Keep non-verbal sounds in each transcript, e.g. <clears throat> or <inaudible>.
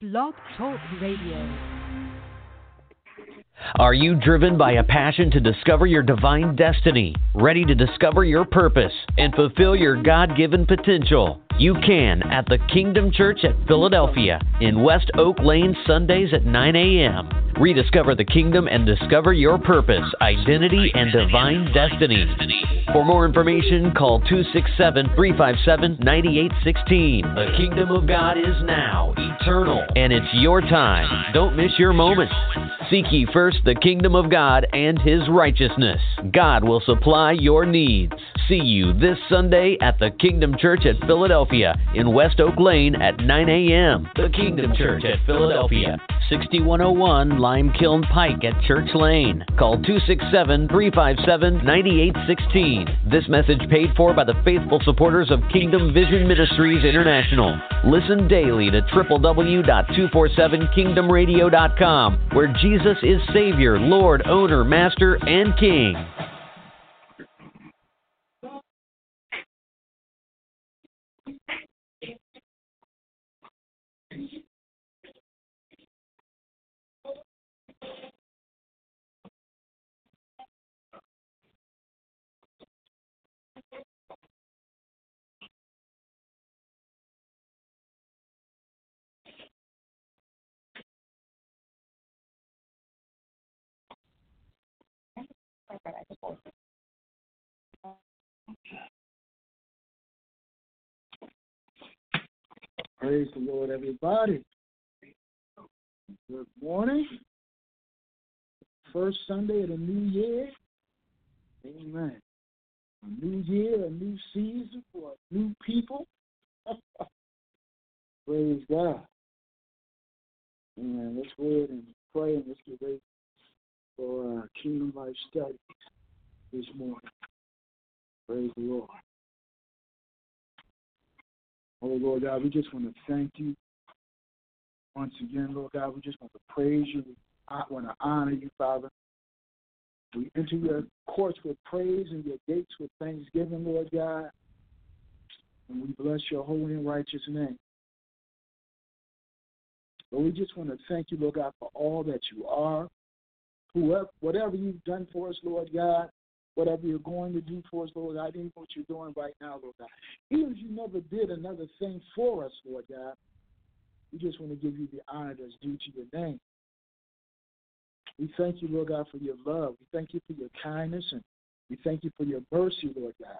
Blog Talk Radio. Are you driven by a passion to discover your divine destiny? Ready to discover your purpose and fulfill your God given potential? You can at the Kingdom Church at Philadelphia in West Oak Lane, Sundays at 9 a.m. Rediscover the kingdom and discover your purpose, identity, and divine destiny. For more information, call 267 357 9816. The kingdom of God is now eternal, and it's your time. Don't miss your moment. Seek ye first the kingdom of God and his righteousness. God will supply your needs. See you this Sunday at the Kingdom Church at Philadelphia in West Oak Lane at 9 a.m. The Kingdom Church at Philadelphia, 6101 Lime Kiln Pike at Church Lane. Call 267 357 9816. This message paid for by the faithful supporters of Kingdom Vision Ministries International. Listen daily to www.247kingdomradio.com where Jesus is Savior, Lord, Owner, Master, and King. Praise the Lord, everybody. Good morning. First Sunday of the new year. Amen. A new year, a new season for new people. <laughs> Praise God. Amen. Let's go ahead and pray and let's get ready for our Kingdom Life study this morning. Praise the Lord. Oh, Lord God, we just want to thank you once again, Lord God. We just want to praise you. We want to honor you, Father. We enter your courts with praise and your gates with thanksgiving, Lord God. And we bless your holy and righteous name. But we just want to thank you, Lord God, for all that you are. Whoever, whatever you've done for us, Lord God, whatever you're going to do for us, Lord God, even what you're doing right now, Lord God. Even if you never did another thing for us, Lord God, we just want to give you the honor that's due to your name. We thank you, Lord God, for your love. We thank you for your kindness, and we thank you for your mercy, Lord God.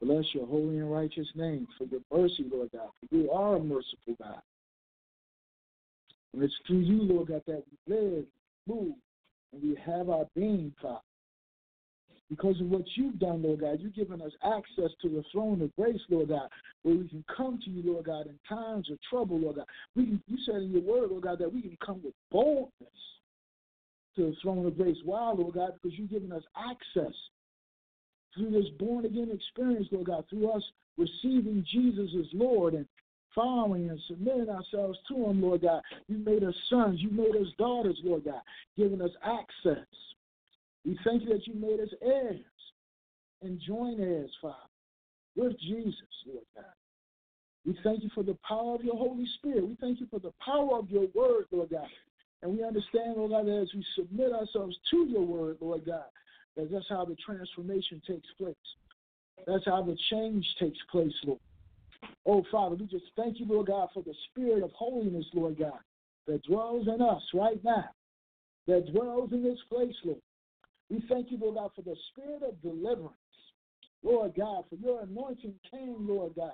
Bless your holy and righteous name for your mercy, Lord God. You are a merciful God. And it's through you, Lord God, that we live, move, and we have our being, Father. Because of what you've done, Lord God, you've given us access to the throne of grace, Lord God, where we can come to you, Lord God, in times of trouble, Lord God. We can, you said in your word, Lord God, that we can come with boldness to the throne of grace. Why, Lord God? Because you've given us access through this born again experience, Lord God, through us receiving Jesus as Lord and following and submitting ourselves to Him, Lord God. You made us sons, you made us daughters, Lord God, giving us access. We thank you that you made us heirs and joint heirs, Father, with Jesus, Lord God. We thank you for the power of your Holy Spirit. We thank you for the power of your word, Lord God. And we understand, Lord God, that as we submit ourselves to your word, Lord God, that that's how the transformation takes place. That's how the change takes place, Lord. Oh, Father, we just thank you, Lord God, for the spirit of holiness, Lord God, that dwells in us right now, that dwells in this place, Lord. We thank you, Lord God, for the spirit of deliverance, Lord God, for your anointing came, Lord God,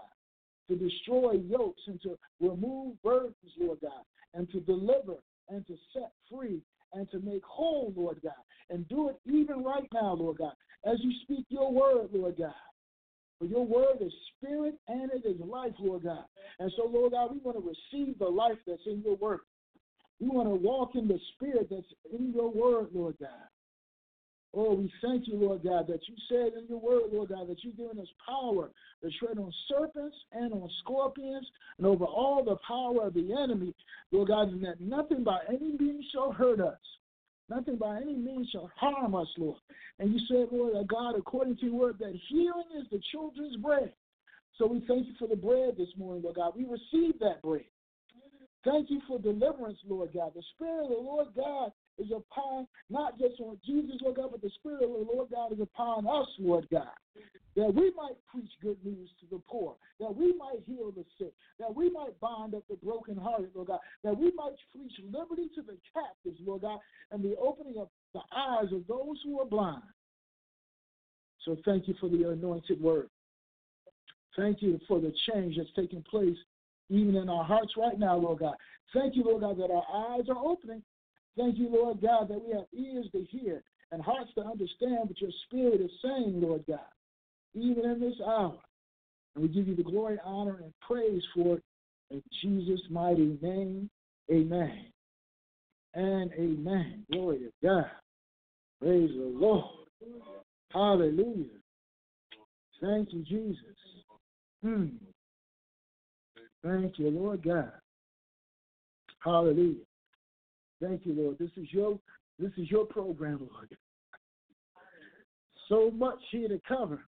to destroy yokes and to remove burdens, Lord God, and to deliver and to set free and to make whole, Lord God, and do it even right now, Lord God, as you speak your word, Lord God. For your word is spirit and it is life, Lord God. And so, Lord God, we want to receive the life that's in your word. We want to walk in the spirit that's in your word, Lord God. Oh, we thank you, Lord God, that you said in your word, Lord God, that you've given us power to tread on serpents and on scorpions and over all the power of the enemy, Lord God, and that nothing by any means shall hurt us. Nothing by any means shall harm us, Lord. And you said, Lord God, according to your word, that healing is the children's bread. So we thank you for the bread this morning, Lord God. We receive that bread. Thank you for deliverance, Lord God. The Spirit of the Lord God is upon not just on Jesus, Lord God, but the Spirit of the Lord God is upon us, Lord God. That we might preach good news to the poor, that we might heal the sick, that we might bind up the brokenhearted, Lord God, that we might preach liberty to the captives, Lord God, and the opening of the eyes of those who are blind. So thank you for the anointed word. Thank you for the change that's taking place even in our hearts right now, Lord God. Thank you, Lord God, that our eyes are opening Thank you, Lord God, that we have ears to hear and hearts to understand what your spirit is saying, Lord God, even in this hour. And we give you the glory, honor, and praise for it in Jesus' mighty name. Amen. And amen. Glory to God. Praise the Lord. Hallelujah. Thank you, Jesus. Hmm. Thank you, Lord God. Hallelujah. Thank you, Lord. This is your this is your program, Lord. So much here to cover.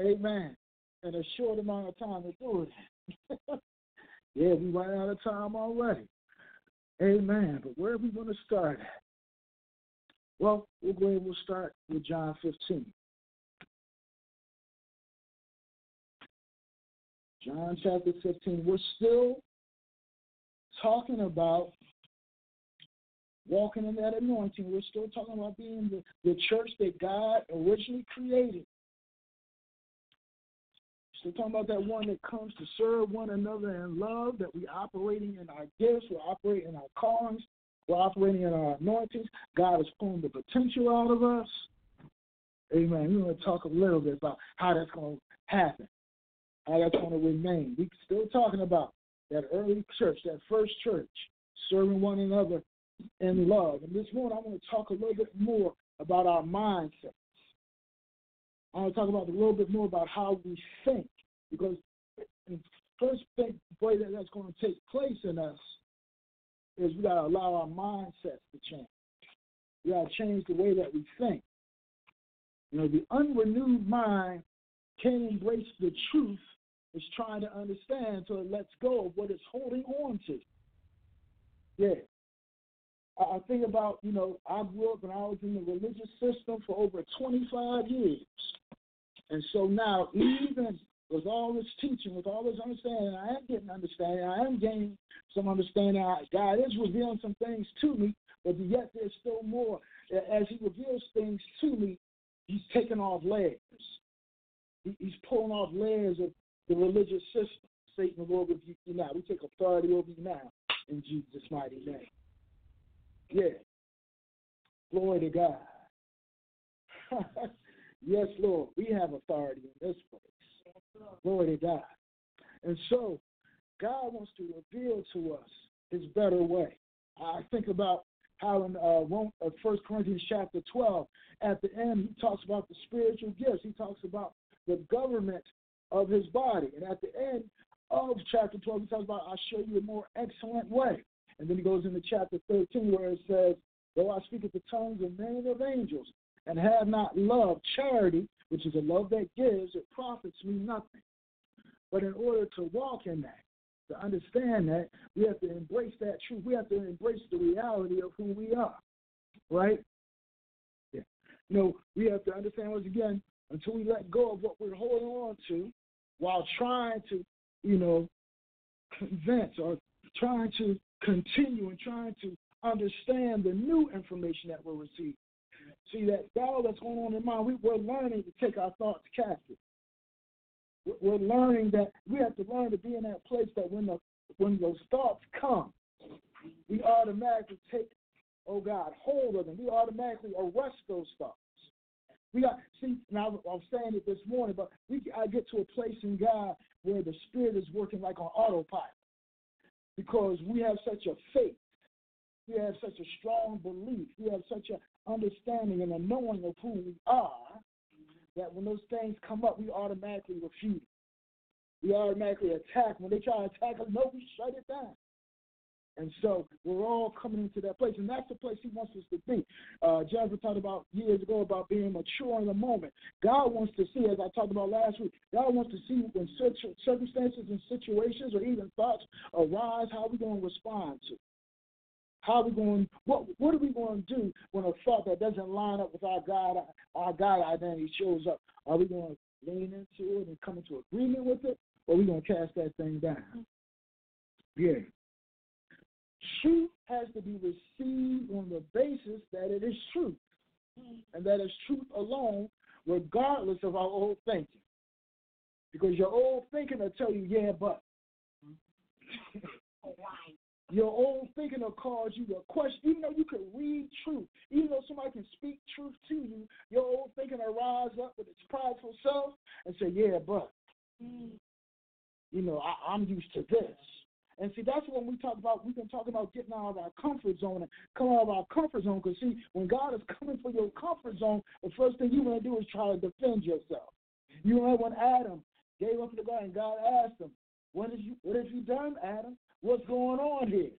Amen. In a short amount of time to do it. <laughs> yeah, we ran out of time already. Amen. But where are we going to start Well, we'll go ahead and we'll start with John 15. John chapter 15. We're still talking about walking in that anointing. We're still talking about being the, the church that God originally created. Still talking about that one that comes to serve one another in love, that we're operating in our gifts, we're operating in our callings, we're operating in our anointings. God is pulling the potential out of us. Amen. We're going to talk a little bit about how that's going to happen, how that's going to remain. We're still talking about that early church, that first church, serving one another and love. And this morning, I want to talk a little bit more about our mindsets. I want to talk about a little bit more about how we think, because the first thing, way that that's going to take place in us is we got to allow our mindsets to change. We got to change the way that we think. You know, the unrenewed mind can't embrace the truth it's trying to understand, so it lets go of what it's holding on to. Yeah, I think about, you know, I grew up and I was in the religious system for over 25 years. And so now, even with all this teaching, with all this understanding, I am getting understanding. I am gaining some understanding. God is revealing some things to me, but yet there's still more. As He reveals things to me, He's taking off layers. He's pulling off layers of the religious system. Satan will rebuke you now. We take authority over you now in Jesus' mighty name. Yeah. Glory to God. <laughs> yes, Lord. We have authority in this place. Glory to God. And so, God wants to reveal to us his better way. I think about how in uh, 1 Corinthians chapter 12, at the end, he talks about the spiritual gifts. He talks about the government of his body. And at the end of chapter 12, he talks about, I'll show you a more excellent way. And then he goes into chapter 13 where it says, Though I speak at the tongues of men and of angels and have not love, charity, which is a love that gives, it profits me nothing. But in order to walk in that, to understand that, we have to embrace that truth. We have to embrace the reality of who we are, right? Yeah. You know, we have to understand once again, until we let go of what we're holding on to while trying to, you know, convince or trying to continue and trying to understand the new information that we're receiving. See that battle that's going on in mind, we, we're learning to take our thoughts captive. We're learning that we have to learn to be in that place that when the when those thoughts come, we automatically take, oh God, hold of them. We automatically arrest those thoughts. We got see. Now I'm saying it this morning, but we I get to a place in God where the Spirit is working like on autopilot because we have such a faith. We have such a strong belief. We have such an understanding and a knowing of who we are that when those things come up, we automatically refute We automatically attack. When they try to attack us, no, we shut it down. And so we're all coming into that place, and that's the place He wants us to be. Uh, Jennifer talked about years ago about being mature in the moment. God wants to see, as I talked about last week, God wants to see when circumstances and situations or even thoughts arise, how we're going to respond to. How we going? What What are we going to do when a thought that doesn't line up with our God, our God identity shows up? Are we going to lean into it and come into agreement with it, or are we going to cast that thing down? Yeah. Truth has to be received on the basis that it is truth, and that is truth alone, regardless of our old thinking. Because your old thinking will tell you, yeah, but. Oh, your old thinking will cause you to question, even though you can read truth, even though somebody can speak truth to you, your old thinking will rise up with its prideful self and say, Yeah, but, mm. you know, I, I'm used to this. And see, that's when we talk about, we can talk about getting out of our comfort zone and coming out of our comfort zone. Because, see, when God is <laughs> coming for your comfort zone, the first thing you want to do is try to defend yourself. You know, when Adam gave up to God and God asked him, what, is you, what have you done, Adam? What's going on here?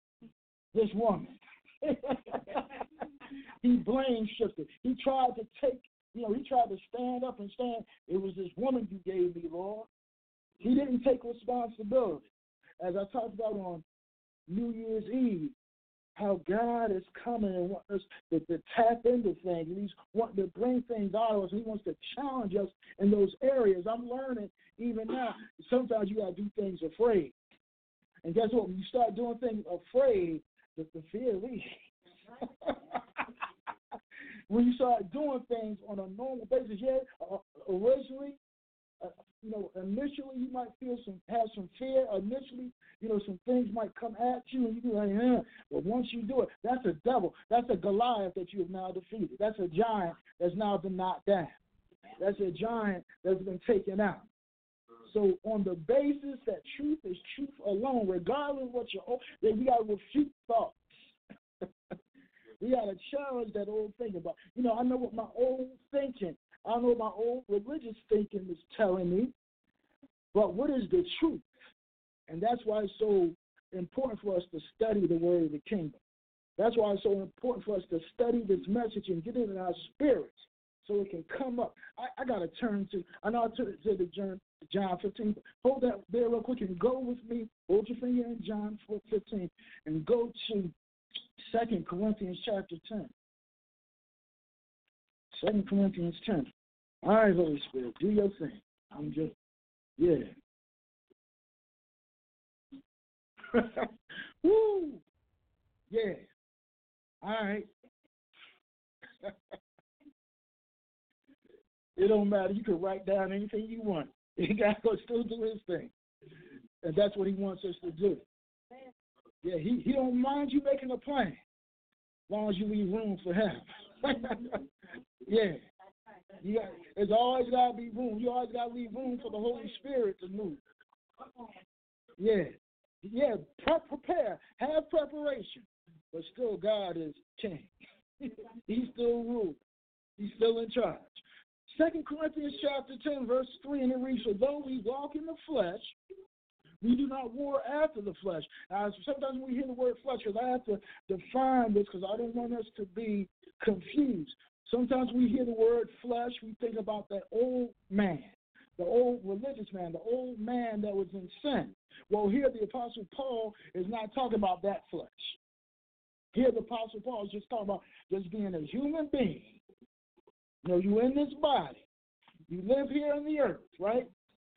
This woman. <laughs> he blame shifted. He tried to take, you know, he tried to stand up and stand. It was this woman you gave me, Lord. He didn't take responsibility. As I talked about on New Year's Eve, how God is coming and wants us to, to tap into things. He's wanting to bring things out of us. He wants to challenge us in those areas. I'm learning even now. Sometimes you got to do things afraid. And guess what? When you start doing things afraid, the, the fear leaves. <laughs> when you start doing things on a normal basis, yeah, uh, originally, uh, you know, initially you might feel some, have some fear. Initially, you know, some things might come at you, and you be like, yeah. But once you do it, that's a devil. That's a Goliath that you have now defeated. That's a giant that's now been knocked down. That's a giant that's been taken out. So on the basis that truth is truth alone, regardless of what you're, then we got to refute thoughts. <laughs> we got to challenge that old thing about. You know, I know what my old thinking, I know my old religious thinking is telling me, but what is the truth? And that's why it's so important for us to study the word of the kingdom. That's why it's so important for us to study this message and get it in our spirits so it can come up. I, I got to turn to, I know I it to the John, John 15. Hold that there real quick and go with me. Hold your finger in John 15 and go to Second Corinthians chapter 10. Second Corinthians 10. All right, Holy Spirit, do your thing. I'm just, yeah. <laughs> Woo! Yeah. All right. <laughs> It don't matter. You can write down anything you want. <laughs> God will still do his thing. And that's what he wants us to do. Yeah, he, he don't mind you making a plan as long as you leave room for him. yeah. You got, there's always got to be room. You always got to leave room for the Holy Spirit to move. Yeah. Yeah, pre- prepare. Have preparation. But still, God is king. <laughs> He's still ruling. He's still in charge. Second Corinthians chapter 10, verse 3, and it reads, For though we walk in the flesh, we do not war after the flesh. Now, sometimes when we hear the word flesh, because I have to define this because I don't want us to be confused. Sometimes we hear the word flesh, we think about that old man, the old religious man, the old man that was in sin. Well, here the Apostle Paul is not talking about that flesh. Here the Apostle Paul is just talking about just being a human being you know, you in this body. You live here on the earth, right?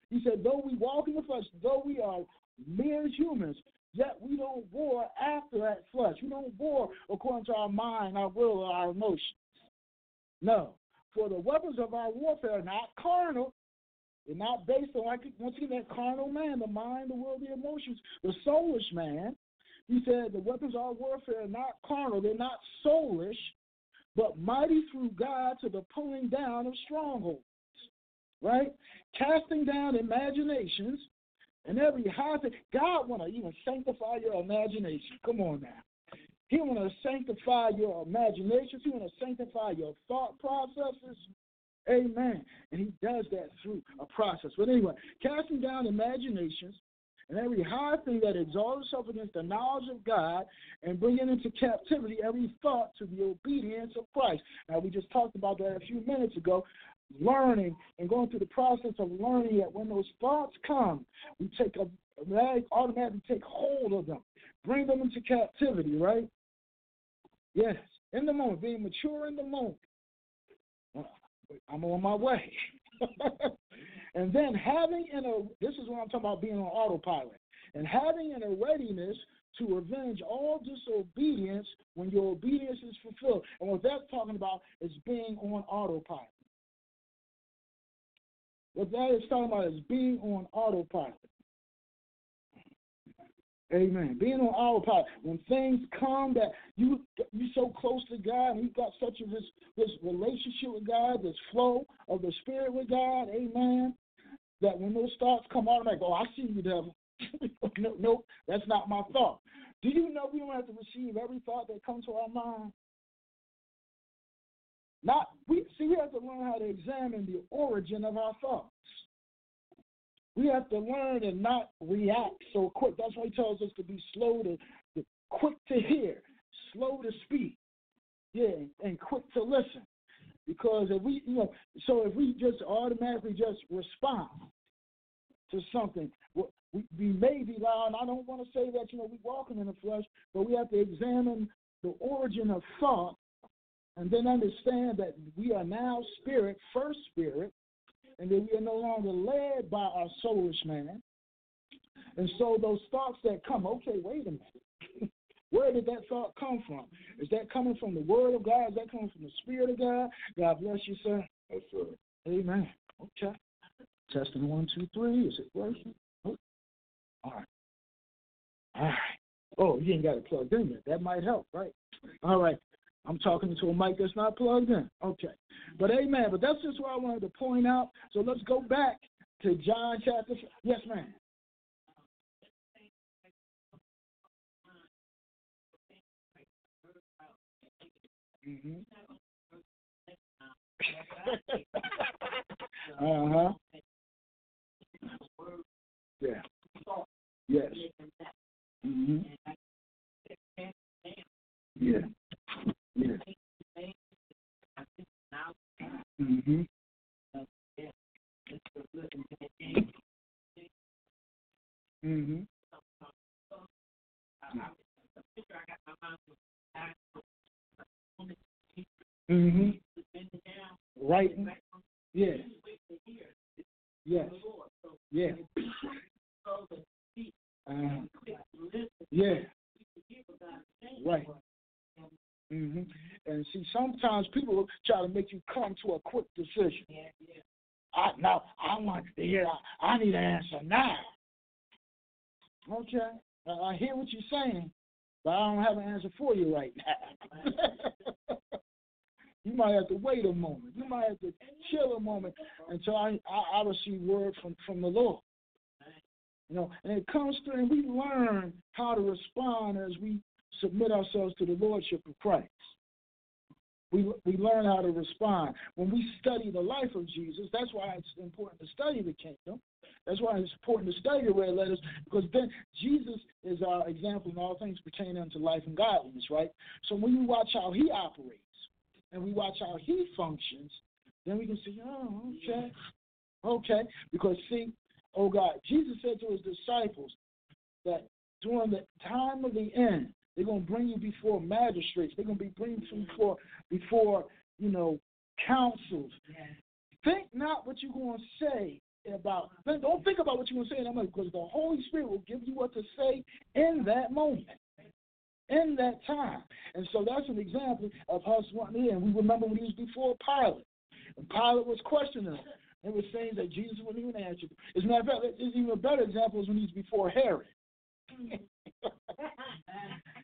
He said, though we walk in the flesh, though we are mere humans, yet we don't war after that flesh. We don't war according to our mind, our will, or our emotions. No. For the weapons of our warfare are not carnal. They're not based on, like, once again, that carnal man, the mind, the will, the emotions, the soulish man. He said the weapons of our warfare are not carnal. They're not soulish but mighty through God to the pulling down of strongholds, right? Casting down imaginations and every high thing. God want to even sanctify your imagination. Come on now. He want to sanctify your imaginations. He want to sanctify your thought processes. Amen. And he does that through a process. But anyway, casting down imaginations and every high thing that exalts itself against the knowledge of God, and bringing into captivity every thought to the obedience of Christ. Now, we just talked about that a few minutes ago. Learning and going through the process of learning that when those thoughts come, we take a automatically take hold of them, bring them into captivity, right? Yes, in the moment, being mature in the moment. Uh, I'm on my way. <laughs> and then having in a this is what I'm talking about being on autopilot and having in a readiness to avenge all disobedience when your obedience is fulfilled. And what that's talking about is being on autopilot. What that is talking about is being on autopilot. Amen. Being on autopilot. When things come that you you so close to God, and you've got such a this this relationship with God, this flow of the Spirit with God, Amen. That when those thoughts come I'm like, oh, I see you, devil. <laughs> no, no, that's not my thought. Do you know we don't have to receive every thought that comes to our mind? Not we see we have to learn how to examine the origin of our thoughts. We have to learn and not react so quick. That's why he tells us to be slow to, to quick to hear, slow to speak, yeah, and quick to listen. Because if we, you know, so if we just automatically just respond to something, we, we may be loud. I don't want to say that, you know, we're walking in the flesh, but we have to examine the origin of thought and then understand that we are now spirit, first spirit, and that we are no longer led by our soulish man. And so those thoughts that come, okay, wait a minute. <laughs> Where did that thought come from? Is that coming from the Word of God? Is that coming from the Spirit of God? God bless you, sir. Yes, sir. Amen. Okay. Testing one, two, three. Is it working? Oh. All right. All right. Oh, you ain't got it plugged in yet. That might help, right? All right. I'm talking to a mic that's not plugged in. Okay. But amen. But that's just what I wanted to point out. So let's go back to John chapter. Yes, ma'am. Mm-hmm. <laughs> uh huh. Yeah. Yes. Mm-hmm. Yeah. Yeah. Mhm. Mhm. Mhm. Right. Yeah. Yes. Yeah. Uh, yeah. Right. Mm-hmm. And see, sometimes people try to make you come to a quick decision. Yeah, yeah. I now I want to hear. I, I need an answer now. Okay, I hear what you're saying, but I don't have an answer for you right now. <laughs> you might have to wait a moment. You might have to chill a moment until I I, I receive word from from the Lord. You know, and it comes through, and we learn how to respond as we submit ourselves to the lordship of Christ. We, we learn how to respond. When we study the life of Jesus, that's why it's important to study the kingdom. That's why it's important to study the red letters, because then Jesus is our example in all things pertaining unto life and godliness, right? So when we watch how he operates and we watch how he functions, then we can see, oh, okay, okay. Because see, oh God, Jesus said to his disciples that during the time of the end, they're going to bring you before magistrates. They're going to be bringing you before, before you know, councils. Think not what you're going to say about. Don't think about what you're going to say in that moment because the Holy Spirit will give you what to say in that moment, in that time. And so that's an example of us wanting in. We remember when he was before Pilate. And Pilate was questioning him. They were saying that Jesus wouldn't even answer. As a matter of fact, there's even a better example is when he's before Herod. <laughs> <laughs>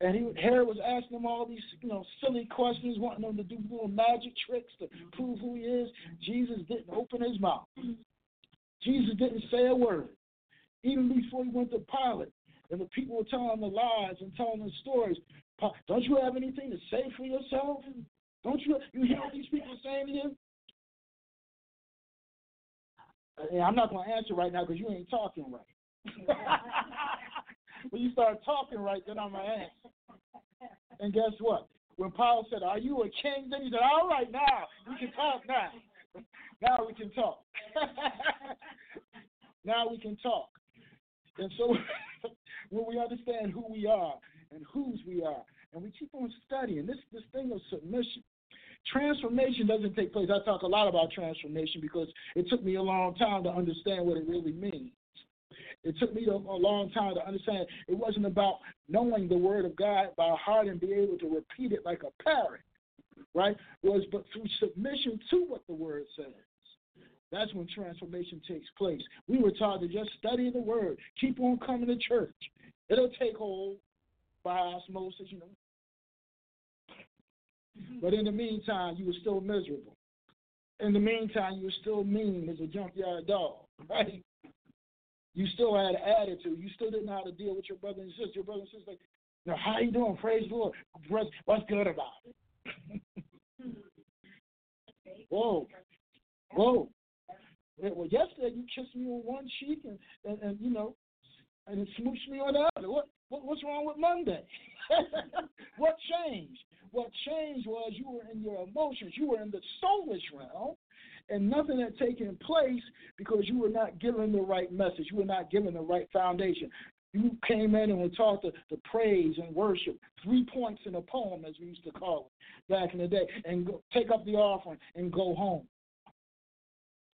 And he, Herod was asking him all these, you know, silly questions, wanting him to do little magic tricks to prove who he is. Jesus didn't open his mouth. Jesus didn't say a word. Even before he went to Pilate, and the people were telling the lies and telling the stories. Don't you have anything to say for yourself? Don't you? You hear what these people saying to you? I'm not going to answer right now because you ain't talking right. <laughs> when you start talking right, then I'm going to answer. And guess what? When Paul said, Are you a king? Then he said, All right, now we can talk now. now we can talk. <laughs> now we can talk. And so <laughs> when we understand who we are and whose we are, and we keep on studying this this thing of submission. Transformation doesn't take place. I talk a lot about transformation because it took me a long time to understand what it really means. It took me a, a long time to understand it wasn't about knowing the Word of God by heart and be able to repeat it like a parrot, right? It was but through submission to what the Word says. That's when transformation takes place. We were taught to just study the Word, keep on coming to church. It'll take hold by osmosis, you know. Mm-hmm. But in the meantime, you were still miserable. In the meantime, you were still mean as a junkyard dog, <laughs> right? You still had attitude. You still didn't know how to deal with your brother and sister. Your brother and sister like, you know, how you doing? Praise the Lord. What's good about it? <laughs> Whoa. Whoa. Well, yesterday you kissed me on one cheek and, and, and you know, and it smooched me on the other. What, what what's wrong with Monday? <laughs> what changed? What changed was you were in your emotions. You were in the soulish realm, and nothing had taken place because you were not given the right message. You were not given the right foundation. You came in and were taught to, praise and worship, three points in a poem, as we used to call it back in the day, and go, take up the offering and go home.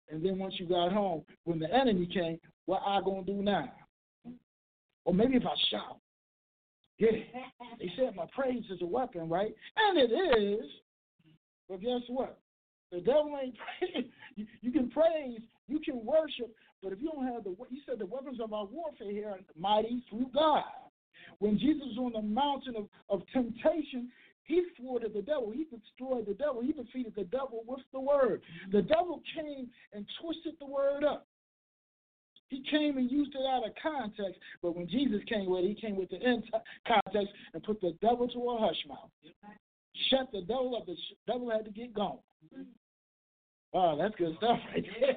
And then once you got home, when the enemy came, what I gonna do now? Or maybe if I shout. Yeah, they said my praise is a weapon, right? And it is. But guess what? The devil ain't <laughs> you, you can praise, you can worship, but if you don't have the, you said the weapons of our warfare here are mighty through God. When Jesus was on the mountain of, of temptation, he thwarted the devil. He destroyed the devil. He defeated the devil with the word. The devil came and twisted the word up. He came and used it out of context, but when Jesus came with it, he came with the context and put the devil to a hush mouth. Shut the devil up. The devil had to get gone. Oh, that's good stuff right there.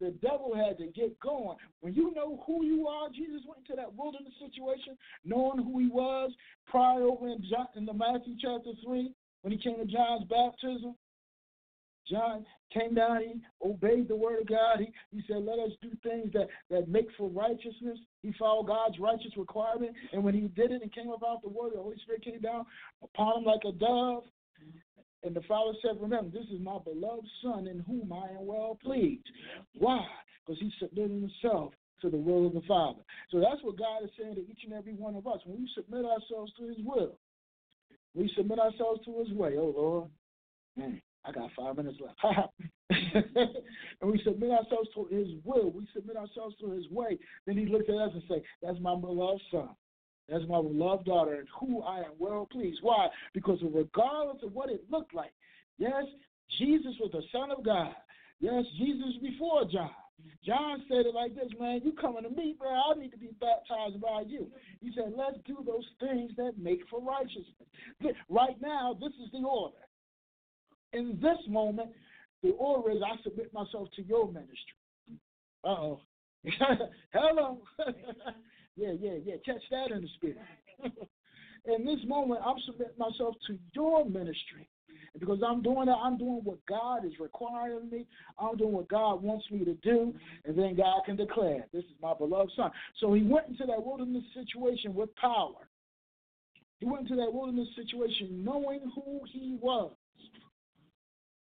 the devil had to get going. When you know who you are, Jesus went into that wilderness situation knowing who he was prior over in, John, in the Matthew chapter 3 when he came to John's baptism. John came down, he obeyed the word of God. He, he said, Let us do things that, that make for righteousness. He followed God's righteous requirement. And when he did it and came about the word, the Holy Spirit came down upon him like a dove. And the Father said, Remember, this is my beloved Son in whom I am well pleased. Why? Because he submitted himself to the will of the Father. So that's what God is saying to each and every one of us. When we submit ourselves to his will, we submit ourselves to his way. Oh, Lord. Man, I got five minutes left. <laughs> and we submit ourselves to his will. We submit ourselves to his way. Then he looks at us and say, That's my beloved son. That's my beloved daughter, and who I am well pleased. Why? Because regardless of what it looked like, yes, Jesus was the Son of God. Yes, Jesus before John. John said it like this, man, you coming to me, bro, I need to be baptized by you. He said, let's do those things that make for righteousness. Right now, this is the order. In this moment, the order is I submit myself to your ministry. Uh oh. <laughs> Hello. <laughs> Yeah, yeah, yeah. Catch that in the spirit. <laughs> in this moment, I'm submitting myself to your ministry. Because I'm doing that, I'm doing what God is requiring me. I'm doing what God wants me to do. And then God can declare, This is my beloved son. So he went into that wilderness situation with power. He went into that wilderness situation knowing who he was,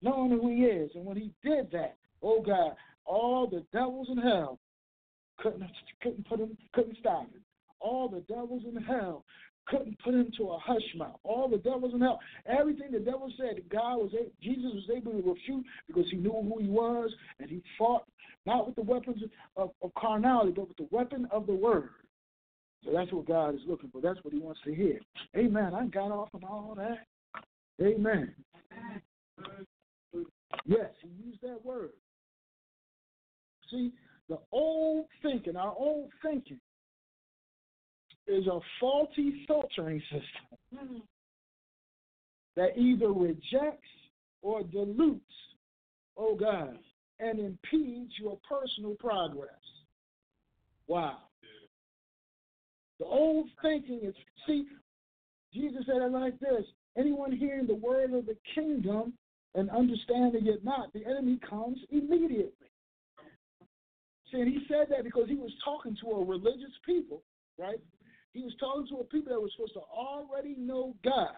knowing who he is. And when he did that, oh God, all the devils in hell couldn't couldn't put him couldn't stop him. All the devils in hell couldn't put him to a hush mouth. All the devils in hell, everything the devil said, God was able, Jesus was able to refute because he knew who he was, and he fought not with the weapons of, of carnality, but with the weapon of the word. So that's what God is looking for. That's what He wants to hear. Amen. I got off on all that. Amen. Yes, He used that word. See, the old thinking, our old thinking, is a faulty filtering system mm-hmm. that either rejects or dilutes, oh God, and impedes your personal progress. Wow. The old thinking is, see, Jesus said it like this anyone hearing the word of the kingdom and understanding it not, the enemy comes immediately. See, and he said that because he was talking to a religious people, right? He was talking to a people that were supposed to already know God.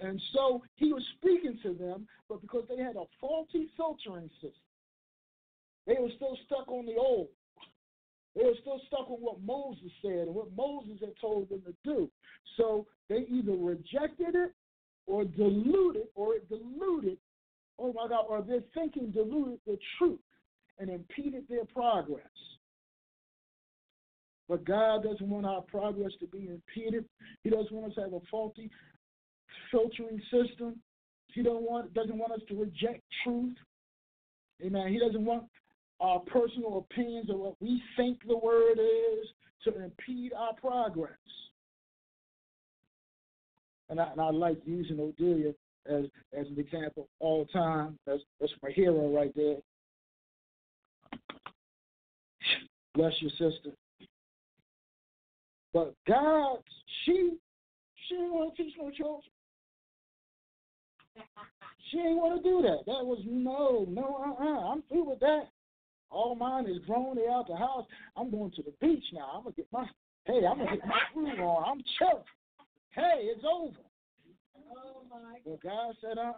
And so he was speaking to them, but because they had a faulty filtering system, they were still stuck on the old. They were still stuck on what Moses said and what Moses had told them to do. So they either rejected it or diluted, or it diluted, oh my God, or their thinking diluted the truth and impeded their progress. But God doesn't want our progress to be impeded. He doesn't want us to have a faulty filtering system. He don't want doesn't want us to reject truth. Amen. He doesn't want our personal opinions of what we think the word is to impede our progress. And I, and I like using Odelia as as an example all the time. That's that's my hero right there. Bless your sister. But God, she she didn't want to teach no children. She ain't want to do that. That was no, no, uh uh-uh. I'm through with that. All mine is grown. They out the house. I'm going to the beach now. I'm gonna get my hey, I'm gonna get my groove on. I'm chilling. Hey, it's over. Oh my God. But God said, uh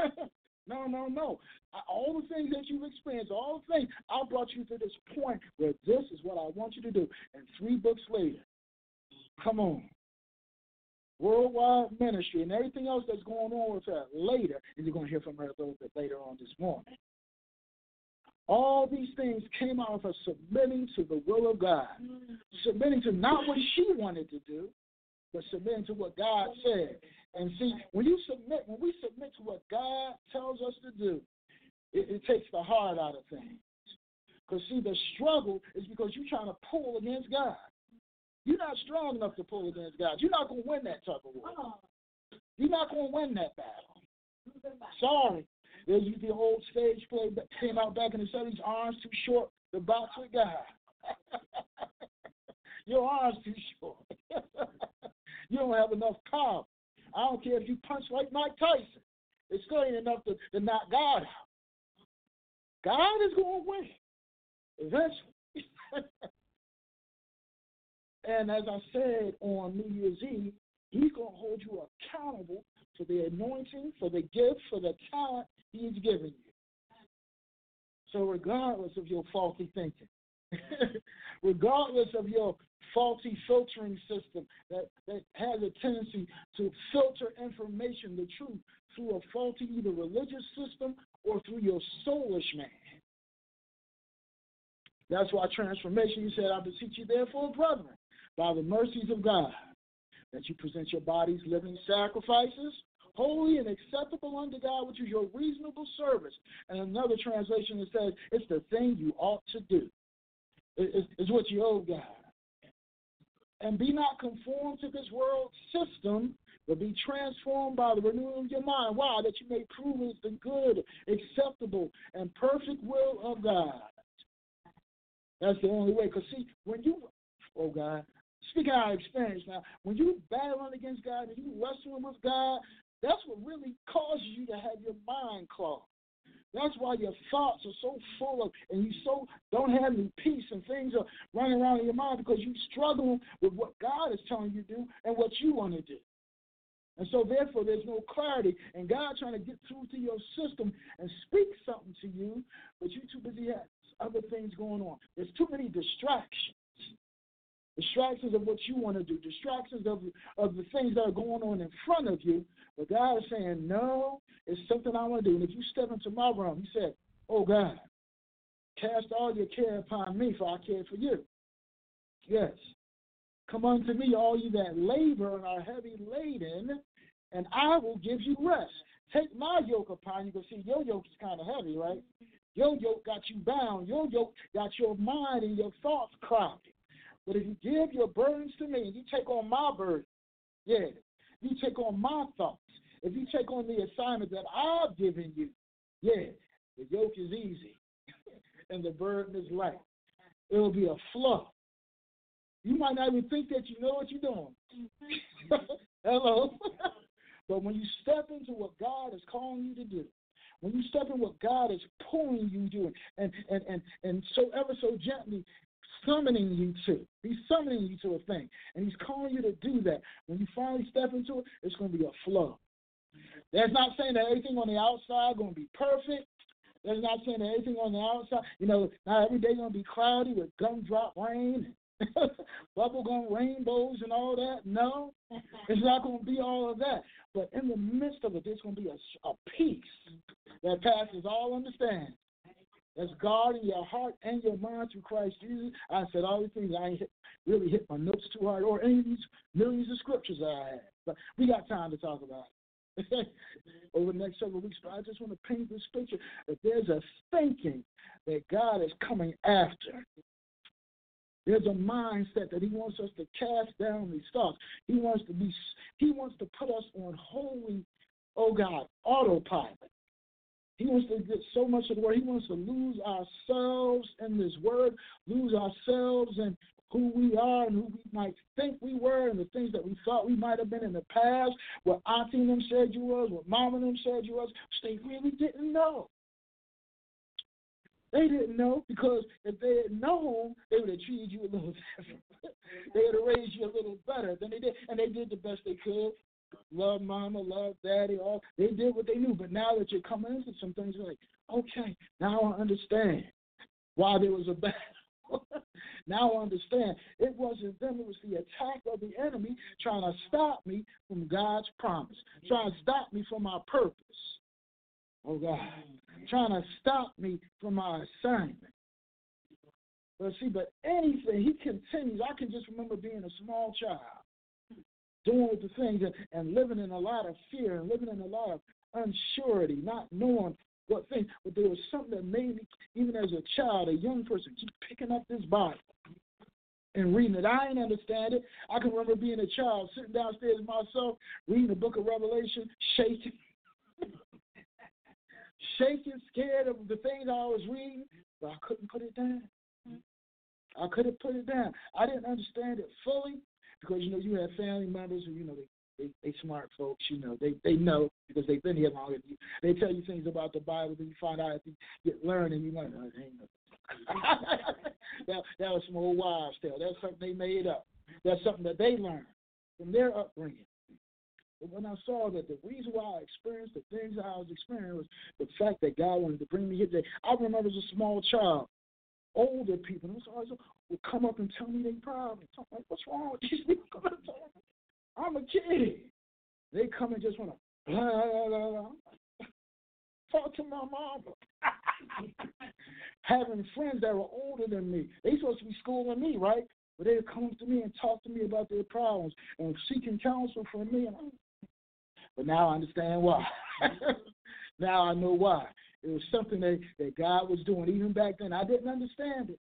uh <laughs> no, no, no. All the things that you've experienced, all the things, I brought you to this point where this is what I want you to do. And three books later, come on. Worldwide ministry and everything else that's going on with her later, and you're going to hear from her a little bit later on this morning. All these things came out of her submitting to the will of God, submitting to not what she wanted to do, but submitting to what God said. And see, when you submit, when we submit to what God tells us to do, it, it takes the heart out of things. Because see, the struggle is because you're trying to pull against God. You're not strong enough to pull against God. You're not going to win that tug of war. You're not going to win that battle. Sorry. There's the old stage play that came out back in the 70s, arms too short the box with God. <laughs> Your arms too short. <laughs> you don't have enough power. I don't care if you punch like Mike Tyson. It still ain't enough to, to knock God out. God is going to win eventually. <laughs> and as I said on New Year's Eve, He's going to hold you accountable for the anointing, for the gift, for the talent He's given you. So, regardless of your faulty thinking, <laughs> regardless of your faulty filtering system that, that has a tendency to filter information, the truth, through a faulty either religious system or through your soulish man. That's why transformation, he said, I beseech you, therefore, brethren, by the mercies of God, that you present your bodies living sacrifices, holy and acceptable unto God, which is your reasonable service. And another translation that says, it's the thing you ought to do. It's, it's what you owe God. And be not conformed to this world system, but be transformed by the renewing of your mind. Why? That you may prove it's the good, acceptable, and perfect will of God. That's the only way. Because, see, when you, oh God, speaking out of experience now, when you battling against God and you wrestling with God, that's what really causes you to have your mind clogged. That's why your thoughts are so full of, and you so don't have any peace, and things are running around in your mind because you struggle with what God is telling you to do and what you want to do. And so, therefore, there's no clarity, and God trying to get through to your system and speak something to you, but you're too busy having other things going on. There's too many distractions. Distractions of what you want to do, distractions of, of the things that are going on in front of you. But God is saying, No, it's something I want to do. And if you step into my realm, He said, Oh God, cast all your care upon me, for I care for you. Yes. Come unto me, all you that labor and are heavy laden, and I will give you rest. Take my yoke upon you, because see, your yoke is kind of heavy, right? Your yoke got you bound. Your yoke got your mind and your thoughts crowded. But if you give your burdens to me, and you take on my burden, yeah, you take on my thoughts, if you take on the assignment that I've given you, yeah, the yoke is easy <laughs> and the burden is light. It'll be a flow. You might not even think that you know what you're doing. <laughs> Hello. <laughs> but when you step into what God is calling you to do, when you step in what God is pulling you to and and and and so ever so gently summoning you to. He's summoning you to a thing. And he's calling you to do that. When you finally step into it, it's gonna be a flow. That's not saying that everything on the outside gonna be perfect. That's not saying that everything on the outside, you know, not every day gonna be cloudy with gumdrop rain and <laughs> bubblegum rainbows and all that. No, it's not going to be all of that. But in the midst of it, there's going to be a, a peace that passes all understanding. That's God in your heart and your mind through Christ Jesus. I said all these things. I ain't hit, really hit my notes too hard, or any of these millions of scriptures I have. But we got time to talk about it <laughs> over the next several weeks. But I just want to paint this picture that there's a thinking that God is coming after. There's a mindset that he wants us to cast down these thoughts. He wants to be he wants to put us on holy, oh God, autopilot. He wants to get so much of the word. He wants to lose ourselves in this word, lose ourselves in who we are and who we might think we were and the things that we thought we might have been in the past, what auntie and them said you was, what mama them said you was, they really didn't know. They didn't know because if they had known, they would have treated you a little <laughs> different. they would have raised you a little better than they did, and they did the best they could. Love mama, love daddy, all they did what they knew. But now that you're coming into some things, you're like, okay, now I understand why there was a battle. <laughs> now I understand. It wasn't them, it was the attack of the enemy trying to stop me from God's promise, trying to stop me from my purpose. Oh God, trying to stop me from my assignment. But see, but anything, he continues. I can just remember being a small child, doing the things and, and living in a lot of fear and living in a lot of unsurety, not knowing what things. But there was something that made me, even as a child, a young person, keep picking up this Bible and reading it. I didn't understand it. I can remember being a child, sitting downstairs myself, reading the book of Revelation, shaking <laughs> shaking, scared of the things I was reading, but I couldn't put it down. I couldn't put it down. I didn't understand it fully because you know you have family members who you know they they, they smart folks. You know they they know because they've been here longer than you. They tell you things about the Bible, then you find out if you get learning, you like, oh, ain't <laughs> that that was some old wives' tale. That's something they made up. That's something that they learned from their upbringing. But when I saw that the reason why I experienced the things I was experiencing was the fact that God wanted to bring me here today. I remember as a small child, older people would come up and tell me their problems. I'm like, what's wrong with these people? <laughs> I'm a kid. They come and just want to blah, blah, blah, blah. <laughs> Talk to my mama. <laughs> Having friends that were older than me. They supposed to be schooling me, right? But they come to me and talk to me about their problems and seeking counsel from me. And I'm but now I understand why. now I know why. It was something that, that God was doing. Even back then, I didn't understand it.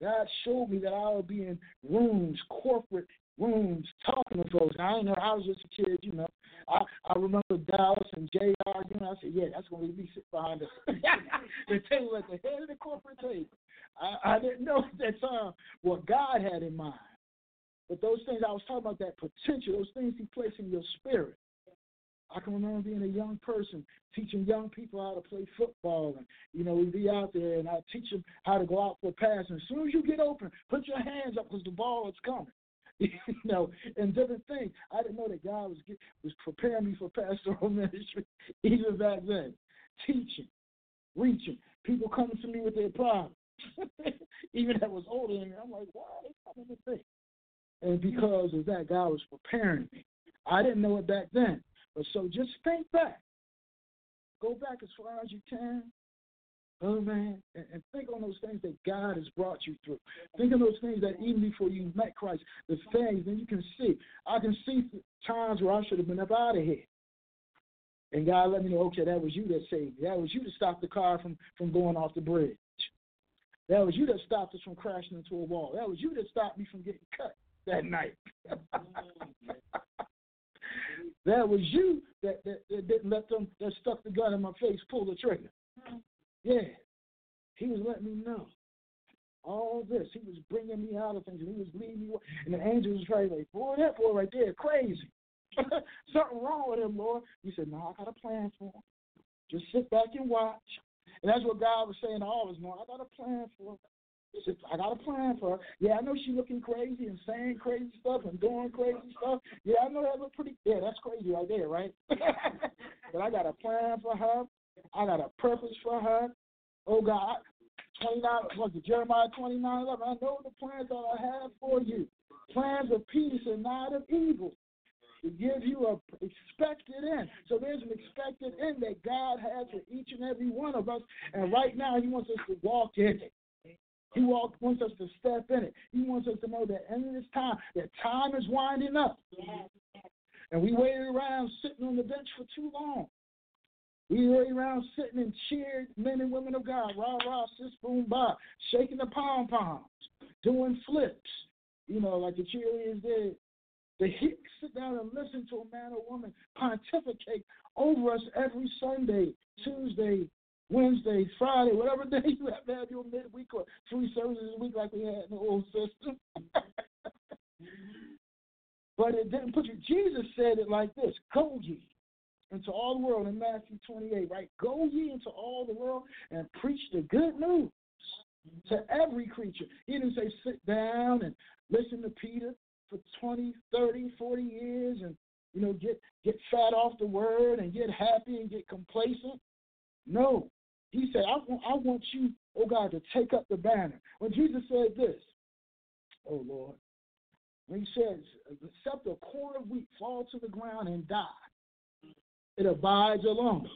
God showed me that I would be in rooms, corporate rooms, talking to folks. I didn't know. I was just a kid, you know. I, I remember Dallas and Jay arguing. I said, "Yeah, that's to be sit behind us." <laughs> the table at the head of the corporate table. I, I didn't know at that time what God had in mind. But those things I was talking about, that potential, those things He placed in your spirit. I can remember being a young person teaching young people how to play football, and you know we'd be out there and I teach them how to go out for a pass. And as soon as you get open, put your hands up because the ball is coming. <laughs> you know, and different things. I didn't know that God was was preparing me for pastoral <laughs> ministry even back then. Teaching, reaching, people coming to me with their problems, <laughs> even that was older than me. I'm like, why are they coming to me? And because of that, God was preparing me. I didn't know it back then. But so just think back. Go back as far as you can. Oh man, and, and think on those things that God has brought you through. Think of those things that even before you met Christ, the things, then you can see. I can see times where I should have been up out of here. And God let me know, okay, that was you that saved me. That was you that stopped the car from, from going off the bridge. That was you that stopped us from crashing into a wall. That was you that stopped me from getting cut that night. <laughs> that was you that, that, that, didn't let them that stuck the gun in my face pull the trigger. Mm-hmm. Yeah. He was letting me know. all this. He was bringing me out of things, and he was leading me. And the angel was trying like, boy, that boy right there, crazy. <laughs> Something wrong with him, Lord. He said, no, I got a plan for him. Just sit back and watch. And that's what God was saying to all of us, no, I got a plan for him. I got a plan for her. Yeah, I know she's looking crazy and saying crazy stuff and doing crazy stuff. Yeah, I know that look pretty, yeah, that's crazy right there, right? <laughs> but I got a plan for her. I got a purpose for her. Oh, God. 29, was it Jeremiah 29 11? I know the plans that I have for you plans of peace and not of evil to give you a expected end. So there's an expected end that God has for each and every one of us. And right now, He wants us to walk in it. He wants us to step in it. He wants us to know that in this time, that time is winding up. And we waited around sitting on the bench for too long. We waited around sitting and cheered men and women of God, rah rah, sis boom bah, shaking the pom poms, doing flips, you know, like the cheerleaders did. They sit down and listen to a man or woman pontificate over us every Sunday, Tuesday, Wednesday, Friday, whatever <laughs> day you have to have your midweek or three services a week like we had in the old system. <laughs> but it didn't put you. Jesus said it like this Go ye into all the world in Matthew 28, right? Go ye into all the world and preach the good news to every creature. He didn't say sit down and listen to Peter for 20, 30, 40 years and you know get get fat off the word and get happy and get complacent. No, he said, I want, I want you, oh God, to take up the banner. When Jesus said this, oh Lord, when he says, except a corn of wheat fall to the ground and die, it abides alone.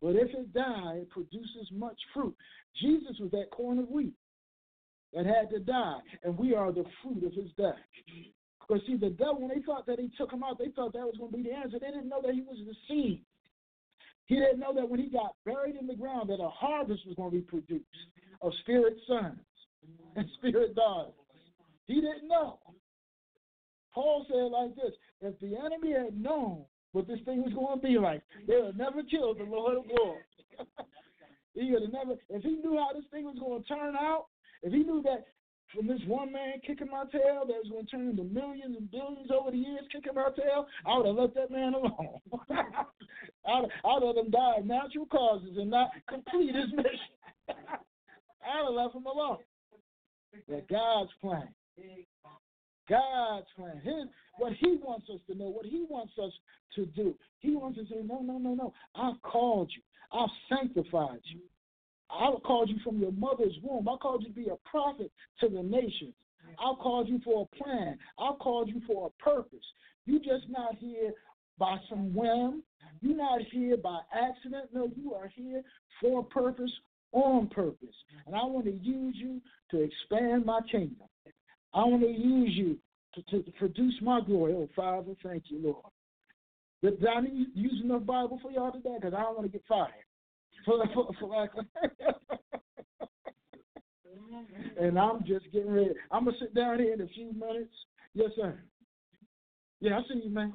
But if it die, it produces much fruit. Jesus was that corn of wheat that had to die, and we are the fruit of his death. Because see, the devil, when they thought that he took him out, they thought that was going to be the answer. They didn't know that he was the seed. He didn't know that when he got buried in the ground that a harvest was going to be produced of spirit sons and <laughs> spirit daughters. He didn't know. Paul said like this, if the enemy had known what this thing was going to be like, they would have never killed the Lord of Lords. <laughs> he would have never, if he knew how this thing was going to turn out, if he knew that from this one man kicking my tail that was going to turn into millions and billions over the years kicking my tail, I would have let that man alone. I'd let him die of natural causes and not complete his mission. <laughs> I'd have left him alone. But God's plan. God's plan. His, what He wants us to know, what He wants us to do. He wants us to say, no, no, no, no. I've called you. I've sanctified you. I called you from your mother's womb. I called you to be a prophet to the nations. I've called you for a plan. I've called you for a purpose. You're just not here by some whim. You're not here by accident. No, you are here for purpose, on purpose. And I want to use you to expand my kingdom. I want to use you to, to produce my glory. Oh, Father, thank you, Lord. Did I need use enough Bible for y'all today? Because I don't want to get fired. For, for, for like, <laughs> and I'm just getting ready. I'm gonna sit down here in a few minutes. Yes, sir. Yeah, I see you, man.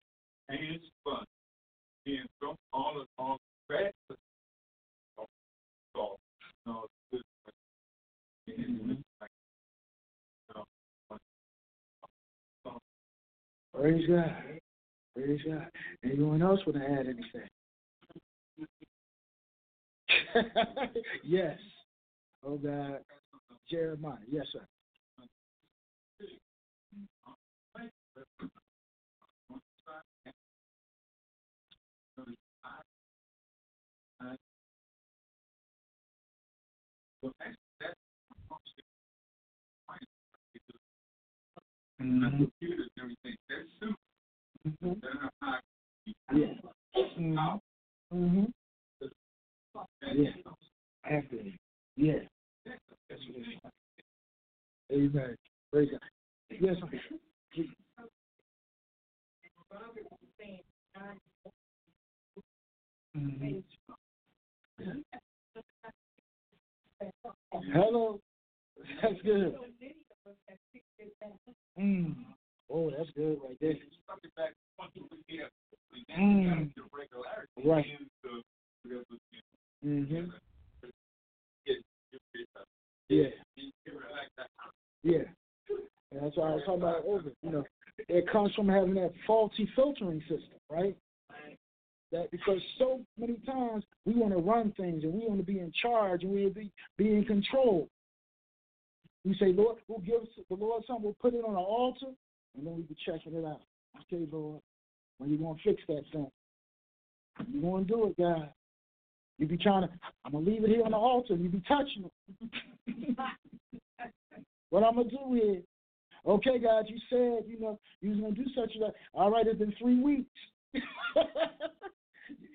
hands fun, being from all of all no good Praise God. Praise God. Anyone else want to add anything? <laughs> yes. Oh God. Jeremiah. Yes, sir. Mm-hmm. computers and everything. That's true. Mm-hmm. Yeah. Mm-hmm. Mm-hmm. Yeah. After. Yeah. That's what it's. Amen. Praise God. Yes, ma'am. Mm-hmm. Hello. That's good. Mm. Oh, that's good right there. Mm. Right. Mm-hmm. Yeah. Yeah. And that's why I was talking about over. You know, it comes from having that faulty filtering system, right? That because so many times we want to run things and we want to be in charge and we want to be, be in control. We say, Lord, we'll give the Lord something, we'll put it on an altar, and then we be checking it out. Okay, Lord, when you to fix that thing? You gonna do it, God. You be trying to, I'm going to leave it here on the altar, you be touching it. <laughs> what I'm going to do is, okay, God, you said, you know, you was going to do such and that. All right, it's been three weeks. <laughs>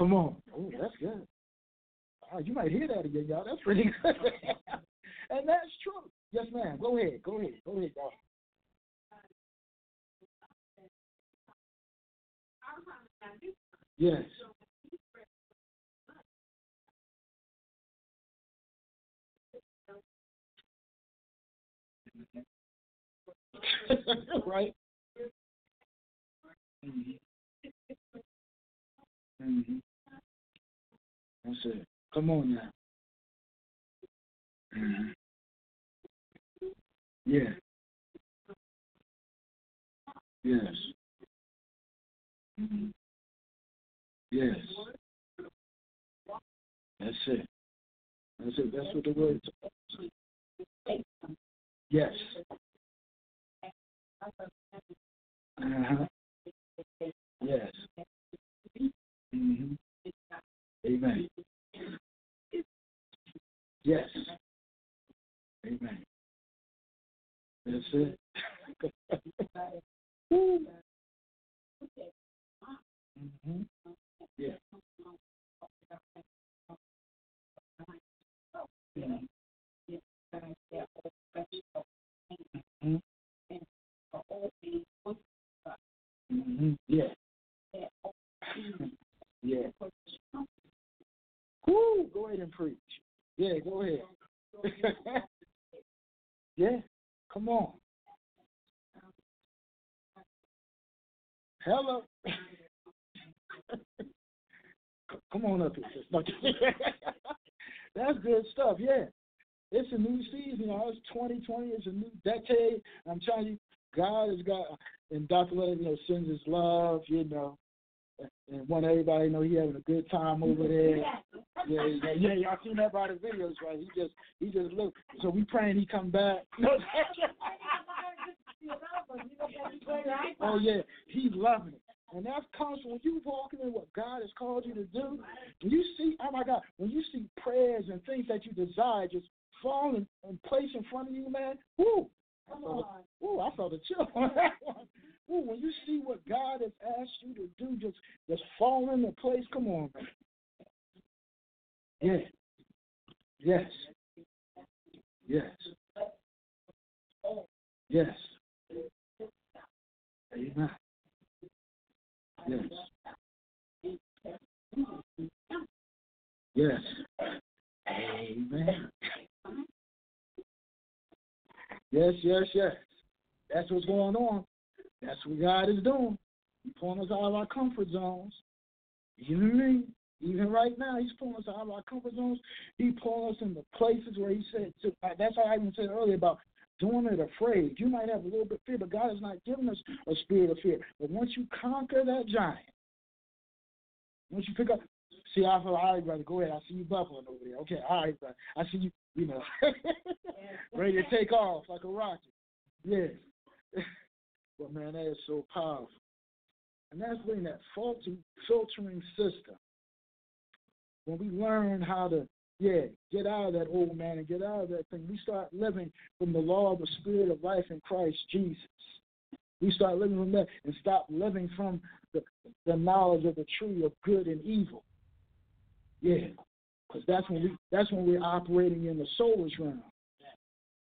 Come on. Oh, that's good. Oh, you might hear that again, y'all. That's pretty <laughs> good. and that's true. Yes, ma'am. Go ahead. Go ahead. Go ahead, y'all. Yes. <laughs> right? Mm-hmm. Mm-hmm. That's it. Come on now. Mm-hmm. Yeah. Yes. Mm-hmm. Yes. That's it. That's it. That's what the word Yes. Uh-huh. Yes. Mm-hmm. Amen. Yes. Amen. That's it. mm-hmm. Yeah. Yeah. Woo, go ahead and preach. Yeah, go ahead. yeah, come on. Hello. come on up here. That's good stuff, yeah. It's a new season, you know, it's 2020, is a new decade. I'm telling you, God has got, and Dr. Leonard, you know, sends his love, you know, and want everybody know he having a good time over there. Yeah, yeah, yeah. Y'all seen that by the videos, right? He just, he just look. So we praying he come back. <laughs> oh yeah, he's loving it. And that comes when you walking in what God has called you to do. When you see, oh my God, when you see prayers and things that you desire just fall in, in place in front of you, man, whoo, I felt, a, whoo, I felt a chill on that <laughs> one. Ooh, when you see what God has asked you to do, just just fall into place. Come on, man. Yeah. Yes. Yes. Yes. Amen. Yes. Yes. Amen. Yes, yes, yes. That's what's going on. That's what God is doing. He's pulling us out of our comfort zones. You know what I mean? Even right now, He's pulling us out of our comfort zones. He's pulling us into places where He said, to, uh, that's how I even said earlier about doing it afraid. You might have a little bit of fear, but God has not given us a spirit of fear. But once you conquer that giant, once you pick up, see, I feel, all right, brother, go ahead. I see you buffering over there. Okay, all right, brother. I see you, you know, <laughs> ready to take off like a rocket. Yes. <laughs> but man, that is so powerful. And that's when that faulty filtering system. When we learn how to, yeah, get out of that old man and get out of that thing, we start living from the law of the spirit of life in Christ Jesus. We start living from that and stop living from the, the knowledge of the tree of good and evil. Yeah, because that's when we that's when we're operating in the soulish realm.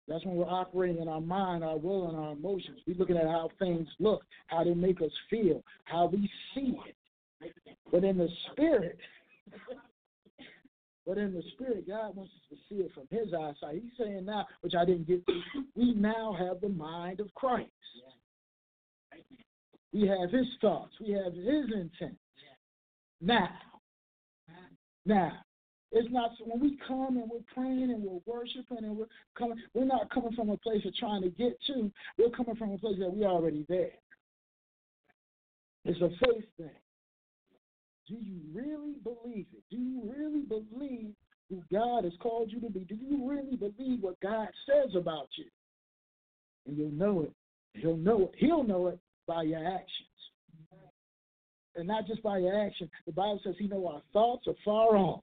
That's when we're operating in our mind, our will, and our emotions. We're looking at how things look, how they make us feel, how we see it. But in the spirit, <laughs> but in the spirit, God wants us to see it from His eyesight. He's saying now, which I didn't get to, we now have the mind of Christ. We have His thoughts. We have His intent. Now, now, it's not when we come and we're praying and we're worshiping and we're coming. We're not coming from a place of trying to get to. We're coming from a place that we're already there. It's a faith thing. Do you really believe it? Do you really believe who God has called you to be? Do you really believe what God says about you? And you'll know it. He'll know it. He'll know it by your actions. And not just by your action. The Bible says he knows our thoughts are far off.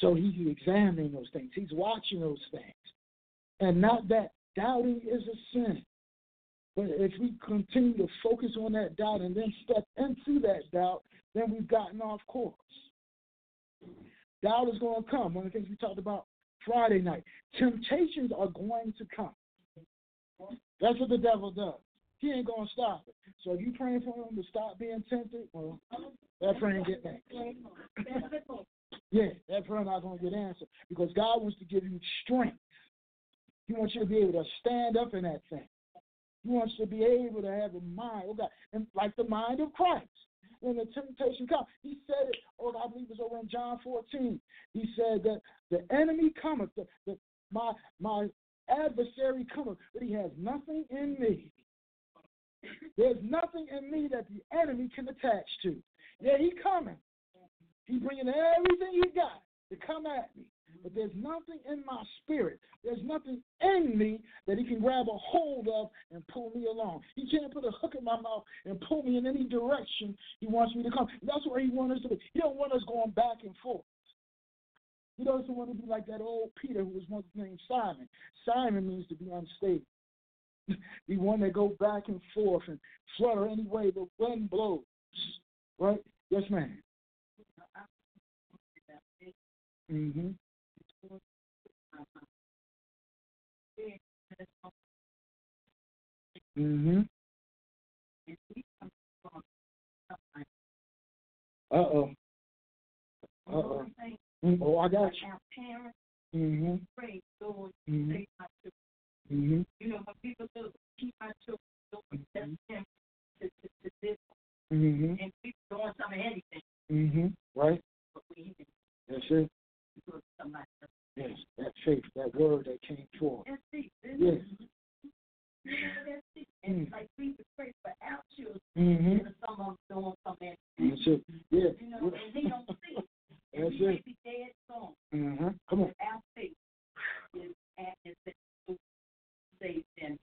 So he's examining those things. He's watching those things. And not that doubting is a sin. But if we continue to focus on that doubt and then step into that doubt, then we've gotten off course. Doubt is going to come. One of the things we talked about Friday night. Temptations are going to come. That's what the devil does. He ain't to stop it. So if you praying for him to stop being tempted, well, that prayer ain't getting answered. Yeah, that prayer not to get answered because God wants to give you strength. He wants you to be able to stand up in that thing. He wants to be able to have a mind, oh God, and like the mind of Christ. When the temptation comes, he said it, oh, I believe it's over in John 14. He said that the enemy cometh, the, the, my, my adversary cometh, but he has nothing in me. There's nothing in me that the enemy can attach to. Yeah, he coming. He bringing everything he got to come at me. But there's nothing in my spirit. There's nothing in me that he can grab a hold of and pull me along. He can't put a hook in my mouth and pull me in any direction he wants me to come. That's where he wants us to be. He don't want us going back and forth. He doesn't want to be like that old Peter who was once named Simon. Simon means to be unstable. Be one that go back and forth and flutter any way the wind blows. Right? Yes, ma'am. Mm-hmm. Mm-hmm. Uh oh. Uh oh. Oh, I got you. Mm-hmm. Mm-hmm. Mm-hmm. You know, when people do keep our children doing to, to, to this, mm-hmm. and people doing some of anything. Mm-hmm. Right. That's it. Yes, that faith, that word that came forth. Yes. And mm. like we would pray for our children, mm-hmm. and some of them doing something. That's it. Yeah. You know, and they don't see. That's we it. Be dead soon. Mm-hmm. Come on. Our faith is at is saved them.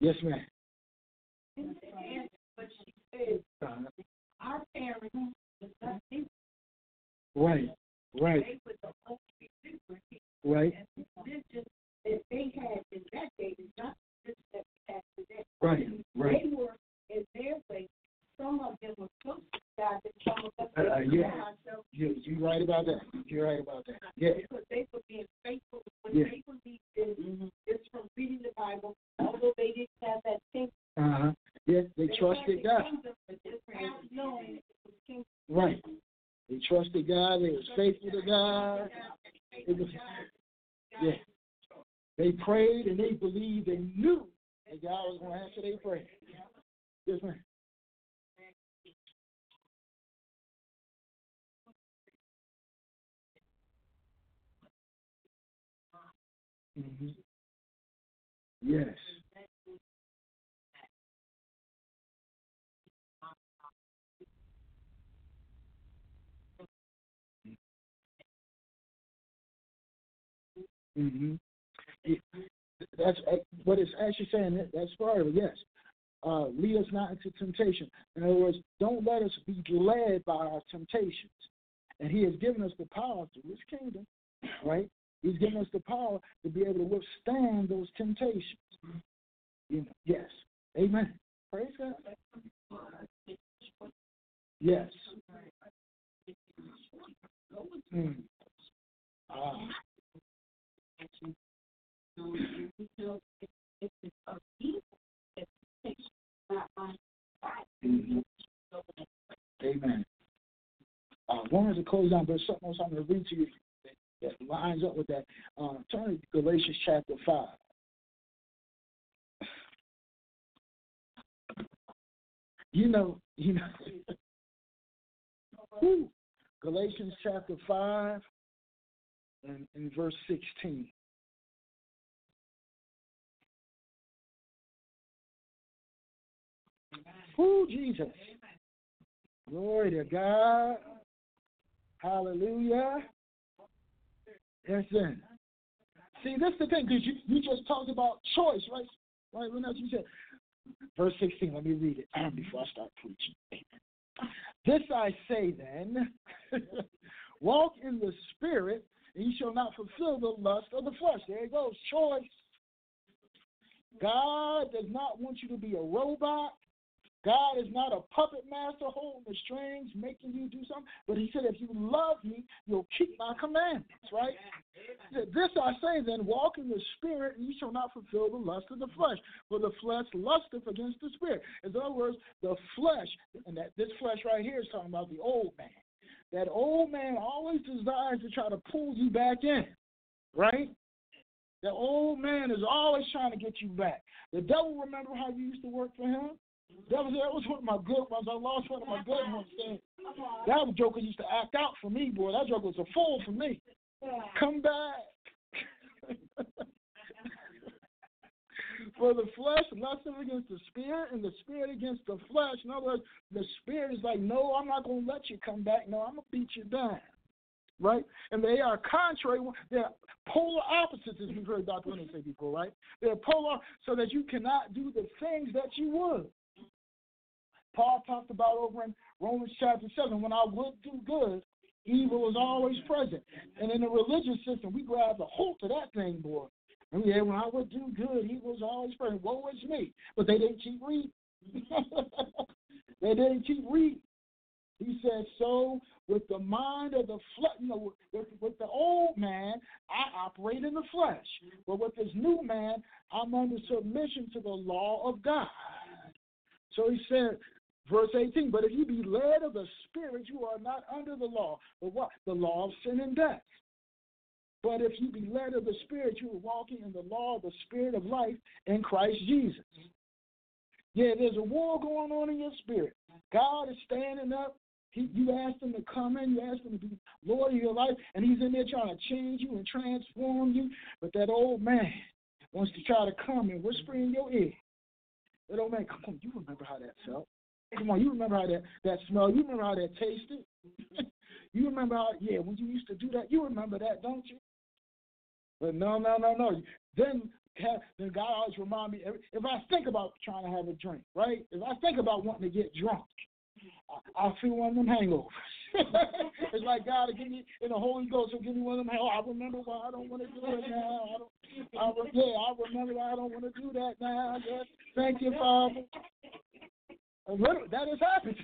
Yes, ma'am. But she said, uh-huh. our parents, right, right. Right. That they had in that day is not just that we have today. Right, right. They were in their way. Some of them were close to God, and some of us uh, uh, yeah. You, you're right about that. You're right about that. Yeah. Because they were being faithful. When yeah. they believed in mm-hmm. just from reading the Bible, although they didn't have that thing. Uh huh. Yes, they, they trusted God. Right. They trusted God. They were faithful to God. It was, yeah. They prayed and they believed. and knew that God was going to answer their prayer. Yes, ma'am. Mm-hmm. Yes. Mm-hmm. That's what it's actually saying. That's part of it. Yes. Uh, lead us not into temptation. In other words, don't let us be led by our temptations. And He has given us the power through His kingdom, right? He's given us the power to be able to withstand those temptations. You know, yes. Amen. Praise God. Yes. Mm. Ah. Amen. Uh, to close down, but something else I'm going to read to you that lines up with that. Uh, turn to Galatians chapter 5. You know, you know. <laughs> Galatians chapter 5 and, and verse 16. Who Jesus. Glory to God. Hallelujah. Yes, then. See, that's the thing, because you, you just talked about choice, right? Right, when else you said. Verse 16, let me read it <clears throat> before I start preaching. This I say then <laughs> walk in the spirit, and you shall not fulfill the lust of the flesh. There it goes, choice. God does not want you to be a robot. God is not a puppet master holding the strings, making you do something. But he said, if you love me, you'll keep my commandments, right? Said, this I say then, walk in the spirit, and you shall not fulfill the lust of the flesh. For the flesh lusteth against the spirit. In other words, the flesh, and that this flesh right here is talking about the old man. That old man always desires to try to pull you back in, right? The old man is always trying to get you back. The devil, remember how you used to work for him? That was that was one of my good ones. I lost one of my good ones. That joker used to act out for me, boy. That joker was a fool for me. Come back. <laughs> For the flesh lusteth against the spirit, and the spirit against the flesh. In other words, the spirit is like, no, I'm not going to let you come back. No, I'm going to beat you down. Right? And they are contrary. They're polar opposites, as we've heard Dr. Lennon say before, right? They're polar so that you cannot do the things that you would. Paul talked about over in Romans chapter 7 when I would do good, evil is always present. And in the religious system, we grab the hold of that thing, boy. And yeah, when I would do good, evil was always present. Woe is me. But they didn't keep reading. <laughs> they didn't keep reading. He said, so with the mind of the flesh, you know, with, with the old man, I operate in the flesh. But with this new man, I'm under submission to the law of God. So he said, Verse 18, but if you be led of the Spirit, you are not under the law. But what? The law of sin and death. But if you be led of the Spirit, you are walking in the law of the Spirit of life in Christ Jesus. Yeah, there's a war going on in your spirit. God is standing up. He, you asked him to come in. You asked him to be Lord of your life, and he's in there trying to change you and transform you. But that old man wants to try to come and whisper in your ear. That old man, come on, you remember how that felt. Come on, you remember how that, that smell. You remember how that tasted. <laughs> you remember how, yeah, when you used to do that, you remember that, don't you? But no, no, no, no. Then, then God always remind me, if I think about trying to have a drink, right? If I think about wanting to get drunk, I, I feel one of them hangovers. <laughs> it's like God will give me in the Holy Ghost will give me one of them. Oh, I remember why I don't want to do it now. I don't. I, yeah, I remember why I don't want to do that now. Yes, thank you, Father. That has happened.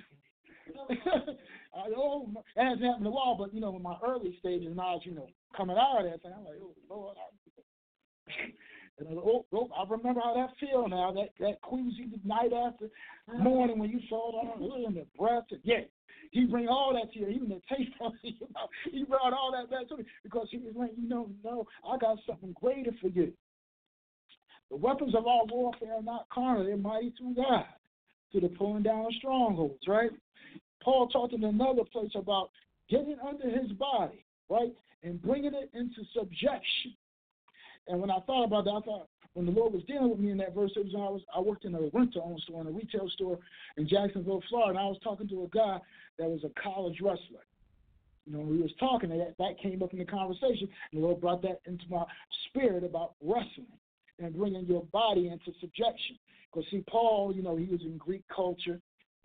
<laughs> I, oh, it hasn't happened at all, but you know, in my early stages, now you know, coming out of that thing, I'm like, oh Lord. I, <laughs> and I, oh, oh, I remember how that feel now. That that queasy night after morning when you saw that and mm-hmm. the breath, and yeah, he bring all that to you, even the taste <laughs> of it. You know, he brought all that back to me because he was like, you know, no, I got something greater for you. The weapons of our warfare are not carnal; they're mighty through God to the pulling down strongholds, right? Paul talked in another place about getting under his body, right, and bringing it into subjection. And when I thought about that, I thought when the Lord was dealing with me in that verse, it was I was I worked in a rental store, in a retail store in Jacksonville, Florida, and I was talking to a guy that was a college wrestler. You know, we was talking, that that came up in the conversation, and the Lord brought that into my spirit about wrestling. And bringing your body into subjection. Because see, Paul, you know, he was in Greek culture.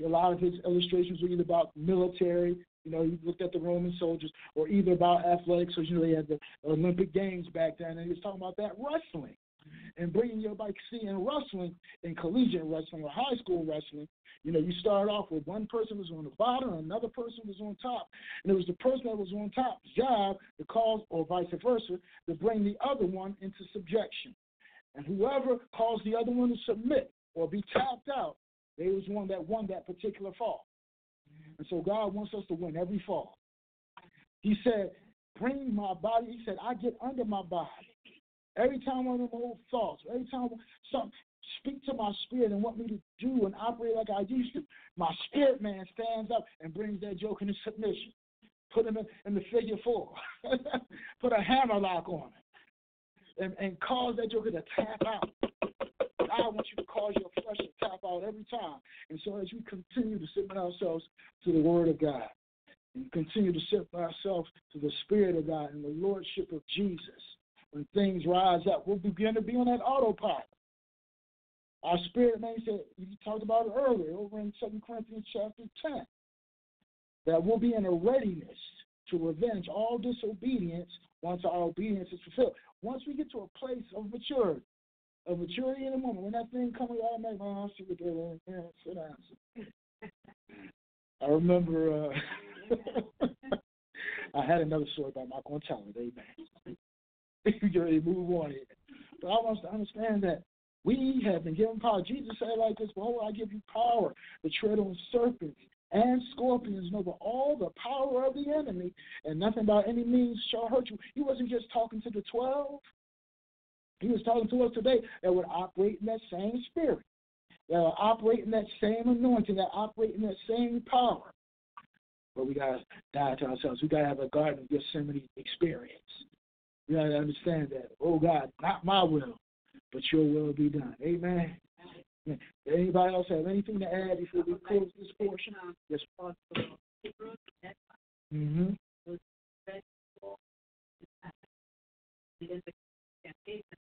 A lot of his illustrations were either about military, you know, he looked at the Roman soldiers, or either about athletics. So you know, they had the Olympic Games back then, and he was talking about that wrestling and bringing your bike. See, in wrestling, in collegiate wrestling or high school wrestling, you know, you start off with one person was on the bottom, another person was on top, and it was the person that was on top's job to cause, or vice versa, to bring the other one into subjection. And whoever caused the other one to submit or be tapped out, they was one that won that particular fall. And so God wants us to win every fall. He said, Bring my body. He said, I get under my body. Every time one of them old thoughts, every time something speak to my spirit and want me to do and operate like I used to, my spirit man stands up and brings that joke into submission. Put him in, in the figure four. <laughs> Put a hammer lock on it. And, and cause that joker to tap out. I want you to cause your flesh to tap out every time. And so as we continue to submit ourselves to the Word of God and continue to submit ourselves to the Spirit of God and the Lordship of Jesus, when things rise up, we'll begin to be on that autopilot. Our spirit man said, you talked about it earlier over in 2 Corinthians chapter 10, that we'll be in a readiness to revenge all disobedience once our obedience is fulfilled. Once we get to a place of maturity, of maturity in a moment, when that thing comes out, I'm like, oh, I'll see yeah, sit down. <laughs> I remember uh, <laughs> I had another story, but I'm not going to tell it. Amen. you ready to move on here. But I want us to understand that we have been given power. Jesus said like this, Behold, I give you power to tread on serpents and scorpions and over all the power of the enemy, and nothing by any means shall hurt you. He wasn't just talking to the twelve. He was talking to us today that would operate in that same spirit, that would operate in that same anointing, that operate in that same power. But we gotta die to ourselves. We gotta have a Garden of Gethsemane experience. We gotta understand that. Oh God, not my will, but your will be done. Amen. Anybody else have anything to add before we close this portion? Yes. Mm-hmm.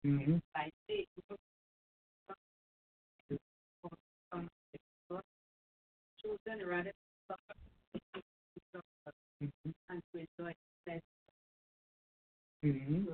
Mm-hmm. Mm-hmm.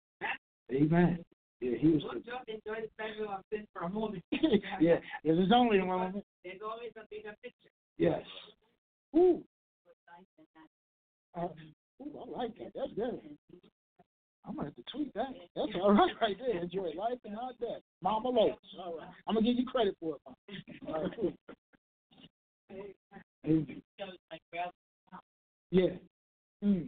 Amen. Yeah, he was. enjoy the of sin for a moment. <laughs> <laughs> yeah, there's is only a moment. There's always a bigger picture. Yes. Ooh. Uh, ooh, I like that. That's good. <laughs> I'm gonna have to tweet that. That's all right right there. Enjoy life and not death. Mama Lowe's. All right. I'm gonna give you credit for it. Mom. All right. Yeah. Mm.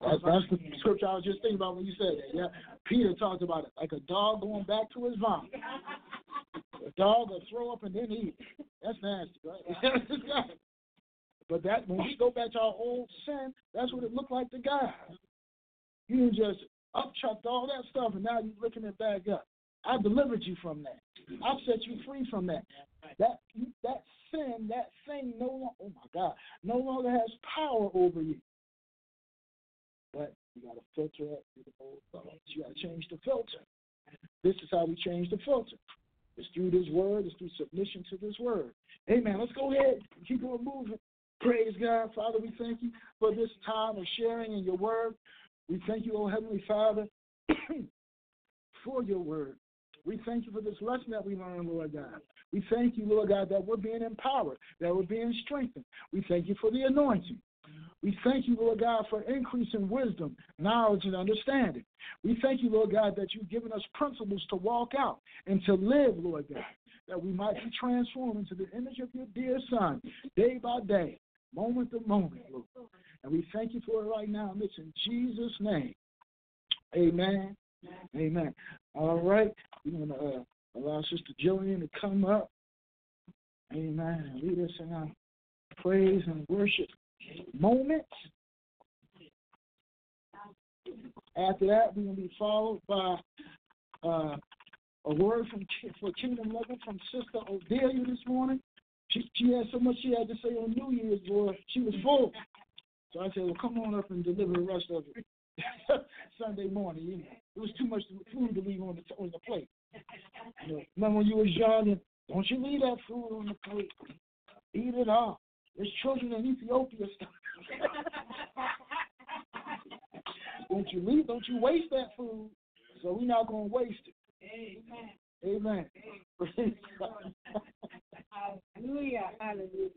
That's, that's the scripture I was just thinking about when you said that. Yeah, Peter talked about it like a dog going back to his vomit. A dog will throw up and then eat. That's nasty, right? <laughs> but that when we go back to our old sin, that's what it looked like to God. You just upchucked all that stuff, and now you're looking it back up. I delivered you from that. I've set you free from that. That that sin, that thing, no longer, oh my God, no longer has power over you. But you got to filter it through the old thoughts. You got to change the filter. This is how we change the filter. It's through this word. It's through submission to this word. Amen. Let's go ahead keep on moving. Praise God. Father, we thank you for this time of sharing in your word. We thank you, oh Heavenly Father, <clears throat> for your word. We thank you for this lesson that we learned, Lord God. We thank you, Lord God, that we're being empowered, that we're being strengthened. We thank you for the anointing. We thank you, Lord God, for increasing wisdom, knowledge, and understanding. We thank you, Lord God, that you've given us principles to walk out and to live, Lord God, that we might be transformed into the image of your dear Son, day by day, moment to moment, Lord. And we thank you for it right now. It's in Jesus' name. Amen. Amen. All right. We're to uh, allow Sister Jillian to come up. Amen. Lead us in our praise and worship moments. After that, we're going to be followed by uh, a word from for Kingdom Level from Sister Odiela this morning. She, she had so much she had to say on New Year's, boy. She was full. So I said, well, come on up and deliver the rest of it <laughs> Sunday morning. You know, it was too much food to leave on the on the plate. You know, remember when you was young and don't you leave that food on the plate. Eat it all. There's children in Ethiopia stuff. <laughs> don't you leave, don't you waste that food. So we're not gonna waste it. Amen. Amen. <laughs> hallelujah. Hallelujah.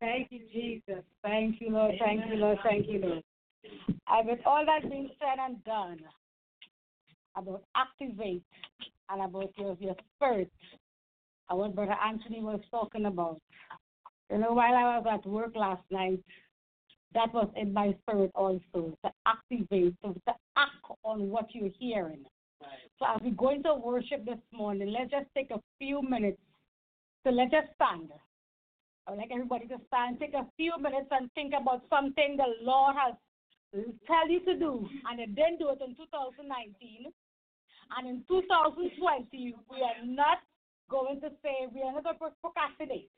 Thank you, Jesus. Thank you, Lord. Thank you, Lord. Thank you, Lord. And with all that being said and done about activate and about your, your spirit, and what Brother Anthony was talking about. You know, while I was at work last night, that was in my spirit also to activate, to, to act on what you're hearing. Right. So as we go into worship this morning, let's just take a few minutes to let us stand. I would like everybody to stand, take a few minutes and think about something the Lord has tell you to do, and you didn't do it in 2019. And in 2020, we are not going to say, we are not going to procrastinate.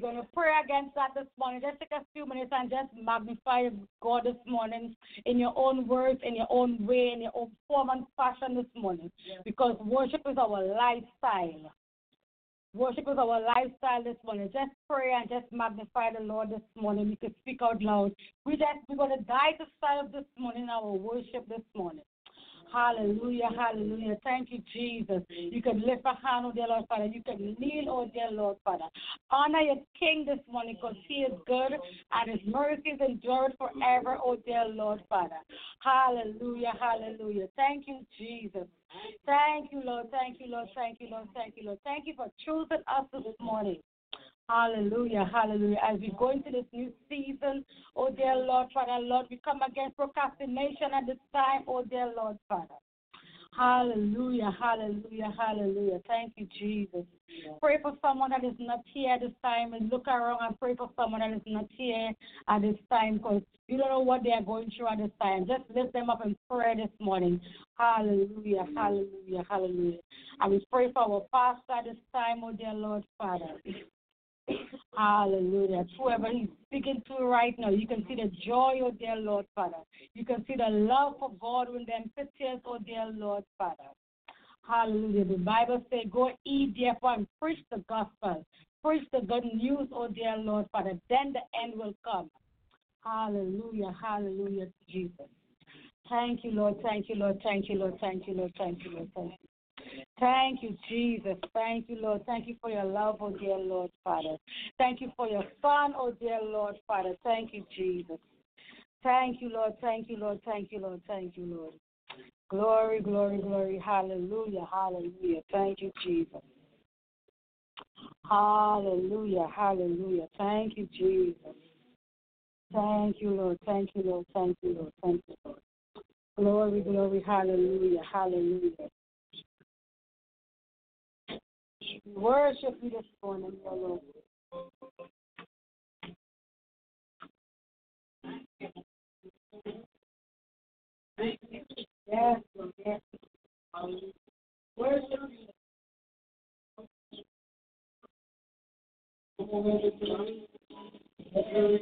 We're going to pray against that this morning. Just take a few minutes and just magnify God this morning in your own words, in your own way, in your own form and fashion this morning. Because worship is our lifestyle. Worship is our lifestyle this morning. Just pray and just magnify the Lord this morning. We could speak out loud. We just we're gonna die to serve this morning, our worship this morning. Hallelujah, hallelujah. Thank you, Jesus. You can lift a hand, oh dear Lord Father. You can kneel, oh dear Lord Father. Honor your King this morning because he is good and his mercies endure forever, oh dear Lord Father. Hallelujah, hallelujah. Thank you, Jesus. Thank you, Lord. Thank you, Lord. Thank you, Lord. Thank you, Lord. Thank you for choosing us this morning. Hallelujah, hallelujah. As we go into this new season, oh dear Lord, Father, Lord, we come against procrastination at this time, oh dear Lord, Father. Hallelujah, hallelujah, hallelujah. Thank you, Jesus. Pray for someone that is not here at this time and look around and pray for someone that is not here at this time because you don't know what they are going through at this time. Just lift them up in prayer this morning. Hallelujah, hallelujah, hallelujah. And we pray for our pastor at this time, oh dear Lord Father. Hallelujah. Whoever he's speaking to right now, you can see the joy, oh dear Lord Father. You can see the love for God in them pictures, oh dear Lord Father. Hallelujah. The Bible says, Go eat therefore and preach the gospel. Preach the good news, oh dear Lord Father. Then the end will come. Hallelujah. Hallelujah, Jesus. Thank you, Lord. Thank you, Lord. Thank you, Lord. Thank you, Lord. Thank you, Lord. Thank you. Thank you, Jesus. Thank you, Lord. Thank you for your love, oh dear Lord, Father. Thank you for your Son, oh dear Lord, Father. Thank you, Jesus. Thank you, Lord. Thank you, Lord. Thank you, Lord. Thank you, Lord. Glory, glory, glory. Hallelujah. Hallelujah. Thank you, Jesus. Hallelujah. Hallelujah. Thank you, Jesus. Thank you, Lord. Thank you, Lord. Thank you, Lord. Thank you, Lord. Glory, glory. Hallelujah. Hallelujah. Worship you this morning, Lord. Yes, Lord. Yes. Worship you. There is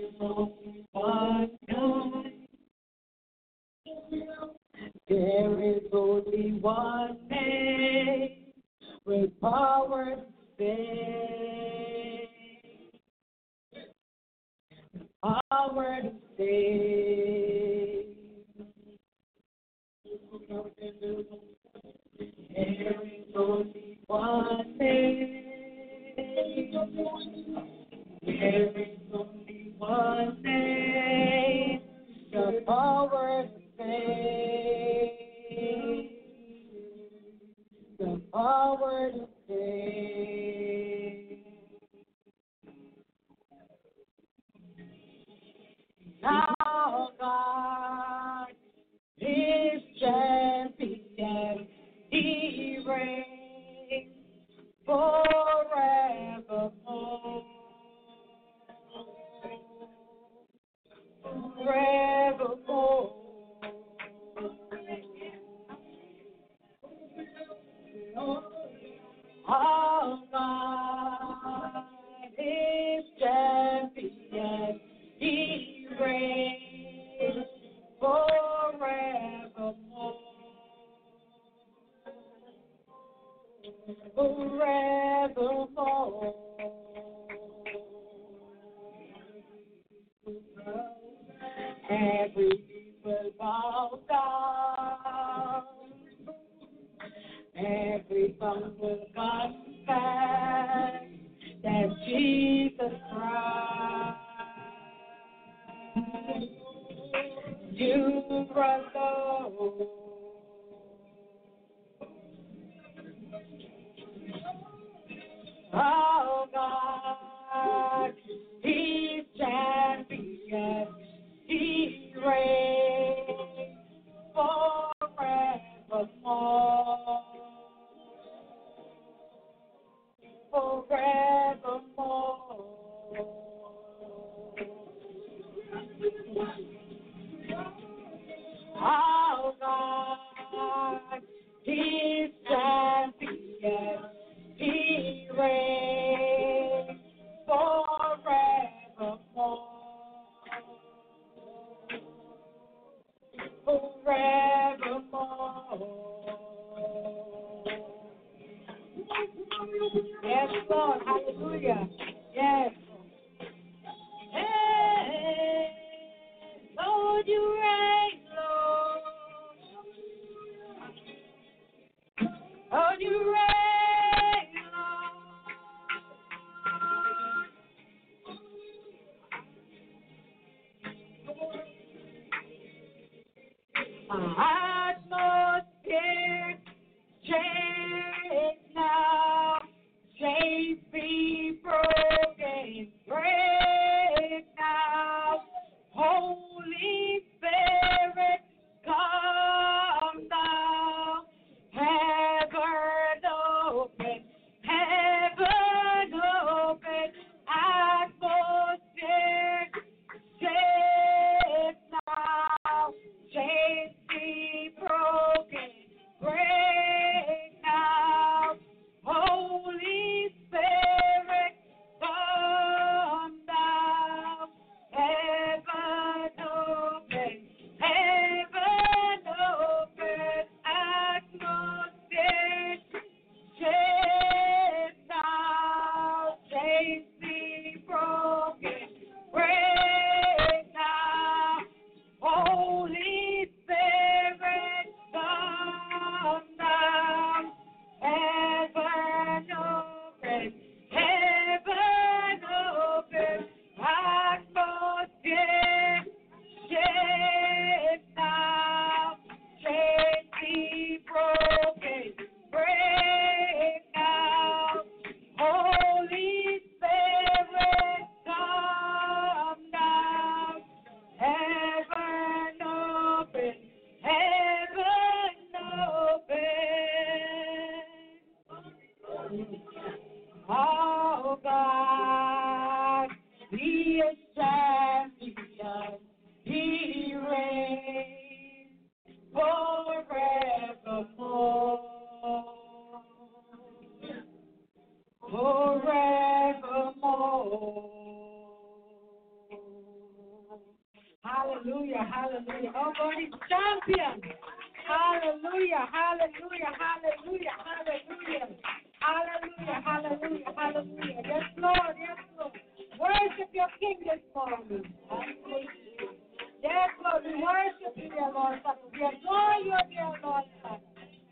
Your Lord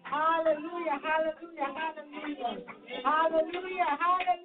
Hallelujah, hallelujah, hallelujah. Hallelujah, hallelujah.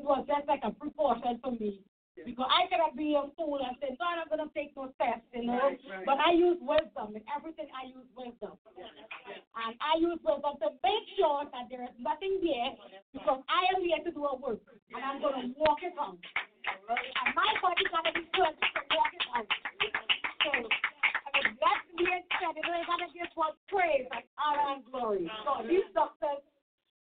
it was just like a precaution for me. Yeah. Because I cannot be a fool and said, God, I'm going to take no steps, you know. Right, right. But I use wisdom. In everything, I use wisdom. Yeah, right. And I use wisdom to make sure that there is nothing there because I am here to do a work. And I'm going to walk it out. And my body got to be good to walk it out. So, I mean, that's being said. It ain't going to give God praise and honor and glory. So, these doctors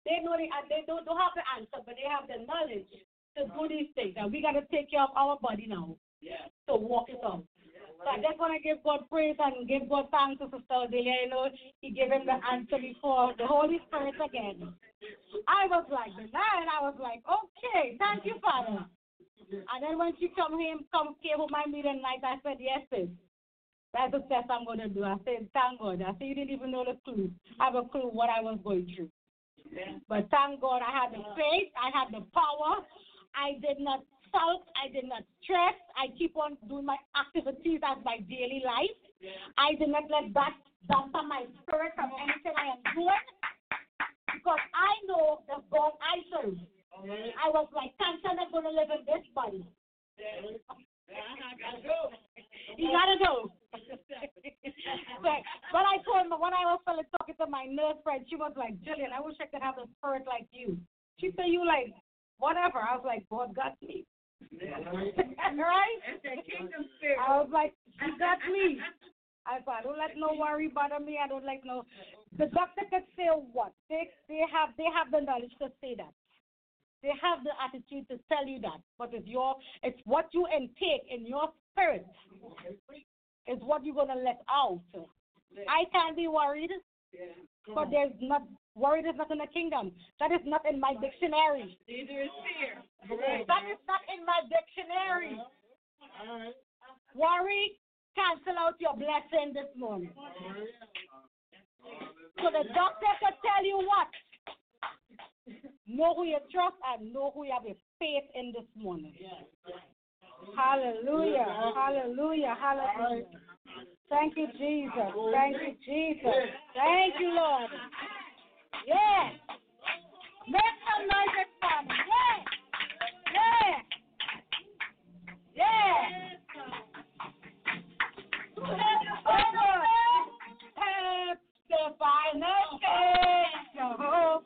they know they, they don't, don't have the answer, but they have the knowledge to do these things. And we got to take care of our body now yeah. to walk it out. So I just want to give God praise and give God thanks to Sister Odiela. You know, He gave him the answer before the Holy Spirit again. I was like, man, I was like, okay, thank you, Father. And then when she come home, come came home my meeting night, I said, yes, sis. That's the test I'm going to do. I said, thank God. I said, you didn't even know the clue. I have a clue what I was going through. But thank God I had the faith, I had the power. I did not sulk, I did not stress. I keep on doing my activities as my daily life. I did not let that dampen my spirit from anything I am doing because I know the God I serve. I was like, cancer not going to live in this body. You gotta go. but but I told him when I was talking to my nurse friend, she was like, Jillian, I wish I could have a spirit like you. She said, You like whatever. I was like, God got me. <laughs> right? I was like, He got me. I said, I don't let no worry bother me. I don't like no. The doctor could say what they they have they have the knowledge to say that. They have the attitude to tell you that. But it's your it's what you intake in your spirit is what you're gonna let out. I can't be worried, but there's not worried is not in the kingdom. That is not in my dictionary. Neither is fear. That is not in my dictionary. Worry cancel out your blessing this morning. So the doctor can tell you what? Know who you trust and know who you have a faith in this morning. Hallelujah. Hallelujah. Hallelujah. Thank you, Jesus. Thank you, Jesus. Thank you, Lord. Yeah. Make some noise this morning. Has the final say. Jehovah has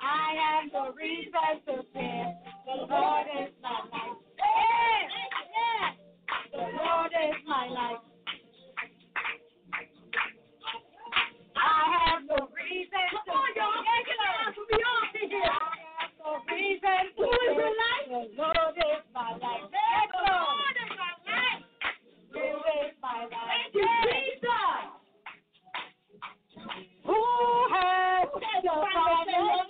Come on, I have the reason to fear. The Lord is my life. Yeah, yeah, the Lord is my life. I have no reason to fear. I have no reason to fear. The Lord is my life. Yes, Lord. Who is my life? Who has the final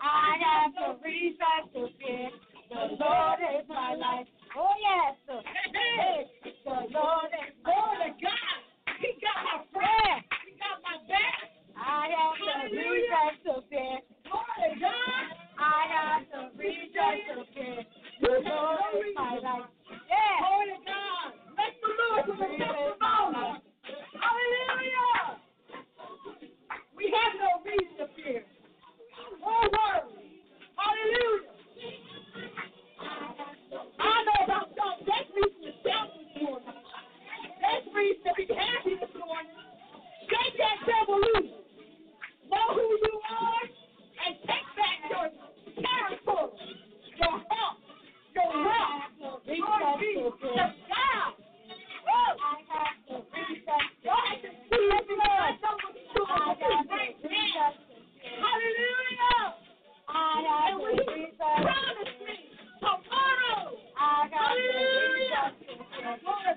I have no reason to fear. The Lord is my life. Oh yes. The Lord is God. He got my friend. He got my back. I have no reason to fear. Glory God. I have no reason to fear. The Lord is my life. Yeah. Holy God. Let the Lord Hallelujah. We have no reason to fear. Hallelujah. I know about to be happy this morning. Shake that devil loose. Know who you are and take back your territory, your your your! I. Hallelujah. I the reason. Promise me tomorrow. I the reason.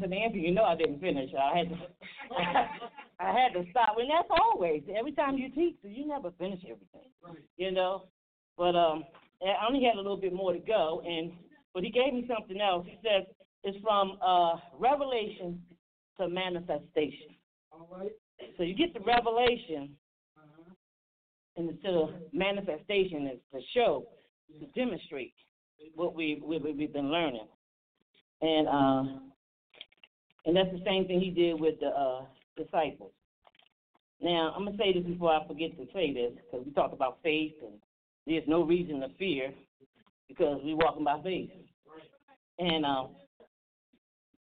I said, Anthony, you know I didn't finish. I had to, <laughs> I had to stop. And that's always every time you teach, you never finish everything, you know. But um, I only had a little bit more to go, and but he gave me something else. He says it's from uh, revelation to manifestation. All right. So you get the revelation, and instead of manifestation is to show, to demonstrate what we, we we've been learning, and uh, and that's the same thing he did with the uh, disciples. Now I'm gonna say this before I forget to say this because we talk about faith and there's no reason to fear because we're walking by faith. And um,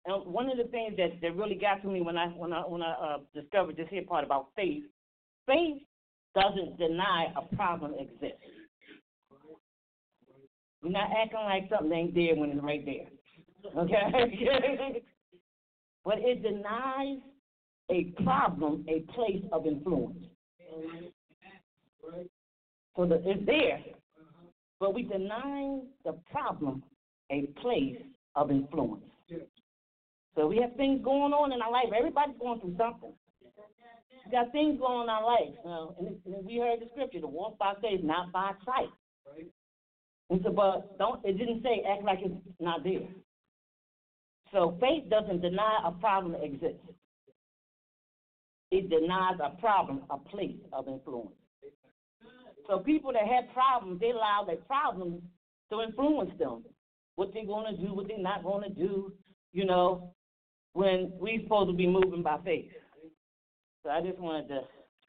and one of the things that, that really got to me when I when I when I uh, discovered this here part about faith, faith doesn't deny a problem exists. We're not acting like something ain't there when it's right there. <laughs> Okay? <laughs> but it denies a problem a place of influence. So the, it's there, but we deny the problem a place of influence. So we have things going on in our life. Everybody's going through something. We got things going on in our life. Uh, and, and we heard the scripture, the walk by faith, not by sight. And so, but don't it didn't say act like it's not there. So faith doesn't deny a problem exists. It denies a problem a place of influence. So people that have problems, they allow their problems to influence them. What they're going to do, what they're not going to do, you know, when we're supposed to be moving by faith. So I just wanted to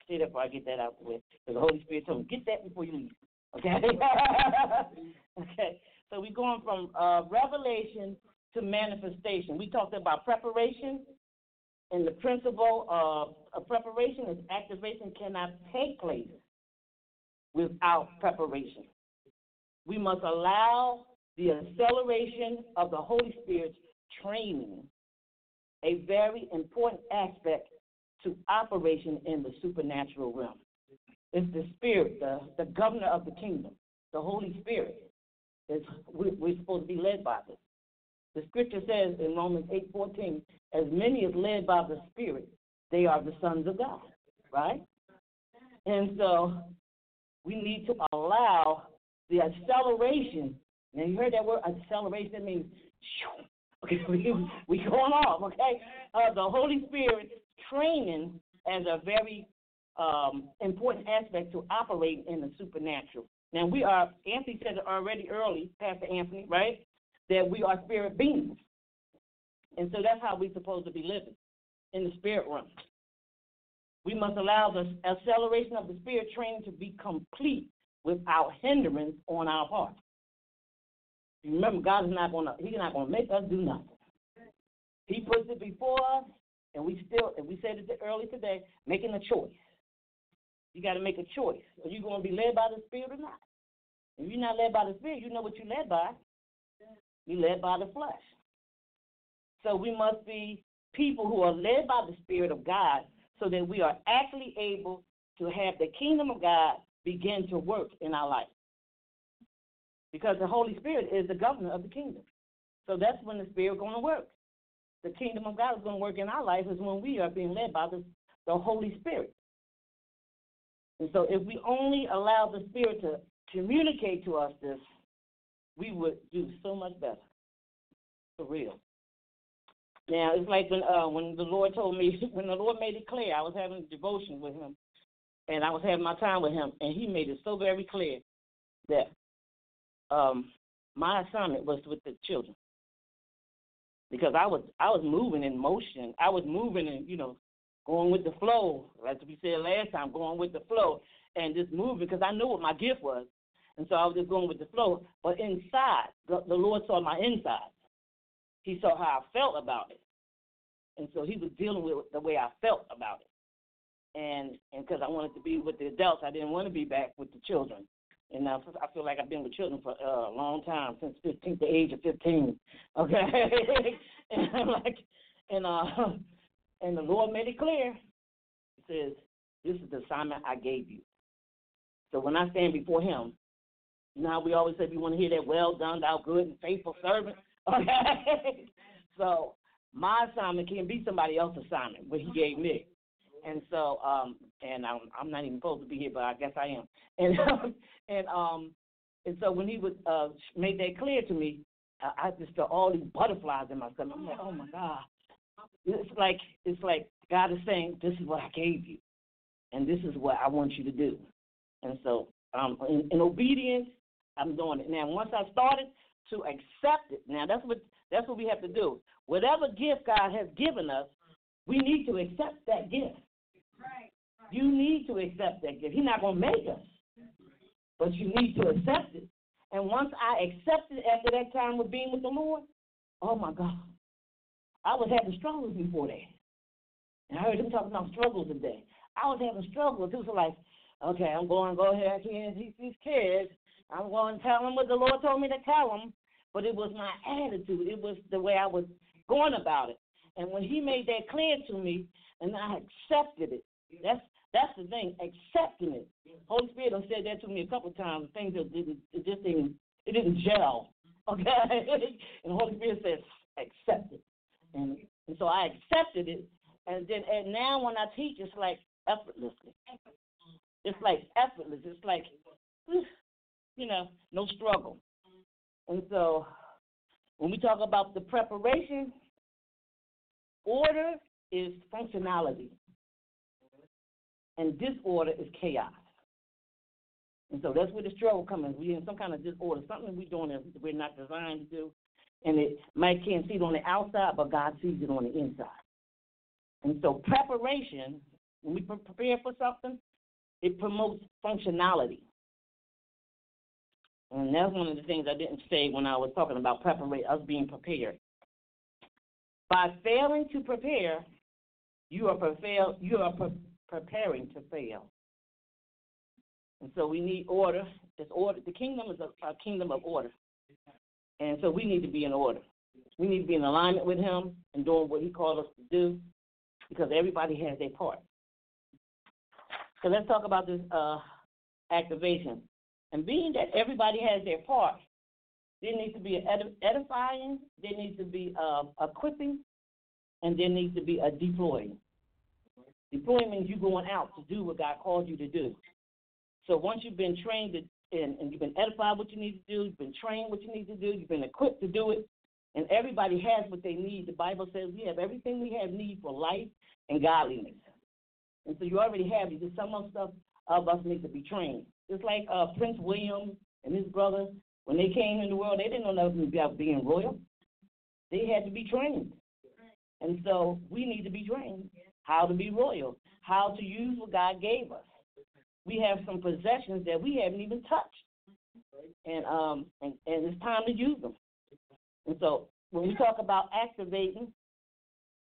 say that before I get that out the way. Because the Holy Spirit told me, get that before you leave. Okay? <laughs> okay. So we're going from uh, revelation to manifestation. We talked about preparation, and the principle of, of preparation is activation cannot take place without preparation. We must allow the acceleration of the Holy Spirit's training, a very important aspect to operation in the supernatural realm. It's the Spirit, the, the governor of the kingdom, the Holy Spirit. Is we, we're supposed to be led by this. The scripture says in Romans 8:14, as many as led by the Spirit, they are the sons of God, right? And so we need to allow the acceleration. Now you heard that word acceleration that means okay, <laughs> we we going off, okay? Uh, the Holy Spirit training as a very um, important aspect to operate in the supernatural. Now we are Anthony said it already early, Pastor Anthony, right? That we are spirit beings. And so that's how we're supposed to be living in the spirit realm. We must allow the acceleration of the spirit training to be complete without hindrance on our part. Remember, God is not gonna He's not gonna make us do nothing. He puts it before us, and we still, and we said it early today, making a choice. You got to make a choice. Are you going to be led by the Spirit or not? If you're not led by the Spirit, you know what you're led by. You're led by the flesh. So we must be people who are led by the Spirit of God so that we are actually able to have the kingdom of God begin to work in our life. Because the Holy Spirit is the governor of the kingdom. So that's when the Spirit is going to work. The kingdom of God is going to work in our life is when we are being led by the, the Holy Spirit. And so if we only allow the Spirit to communicate to us this, we would do so much better. For real. Now it's like when uh, when the Lord told me <laughs> when the Lord made it clear, I was having devotion with Him, and I was having my time with Him, and He made it so very clear that um, my assignment was with the children because I was I was moving in motion. I was moving and you know going with the flow, as we said last time, going with the flow and just moving because I knew what my gift was, and so I was just going with the flow. But inside, the, the Lord saw my inside. He saw how I felt about it, and so He was dealing with the way I felt about it. And and because I wanted to be with the adults, I didn't want to be back with the children. And I, I feel like I've been with children for uh, a long time, since 15, the age of 15. Okay, <laughs> and I'm like, and uh, <laughs> and the Lord made it clear. He says, "This is the assignment I gave you." So when I stand before Him, how we always say we want to hear that, "Well done, thou good and faithful servant." <laughs> Okay, so my assignment can be somebody else's assignment, what He gave me. And so, um, and I'm, I'm not even supposed to be here, but I guess I am. <laughs> And and um, and so when he was uh, made that clear to me, I, I just felt all these butterflies in my stomach. I'm like, oh my God, it's like it's like God is saying, this is what I gave you, and this is what I want you to do. And so, um, in, in obedience, I'm doing it now. Once I started to accept it, now that's what that's what we have to do. Whatever gift God has given us, we need to accept that gift. Right? You need to accept that gift. He's not going to make us, but you need to accept it. And once I accepted after that time of being with the Lord, oh my God, I was having struggles before that. And I heard him talking about struggles today. I was having struggles. It was like, okay, I'm going to go ahead and teach these kids. I'm going to tell them what the Lord told me to tell them. But it was my attitude. It was the way I was going about it. And when he made that clear to me, and I accepted it, that's that's the thing, accepting it. Holy Spirit has said that to me a couple of times. Things that didn't, it just didn't, it didn't gel. <laughs> Okay, and Holy Spirit says accept it, and and so I accepted it, and then and now when I teach, it's like effortlessly. It's like effortless. It's like, you know, no struggle. And so when we talk about the preparation, order is functionality and disorder is chaos. And so that's where the struggle comes in. We're in some kind of disorder, something we're doing that we're not designed to do. And it might can't see it on the outside, but God sees it on the inside. And so preparation, when we prepare for something, it promotes functionality. And that's one of the things I didn't say when I was talking about preparation, us being prepared. By failing to prepare, you are you are pre- preparing to fail. And so we need order. Order. The kingdom is a, a kingdom of order. And so we need to be in order. We need to be in alignment with Him and doing what He called us to do because everybody has their part. So let's talk about this uh, activation. And being that everybody has their part, there needs to be an edifying, there needs to be uh, equipping, and there needs to be a deploying. Deploying means you going out to do what God called you to do. So once you've been trained and, and you've been edified what you need to do, you've been trained what you need to do, you've been equipped to do it, and everybody has what they need. The Bible says we have everything we have need for life and godliness. And so you already have it. Just some of stuff of us need to be trained. It's like uh, Prince William and his brother, when they came in the world, they didn't know nothing about being royal. They had to be trained. And so we need to be trained how to be royal, how to use what God gave us. We have some possessions that we haven't even touched. And um and, and it's time to use them. And so when we talk about activating,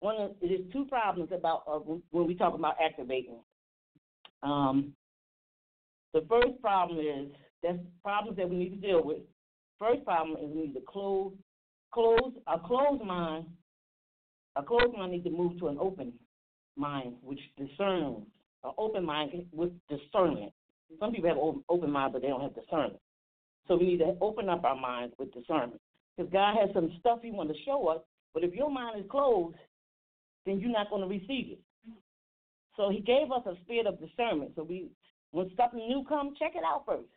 one of there's two problems about uh, when we talk about activating. Um, the first problem is that's problems that we need to deal with. First problem is we need to close, close a closed mind. A closed mind needs to move to an open mind, which discerns. An open mind with discernment. Some people have open, open mind, but they don't have discernment. So we need to open up our minds with discernment. Because God has some stuff He wants to show us, but if your mind is closed, then you're not going to receive it. So He gave us a spirit of discernment. So we, when something new comes, check it out first.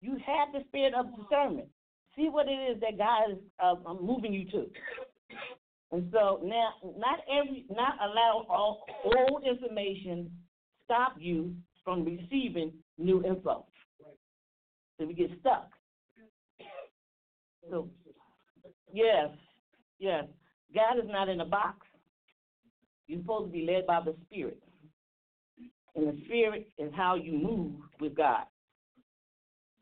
You have the spirit of discernment. See what it is that God is uh, moving you to. And so now, not every, not allow all old information stop you from receiving new info. So we get stuck. So Yes, yes. God is not in a box. You're supposed to be led by the Spirit. And the Spirit is how you move with God.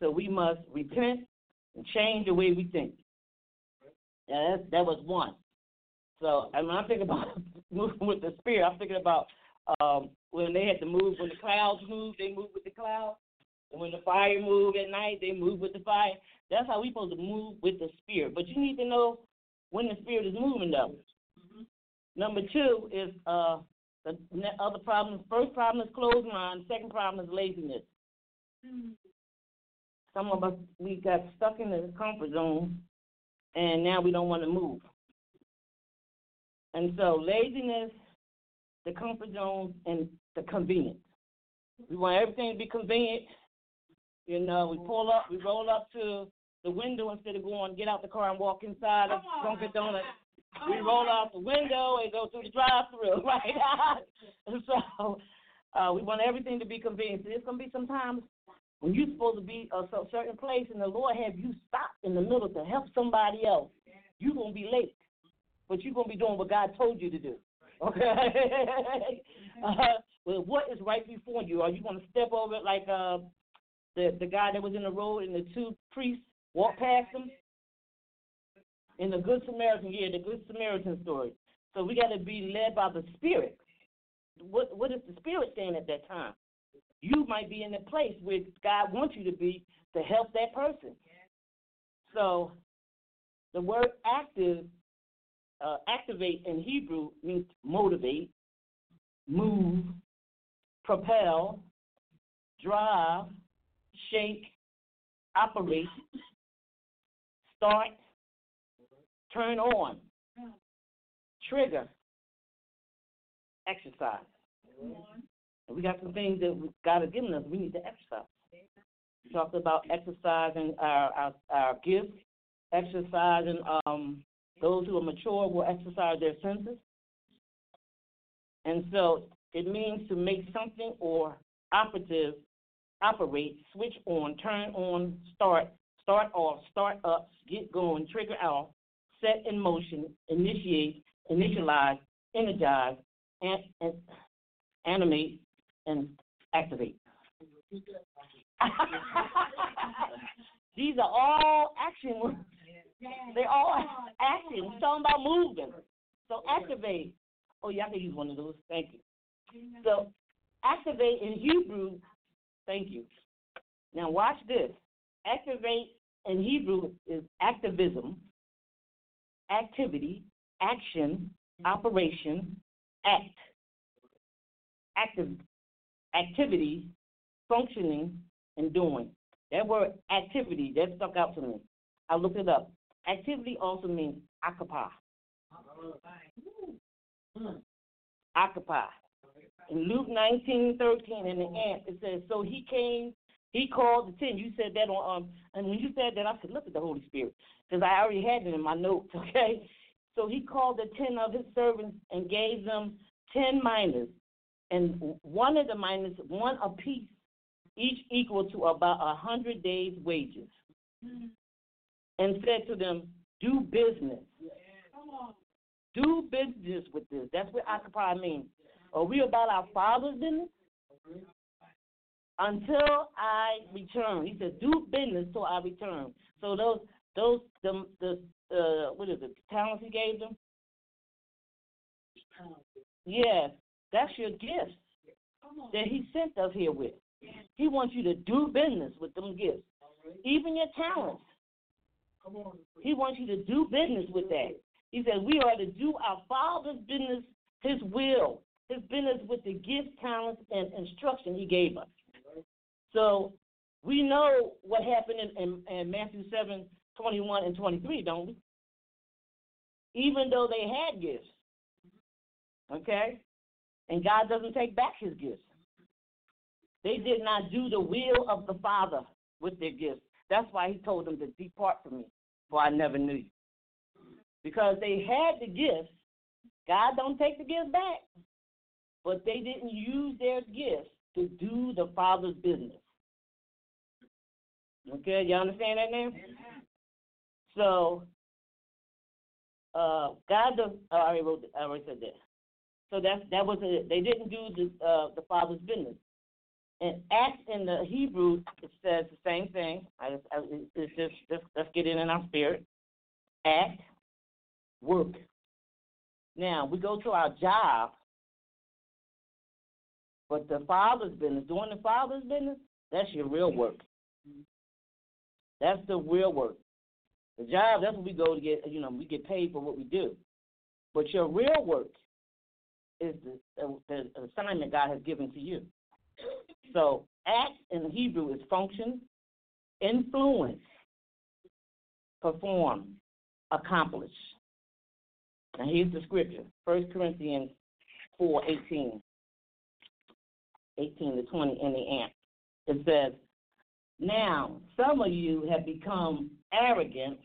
So we must repent and change the way we think. Yeah, that, that was one. So and when I'm thinking <laughs> about moving with the Spirit, I'm thinking about um, when they had to move, when the clouds moved, they moved with the clouds. And when the fire moved at night, they moved with the fire. That's how we supposed to move with the spirit. But you need to know when the spirit is moving though. Mm-hmm. Number two is uh the other problem. First problem is closed mind. Second problem is laziness. Mm-hmm. Some of us we got stuck in the comfort zone, and now we don't want to move. And so laziness, the comfort zone, and the convenience. We want everything to be convenient. You know, we pull up, we roll up to the window instead of going get out the car and walk inside of Dunkin' Donuts. We roll out the window and go through the drive-through, <laughs> right? <laughs> and so uh, we want everything to be convenient. There's gonna be some times when you're supposed to be a certain place, and the Lord have you stop in the middle to help somebody else. You're gonna be late, but you're gonna be doing what God told you to do. <laughs> Okay. uh, well, what is right before you? Are you gonna step over it like uh, the the guy that was in the road and the two priests walk past them. In the Good Samaritan, yeah, the Good Samaritan story. So we got to be led by the Spirit. What what is the Spirit saying at that time? You might be in a place where God wants you to be to help that person. So the word active, uh, activate in Hebrew means motivate, move, propel, drive, shake, operate, start, turn on, trigger, exercise. And we got some things that God has given us. We need to exercise. We talked about exercising our our, our gifts, exercising um, those who are mature will exercise their senses. And so it means to make something or operative operate, switch on, turn on, start, start off, start up, get going, trigger off, set in motion, initiate, initialize, energize, and, and animate, and activate. <laughs> These are all action words. They're all action. We're talking about moving. So activate. Oh, yeah, I can use one of those. Thank you. So activate in Hebrew, thank you. Now watch this. Activate in Hebrew is activism, activity, action, mm-hmm. operation, act. Active activity, functioning, and doing. That word activity, that stuck out to me. I looked it up. Activity also means occupy. Occupy. In Luke nineteen thirteen in the end, it says, So he came, he called the ten. You said that on, um, and when you said that, I said, Look at the Holy Spirit, because I already had it in my notes, <laughs> okay? So he called the ten of his servants and gave them ten minas, and one of the minas, one apiece, each equal to about a hundred days' wages, and said to them, Do business. Do business with this. That's what occupy means. Are we about our father's business? Until I return. He said, Do business till I return. So those those the the uh what is it, talents he gave them? Yes, that's your gifts that he sent us here with. He wants you to do business with them gifts. Even your talents. He wants you to do business with that. He said we are to do our Father's business, His will, His business with the gifts, talents, and instruction He gave us. So we know what happened in, in, in Matthew 7 21 and 23, don't we? Even though they had gifts. Okay? And God doesn't take back His gifts. They did not do the will of the Father with their gifts. That's why He told them to depart from me, for I never knew you because they had the gifts. God don't take the gifts back, but they didn't use their gifts to do the Father's business. Okay, you understand that now? So, uh, God does. Oh, I already wrote. I already said that. So that's that was it. They didn't do the uh, the Father's business. And Acts in the Hebrew it says the same thing. I I, it's just, just let's get it in our spirit. Act work. Now, we go to our job, but the father's business, doing the father's business, that's your real work. That's the real work. The job, that's what we go to get, you know, we get paid for what we do. But your real work is the, the, assignment God has given to you. So, act in Hebrew is function, influence, perform, accomplish. Now here's the scripture. First Corinthians four eighteen. 18 18 to 20 in the ant. It says, Now some of you have become arrogant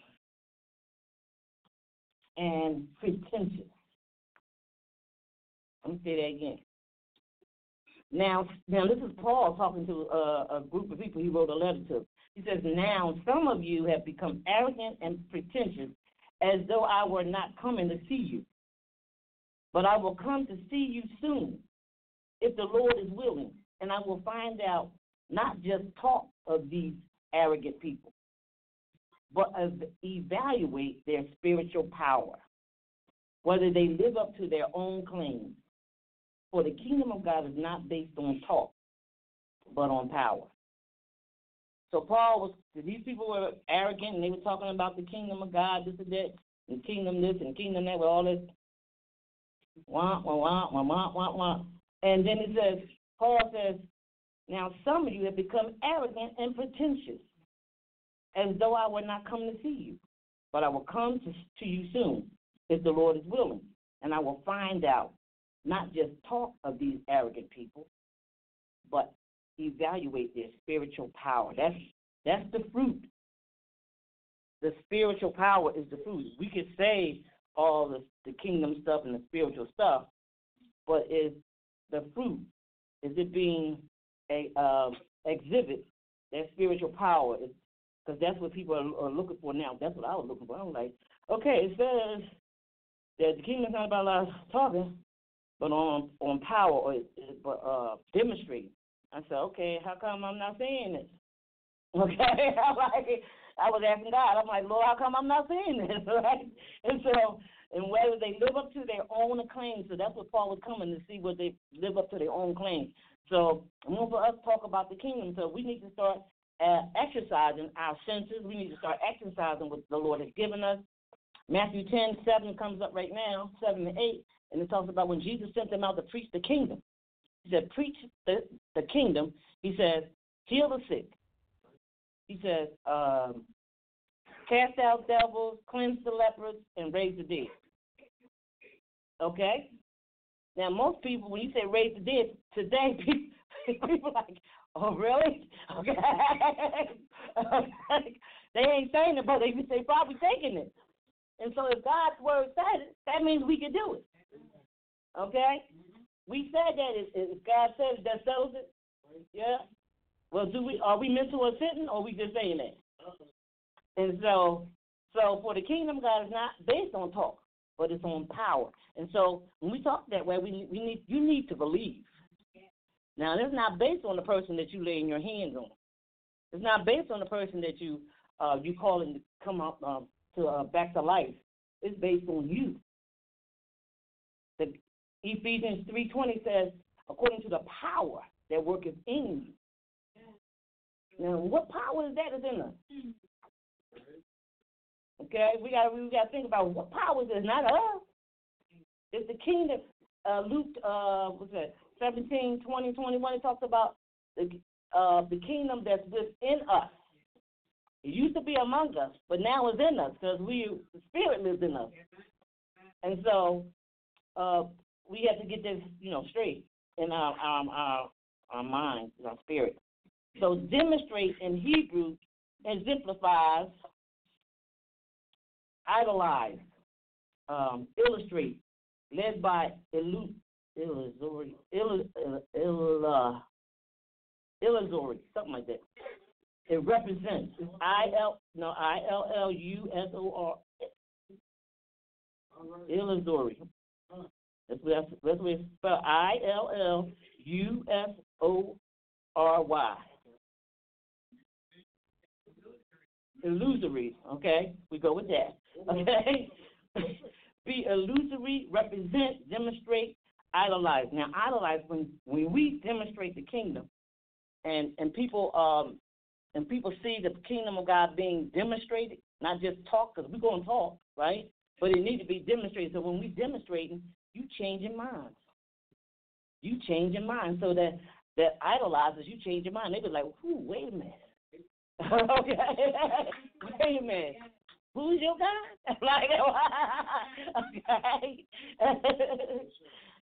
and pretentious. Let me say that again. Now, now this is Paul talking to a, a group of people he wrote a letter to. He says, Now some of you have become arrogant and pretentious as though I were not coming to see you. But I will come to see you soon, if the Lord is willing, and I will find out not just talk of these arrogant people, but evaluate their spiritual power, whether they live up to their own claims. For the kingdom of God is not based on talk, but on power. So Paul was these people were arrogant and they were talking about the kingdom of God, this and that, and kingdom this and kingdom that with all this wah wah wah wah wah wah wah. And then it says Paul says, Now some of you have become arrogant and pretentious, as though I would not come to see you. But I will come to, to you soon, if the Lord is willing, and I will find out, not just talk of these arrogant people, but evaluate their spiritual power. That's that's the fruit. The spiritual power is the fruit. We could say all the, the kingdom stuff and the spiritual stuff, but is the fruit is it being a uh, exhibit that spiritual power? Because that's what people are, are, looking for now. That's what I was looking for. I was like, okay, it says that the kingdom's not about a lot of talking, but on on power or but uh, demonstrating. I said, okay, how come I'm not seeing this? <laughs> Okay, I'm like, I was asking God. I'm like, Lord, how come I'm not seeing this? <laughs> Right? And so, and whether they live up to their own claims. So that's what Paul was coming to see whether they live up to their own claims. So, want for us talk about the kingdom. So we need to start uh, exercising our senses. We need to start exercising what the Lord has given us. Matthew 10, 7 comes up right now, 7 and 8, and it talks about when Jesus sent them out to preach the kingdom. He said, Preach the, the kingdom. He said, Heal the sick. He said, um, Cast out devils, cleanse the lepers, and raise the dead. Okay? Now, most people, when you say raise the dead, today <laughs> people, like, oh, really? Okay. <laughs> they ain't saying it, but they, they probably taking it. And so if God's word said it, that means we can do it. Okay? We said that if, if God says that settles it. Yeah. Well, do we are we mental or sitting, or we just saying that? And so, so for the kingdom, God is not based on talk, but it's on power. And so when we talk that way, we we need you need to believe. Now, it's not based on the person that you laying your hands on. It's not based on the person that you uh, you calling to come up um, to uh, back to life. It's based on you. The Ephesians three twenty says, according to the power that worketh in you. Now, what power is that is in us? Okay, we got we got to think about what power is not us. It's the kingdom. Uh, Luke, uh, what's that? 17, 20, 21. It talks about the uh, the kingdom that's within us. It used to be among us, but now it's in us because we the Spirit lives in us. And so uh, we have to get this, you know, straight in our our our, our mind, our spirit. So demonstrate in Hebrew exemplifies, idolize, um, illustrate, led by Elu, Illusory, Ill, Ill, uh, Illusory, something like that. It represents. I L no I L L U S O R Illusory. That's what that's what it's spelled. I L L U S O R Y. Illusory. Okay, we go with that. <laughs> Okay. Be illusory, represent, demonstrate, idolize. Now, idolize when when we demonstrate the kingdom, and and people um and people see the kingdom of God being demonstrated, not just talk, because we're going to talk, right? But it needs to be demonstrated. So when we demonstrating, you changing minds. You changing minds so that that idolizes, you change your mind. They be like, "Ooh, wait a minute." <laughs> okay, <laughs> wait a minute. Who's your God? <laughs> like, <laughs> okay. <laughs>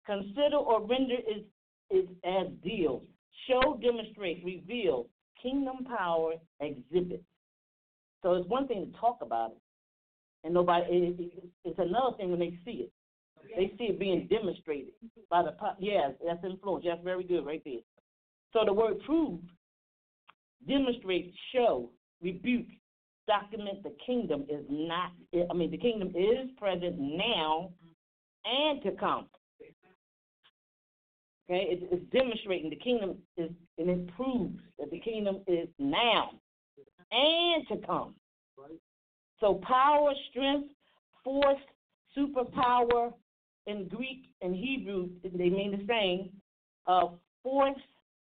Consider or render is is as deal. Show, demonstrate, reveal, kingdom power, exhibit. So it's one thing to talk about it, and nobody. It, it, it's another thing when they see it. They see it being demonstrated by the. Yes, that's influence. That's very good right there. So the word prove, demonstrate, show, rebuke, document the kingdom is not. I mean, the kingdom is present now and to come. Okay, it, it's demonstrating the kingdom is, and it proves that the kingdom is now and to come. So power, strength, force, superpower in Greek and Hebrew, they mean the same. Uh, force,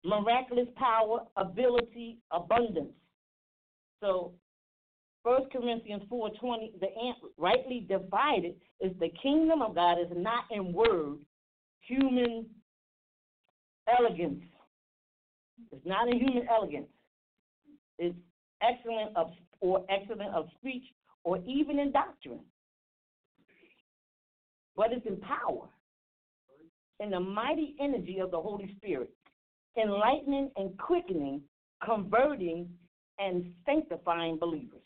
miraculous power, ability, abundance. So First Corinthians 4.20, the ant rightly divided is the kingdom of God is not in word, human elegance. It's not in human elegance. It's excellent of or excellent of speech or even in doctrine. But it's in power. In the mighty energy of the Holy Spirit, enlightening and quickening, converting and sanctifying believers.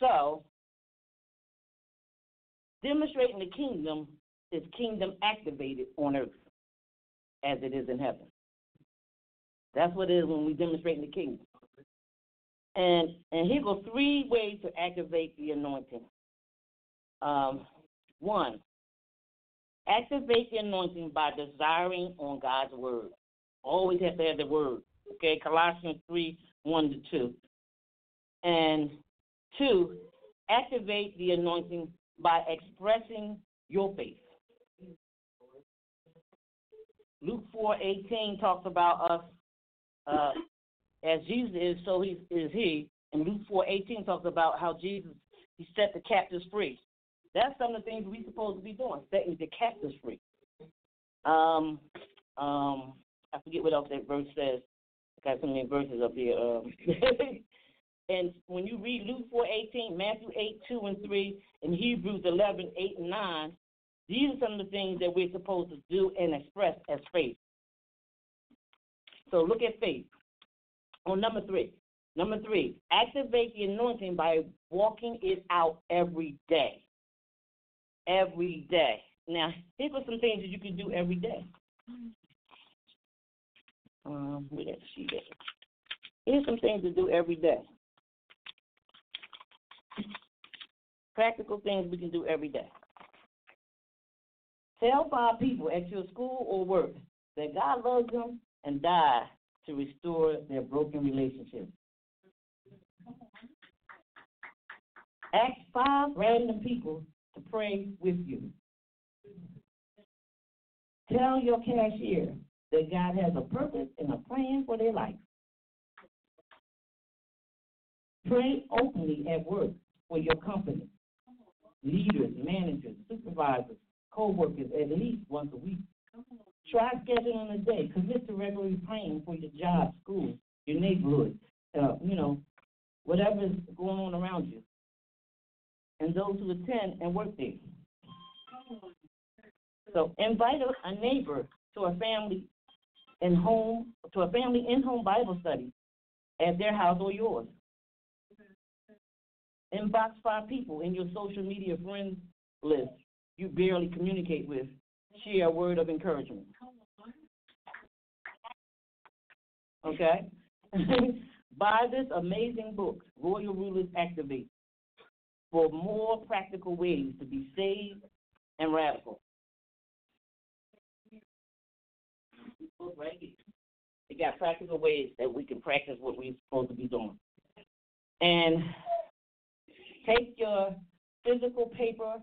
So, demonstrating the kingdom is kingdom activated on earth as it is in heaven. That's what it is when we demonstrate the kingdom. And and here go three ways to activate the anointing. Um, one, activate the anointing by desiring on God's word. Always have to have the word. Okay, Colossians three one to two. And two, activate the anointing by expressing your faith. Luke four eighteen talks about us uh, as Jesus is, so he is he. And Luke four eighteen talks about how Jesus he set the captives free. That's some of the things we're supposed to be doing, setting the captives free. Um, um, I forget what else that verse says. I got so many verses up here. Um, <laughs> and when you read Luke four eighteen, Matthew eight two and three, and Hebrews eleven eight and nine, these are some of the things that we're supposed to do and express as faith. So look at faith. On number three. Number three, activate the anointing by walking it out every day. Every day. Now, here are some things that you can do every day. Um, where that sheet at? Here's some things to do every day. Practical things we can do every day. Tell five people at your school or work that God loves them and died to restore their broken relationships. Ask five random people to pray with you. Tell your cashier that God has a purpose and a plan for their life. Pray openly at work for your company, leaders, managers, supervisors, co-workers at least once a week. Try scheduling a day. Commit to regularly praying for your job, school, your neighborhood, uh, you know, whatever is going on around you, and those who attend and work there. So invite a, neighbor to a family in home to a family in home Bible study at their house or yours. Inbox five people in your social media friends list you barely communicate with. Share a word of encouragement. Okay? <laughs> Buy this amazing book, Royal Rulers Activate, for more practical ways to be saved and radical. It got practical ways that we can practice what we're supposed to be doing. And take your physical paper,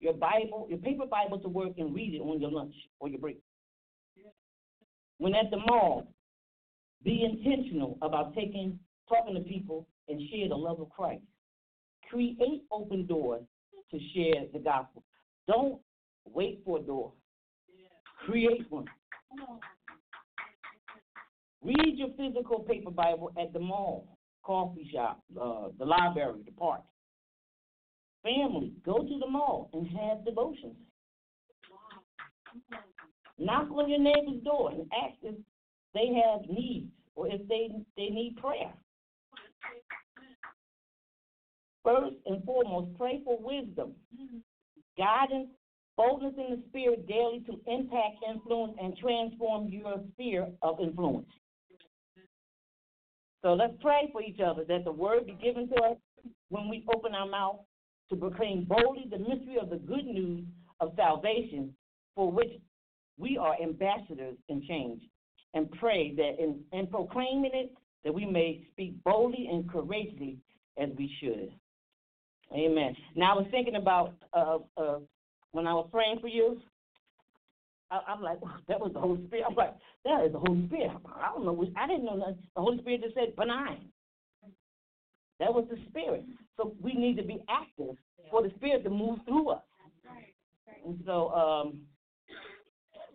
your Bible, your paper Bible to work and read it on your lunch or your break. When at the mall, be intentional about taking, talking to people and share the love of Christ. Create open doors to share the gospel. Don't wait for a door. Create one. Read your physical paper Bible at the mall, coffee shop, uh, the library, the park. Family, go to the mall and have devotions. Knock on your neighbor's door and ask if they have needs or if they they need prayer. First and foremost, pray for wisdom, guidance, boldness in the spirit daily to impact, influence, and transform your sphere of influence. So let's pray for each other that the word be given to us when we open our mouth to proclaim boldly the mystery of the good news of salvation for which we are ambassadors in change and pray that in, in proclaiming it that we may speak boldly and courageously as we should. Amen. Now I was thinking about uh, uh, when I was praying for you. I, I'm like, <laughs> that was the Holy Spirit. I'm like, that is the Holy Spirit. I don't know. I didn't know that. The Holy Spirit just said benign. That was the Spirit. So we need to be active for the Spirit to move through us. And so, um,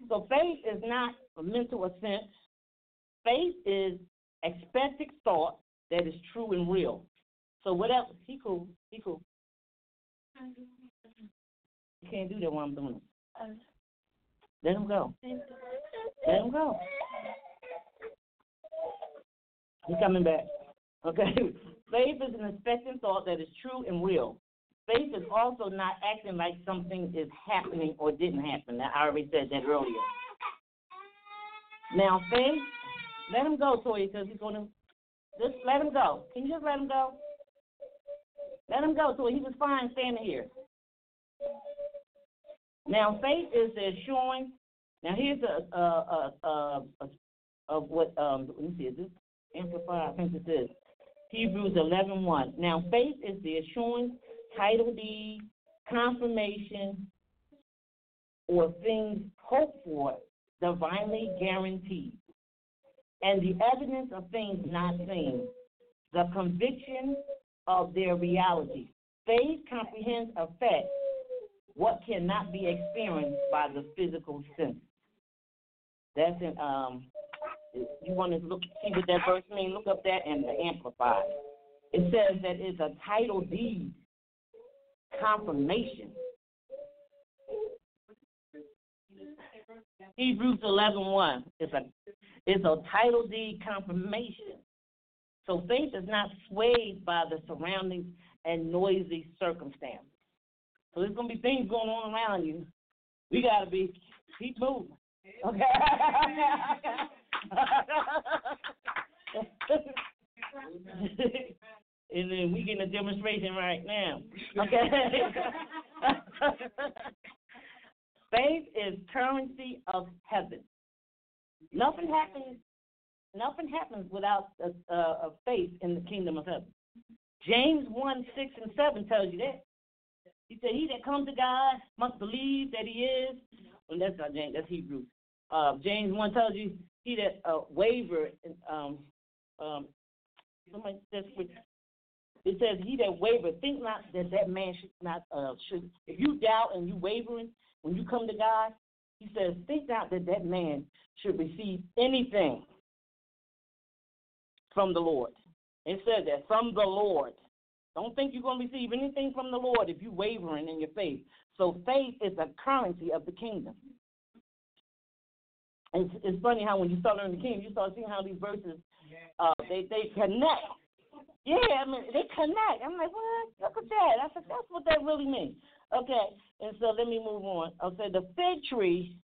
so faith is not a mental assent. Faith is expected thought that is true and real. So whatever, he cool, he cool. You can't do that while I'm doing it. Let him go. Let him go. He's coming back. Okay. <laughs> Faith is an expectant thought that is true and real. Faith is also not acting like something is happening or didn't happen. Now, I already said that earlier. Now, faith, let him go, Toya, because he's going to just let him go. Can you just let him go? Let him go, Toya. He was fine standing here. Now, faith is the assuring. Now, here's a, a, a, a, a of what um let me see, is this amplified? I think this is Hebrews 11:1. Now, faith is the assurance, title deed, confirmation, or things hoped for, divinely guaranteed. and the evidence of things not seen, the conviction of their reality. Faith comprehends effect what cannot be experienced by the physical sense. That's in um you want to look see what that verse means, look up that and the amplified. It says that it's a title deed confirmation. Hebrews eleven one. It's a it's a title deed confirmation. So faith is not swayed by the surroundings and noisy circumstances. So there's gonna be things going on around you. We gotta be keep moving. Okay. <laughs> <laughs> and then we getting a demonstration right now. Okay. <laughs> Faith is currency of heaven. Nothing happens. Nothing happens without a, a, a faith in the kingdom of heaven. James one six and seven tells you that. He said, "He that comes to God must believe that He is." Well, that's not James. That's Hebrews. Uh, James one tells you, "He that uh, waver." Um, um, somebody says, it says, "He that waver, think not that that man should not uh, should." If you doubt and you wavering when you come to God, He says, "Think not that that man should receive anything from the Lord." It says that from the Lord. Don't think you're going to receive anything from the Lord if you're wavering in your faith. So faith is a currency of the kingdom. It's, it's funny how when you start learning the kingdom, you start seeing how these verses uh, they they connect. Yeah, I mean they connect. I'm like, what? Look at that. I said that's what that really means. Okay, and so let me move on. I said the fig tree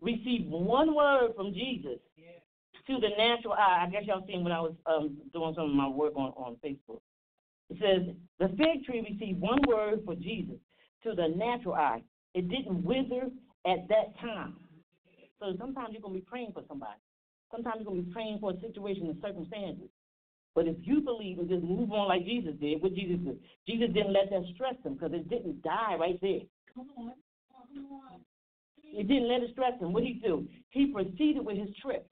received one word from Jesus to the natural eye. I guess y'all seen when I was um, doing some of my work on on Facebook. It says the fig tree received one word for Jesus to the natural eye. It didn't wither at that time. So sometimes you're gonna be praying for somebody. Sometimes you're gonna be praying for a situation and circumstances. But if you believe and just move on like Jesus did, what Jesus did, Jesus didn't let that stress him because it didn't die right there. Come on. Come on. He didn't let it stress him. What did he do? He proceeded with his trip.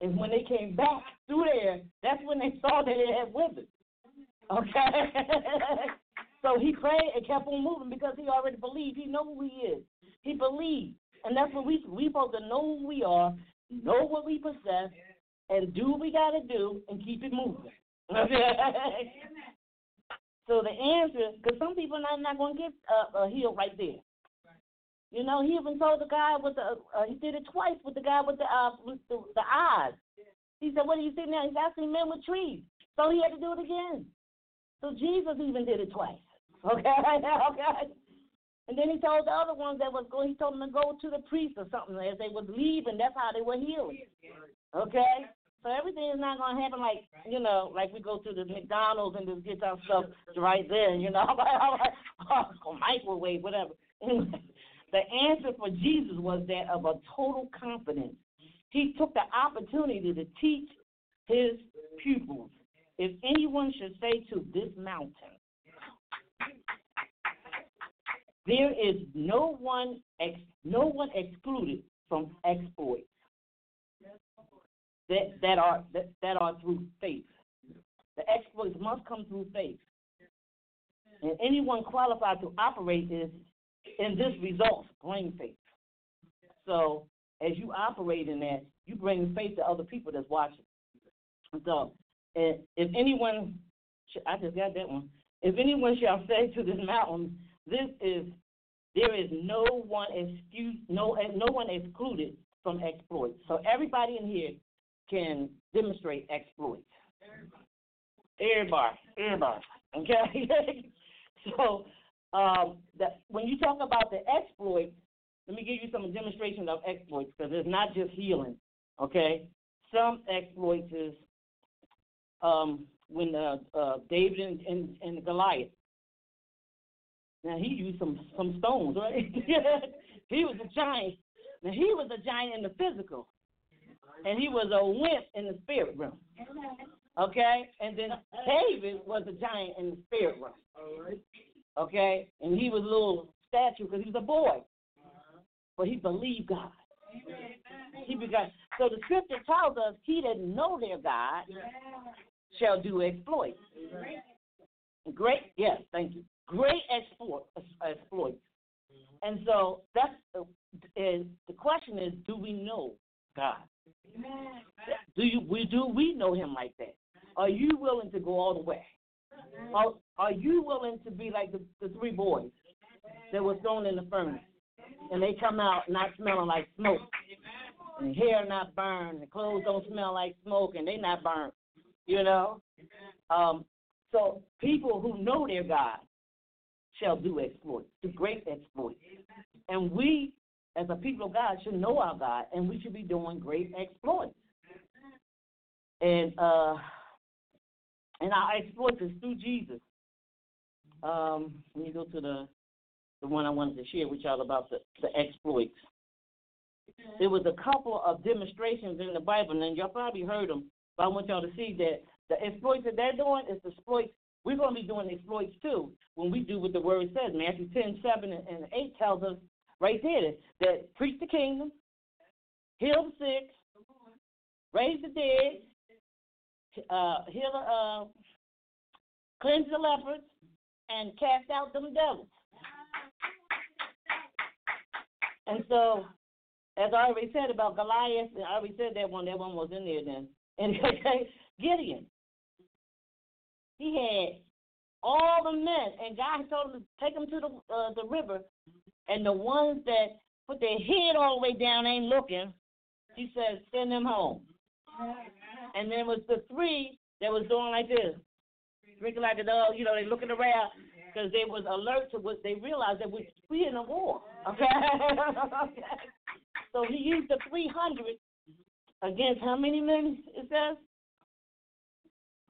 And when they came back through there, that's when they saw that it had withered. Okay? <laughs> so he prayed and kept on moving because he already believed. He know who he is. He believed. And that's what we we supposed to know who we are, know what we possess, and do what we gotta do and keep it moving. <laughs> so the answer, because some people are not, not to get uh, a healed right there. You know, he even told the guy with the, uh, he did it twice with the guy with the, uh, with the, the eyes. He said, what are you sitting there? He's asking men with trees. So he had to do it again. So Jesus even did it twice. <laughs> Okay, <laughs> okay. And then he told the other ones that was going, he told them to go to the priest or something as they was leaving. That's how they were healed. Okay? So everything is not going to happen like, you know, like we go to the McDonald's and just get our stuff right there, you know. <laughs> oh, microwave, whatever. <laughs> the answer for Jesus was that of a total confidence. He took the opportunity to teach his pupils if anyone should say to this mountain, there is no one ex, no one excluded from exploits that that are that, that are through faith. The exploits must come through faith. And anyone qualified to operate is in this result bring faith. So as you operate in that, you bring faith to other people that's watching. So if anyone, I just got that one. If anyone shall say to this mountain, this is, there is no one excuse, no no one excluded from exploits. So everybody in here can demonstrate exploits. Everybody, everybody. Okay. <laughs> so um, that when you talk about the exploits, let me give you some demonstration of exploits because it's not just healing. Okay. Some exploits is um, when uh, uh, David and, and, and Goliath. Now he used some some stones, right? <laughs> he was a giant. Now he was a giant in the physical, and he was a wimp in the spirit realm. Okay, and then David was a giant in the spirit realm. Okay, and he was a little statue because he was a boy, but he believed God. He begot. So the scripture tells us, "He that know their God shall do exploits." Great, yes, thank you. Great exploit, exploits. And so that's uh, is the question is, do we know God? Do you we do we know Him like that? Are you willing to go all the way? Are, are you willing to be like the, the three boys that were thrown in the furnace, and they come out not smelling like smoke, and hair not burned, and clothes don't smell like smoke, and they not burned, you know? Um, so people who know their God shall do exploits, do great exploits. And we, as a people of God, should know our God, and we should be doing great exploits. And uh, and our exploits is through Jesus. Um, let me go to the the one I wanted to share with y'all about the, the exploits. There was a couple of demonstrations in the Bible, and y'all probably heard them, but I want y'all to see that the exploits that they're doing is the exploits. We're going to be doing exploits too when we do what the word says. Matthew 10, 7, and 8 tells us right there that preach the kingdom, heal the sick, raise the dead, uh, heal, uh, cleanse the lepers, and cast out them devils. And so, as I already said about Goliath, I already said that one. That one was in there then. <laughs> And Gideon, he had all the men, and God told him to take them to the uh, the river, and the ones that put their head all the way down ain't looking. He said, send them home. And then was the three that was doing like this, drinking like a dog. You know, they looking around because they was alert to what they realized that we we in a war. Okay. <laughs> So he used the 300 against how many men? It says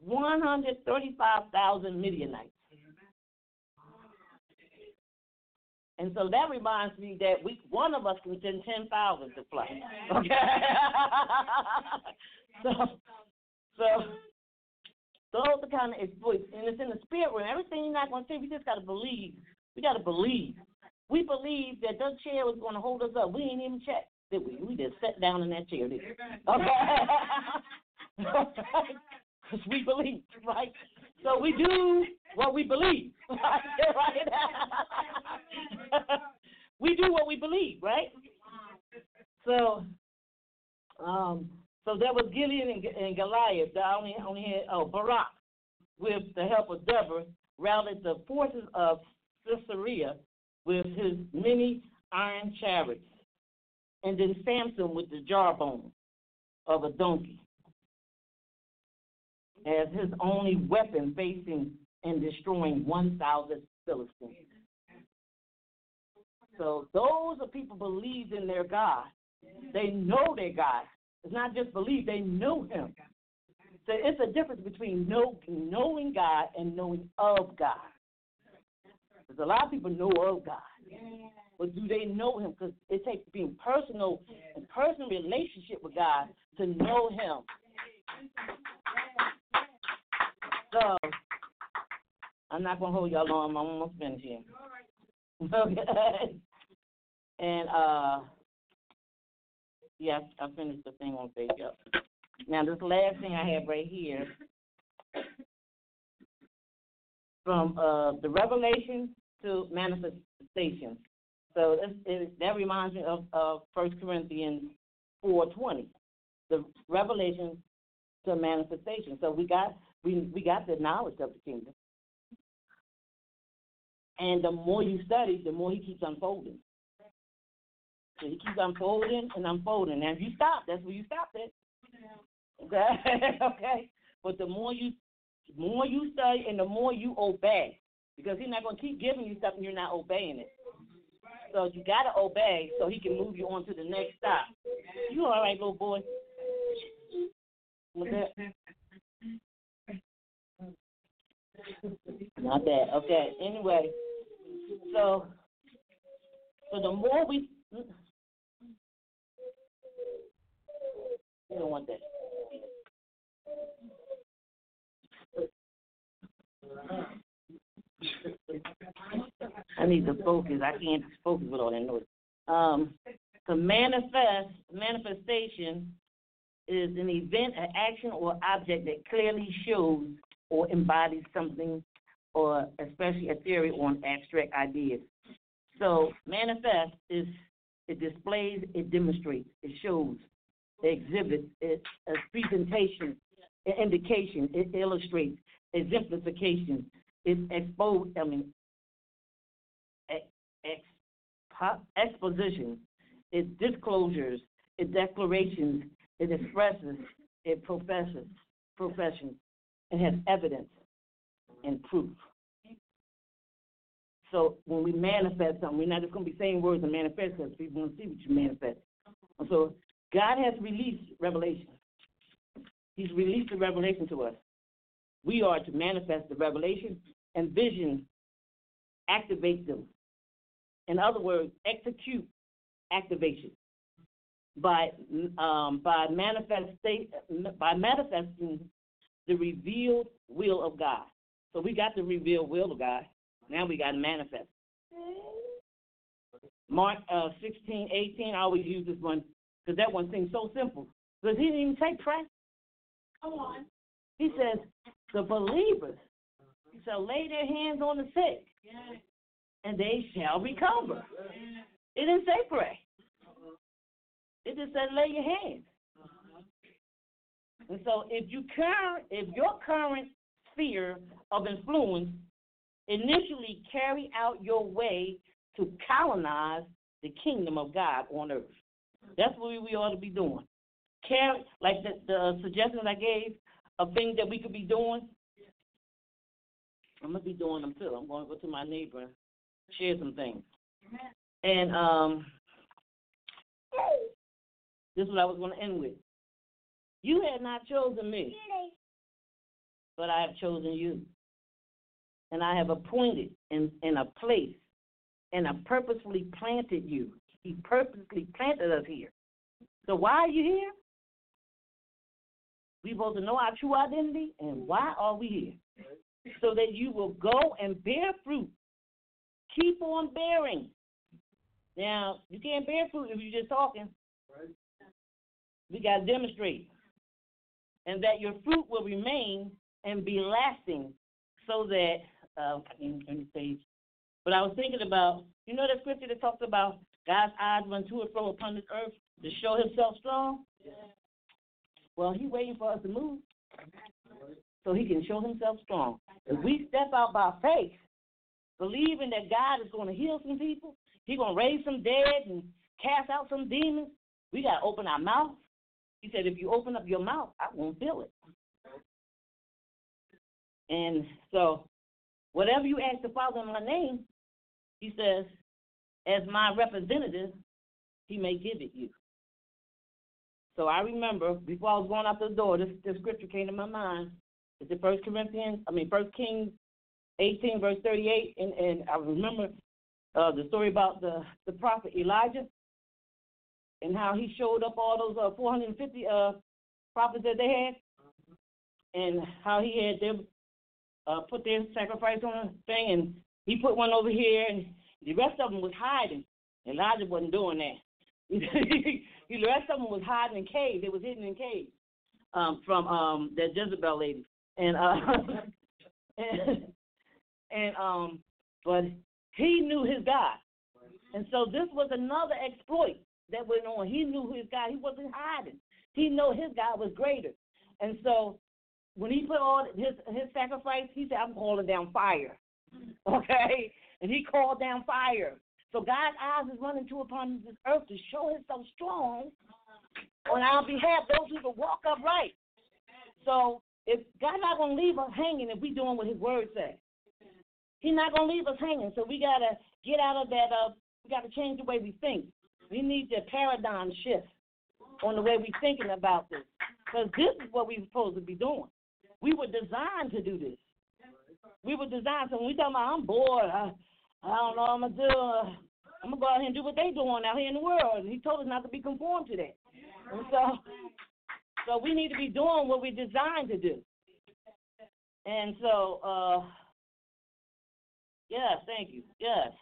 135,000 Midianites. And so that reminds me that we one of us can send ten thousand to fly. Okay. <laughs> so so those are kind of exploits. And it's in the spirit realm. Everything you're not gonna see, we just gotta believe. We gotta believe. We believe that that chair was gonna hold us up. We ain't even checked, did we? We just sat down in that chair, did we? Okay. <laughs> <laughs> Because we believe, right? So we do what we believe. <laughs> Right? <laughs> we do what we believe, right? So, um, so there was Gideon and, and Goliath. I only only had oh Barak, with the help of Deborah, rallied the forces of Sisera with his many iron chariots, and then Samson with the jawbone of a donkey as his only weapon facing and destroying 1,000 Philistines. So those are people believed in their God. They know their God. It's not just believe, they know him. So it's a difference between know, knowing God and knowing of God. Because a lot of people know of God. But do they know him? Because it takes being personal and personal relationship with God to know him. So I'm not gonna hold y'all long. I'm almost finished here. Okay. <laughs> And uh, yes, I finished the thing on Facebook. Now this last thing I have right here from uh the revelation to manifestation. So this, it, that reminds me of of First Corinthians four twenty, the revelation to manifestation. So we got we we got the knowledge of the kingdom. And the more you study, the more he keeps unfolding. So he keeps unfolding and unfolding. And if you stop, that's where you stop it. Okay, <laughs> okay. But the more you, the more you study, and the more you obey, because he's not going to keep giving you stuff and you're not obeying it. So you got to obey so he can move you on to the next stop. You all right, little boy? With that. Not that. Okay. Anyway, so so the more we you don't want that. I need to focus. I can't focus with all that noise. Um, To manifest, manifestation is an event, an action, or object that clearly shows or embodies something, or especially a theory or an abstract idea. So manifest is it displays, it demonstrates, it shows, it exhibits, it a presentation, an indication, it illustrates, exemplification, it expose. I mean, ex, ex, exposition, it disclosures, it declarations, it expresses, it professes, professions, it has evidence and proof. So when we manifest something, we're not just going to be saying words and manifest because people want to see what you manifest. And so God has released revelation. He's released the revelation to us. We are to manifest the revelation and vision, activate them. In other words, execute activation by um, by manifesting by manifesting the revealed will of God. So we got the revealed will of God. Now we got to manifest. Mark uh, 16, 18, I always use this one because that one seems so simple. Because he didn't even say pray. Come on. He says, the believers shall lay their hands on the sick, and they shall recover. It didn't say pray. It just said lay your hands. And so if you current if your current sphere of influence initially carry out your way to colonize the kingdom of God on earth. That's what we ought to be doing. Carry like the, the suggestions I gave of things that we could be doing. I'm gonna be doing them too. I'm going to go to my neighbor and share some things. And um, this is what I was going to end with. You had not chosen me, but I have chosen you and I have appointed in, in a place and I purposefully planted you. He purposely planted us here. So why are you here? We to know our true identity and why are we here? So that you will go and bear fruit. Keep on bearing. Now, you can't bear fruit if you're just talking. Right. We got to demonstrate. And that your fruit will remain and be lasting so that uh, in, in page. But I was thinking about, you know, the scripture that talks about God's eyes run to and fro upon this earth to show Himself strong. Yeah. Well, He's waiting for us to move, so He can show Himself strong. If we step out by faith, believing that God is going to heal some people, He's going to raise some dead and cast out some demons, we got to open our mouth. He said, if you open up your mouth, I won't feel it. And so Whatever you ask the Father in my name, he says, as my representative, he may give it you. So I remember before I was going out the door, this, this scripture came to my mind. It's in First Corinthians, I mean First Kings 18, verse 38, and, and I remember uh, the story about the, the prophet Elijah and how he showed up all those uh, 450 uh, prophets that they had, and how he had them uh, put their sacrifice on a thing, and he put one over here, and the rest of them was hiding. Elijah wasn't doing that. <laughs> the rest of them was hiding in caves. They was hidden in caves um, from um, that Jezebel lady, and uh, and, <laughs> and um, but he knew his God, and so this was another exploit that went on. He knew his God. He wasn't hiding. He knew his God was greater, and so when he put on his his sacrifice, he said, "I'm calling down fire." <laughs> Okay, and he called down fire. So God's eyes is running to upon this earth to show Himself strong on our behalf. Those who can walk upright. So if God's not gonna leave us hanging if we doing what His Word says, He's not gonna leave us hanging. So we gotta get out of that. Uh, we gotta change the way we think. We need the paradigm shift on the way we're thinking about this, because this is what we're supposed to be doing. We were designed to do this. We were designed. So when we talk about I'm bored, I, I don't know what I'm gonna do. I'm gonna go out here and do what they're doing out here in the world. And He told us not to be conformed to that. And so, so we need to be doing what we're designed to do. And so, uh, yes, thank you. Yes.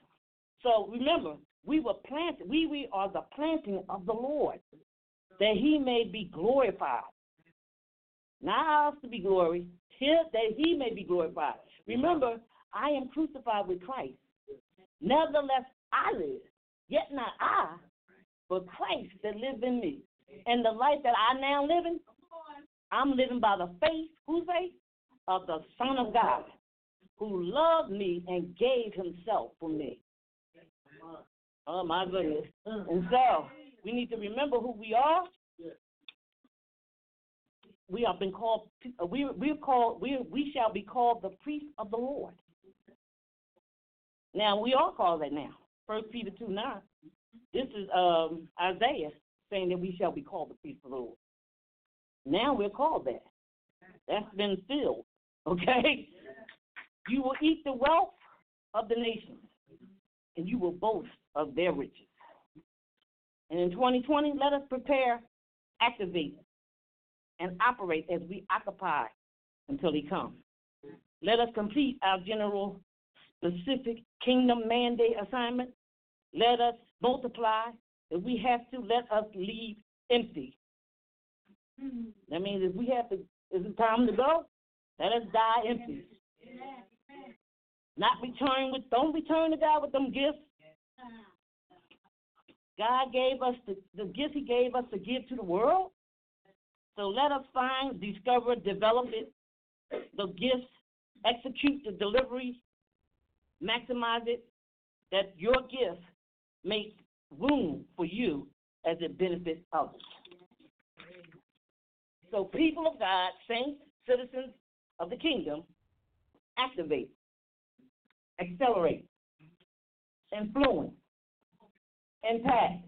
So remember, We were planted. We, we are the planting of the Lord, that he may be glorified. Not us to be glory, that he may be glorified. Remember, I am crucified with Christ. Nevertheless, I live. Yet not I, but Christ that lives in me. And the life that I now living, I'm living by the faith, whose faith? Of the Son of God, who loved me and gave himself for me. Oh my goodness. And so we need to remember who we are. We have been called we we're called we we shall be called the priests of the Lord. Now we are called that now. First Peter two nine. This is um, Isaiah saying that we shall be called the priests of the Lord. Now we're called that. That's been filled. <laughs> Okay? You will eat the wealth of the nations, and you will boast of their riches. And in 2020, let us prepare, activate, and operate as we occupy until He comes. Let us complete our general, specific kingdom mandate assignment. Let us multiply. If we have to, let us leave empty. That means if we have to, is it time to go? Let us die empty. Not return with, don't return to God with them gifts. God gave us the, the gifts He gave us to give to the world. So let us find, discover, develop it, the gifts, execute the delivery, maximize it, that your gift make room for you as it benefits others. So, people of God, saints, citizens of the kingdom, activate, accelerate, influence, impact,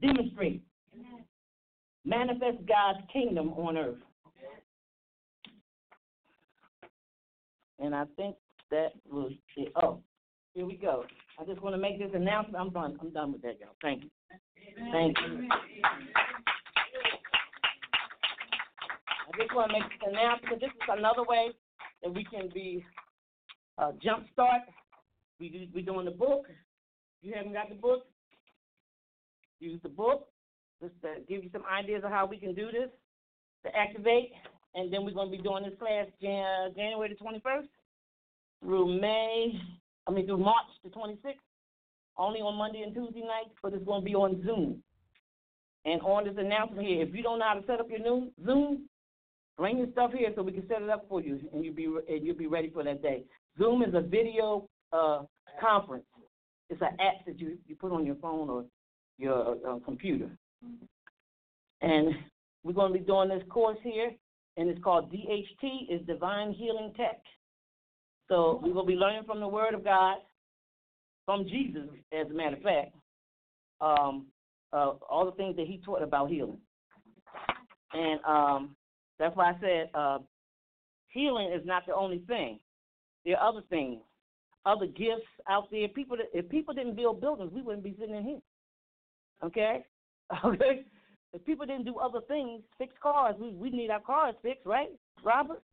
demonstrate, manifest God's kingdom on earth. And I think that was it. Oh, here we go. I just want to make this announcement. I'm done. I'm done with that, y'all. Thank you. Thank you. I just want to make this announcement. This is another way that we can be uh, jump start. We do, we doing the book. If you haven't got the book, use the book just to give you some ideas of how we can do this to activate. And then we're going to be doing this class Jan- January the 21st through May I mean through March the 26th, only on Monday and Tuesday nights, but it's going to be on Zoom. And on this announcement here, if you don't know how to set up your new Zoom, bring your stuff here so we can set it up for you, and you'll be and you'll be ready for that day. Zoom is a video uh, conference. It's an app that you you put on your phone or your uh, computer. And we're going to be doing this course here, and it's called DHT, is Divine Healing Tech. So we will be learning from the Word of God, from Jesus, as a matter of fact, um, uh, all the things that He taught about healing. And um, that's why I said uh, healing is not the only thing. There are other things, other gifts out there. People, if people didn't build buildings, we wouldn't be sitting in here. Okay, <laughs> okay. If people didn't do other things, fix cars, we we need our cars fixed, right, Robert? <laughs>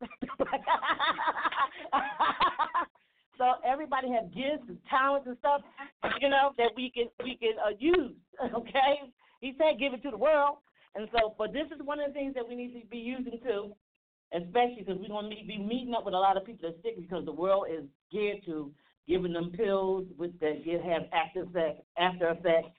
so everybody has gifts and talents and stuff, you know, that we can we can uh, use. <laughs> Okay, he said give it to the world, and so but this is one of the things that we need to be using too, especially because we're gonna be meeting up with a lot of people that sick because the world is geared to giving them pills with that have after effects, after effects,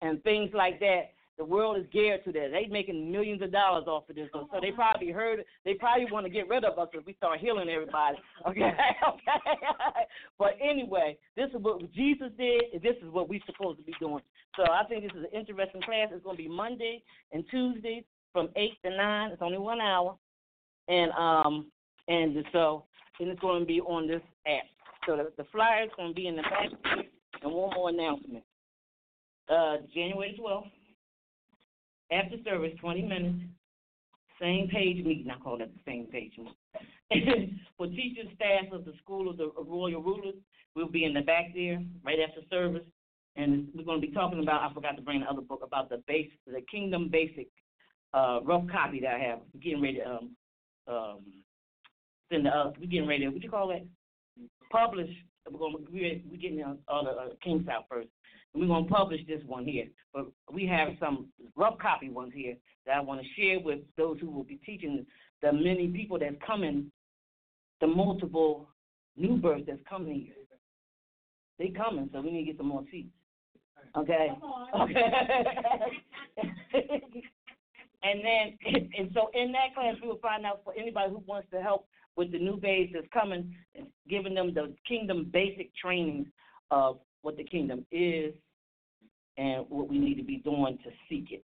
and things like that the world is geared to that. They making millions of dollars off of this, so, they probably heard. They probably want to get rid of us if we start healing everybody. <laughs> Okay, okay. <laughs> but anyway, this is what Jesus did. This is what we're supposed to be doing. So I think this is an interesting class. It's going to be Monday and Tuesday from eight to nine. It's only one hour, and um and so and it's going to be on this app. So the, the flyer is going to be in the back. And one more announcement. Uh, January 12th, after service, 20 minutes, same page meeting. I call that the same page meeting. <laughs> For teachers, staff of the School of the Royal Rulers, we'll be in the back there right after service. And we're going to be talking about, I forgot to bring the other book, about the base, the Kingdom Basic uh, rough copy that I have. Getting ready to um, um, send the, uh, we're getting ready to, what you call that? Publish. We're to, we're, we're getting all the uh, Kings out first. We're gonna publish this one here, but we have some rough copy ones here that I want to share with those who will be teaching the many people that's coming, the multiple new births that's coming here. They coming, so we need to get some more seats. Okay. Okay. <laughs> and then, <laughs> and so in that class, we will find out for anybody who wants to help with the new babes that's coming, giving them the kingdom basic training of what the kingdom is and what we need to be doing to seek it.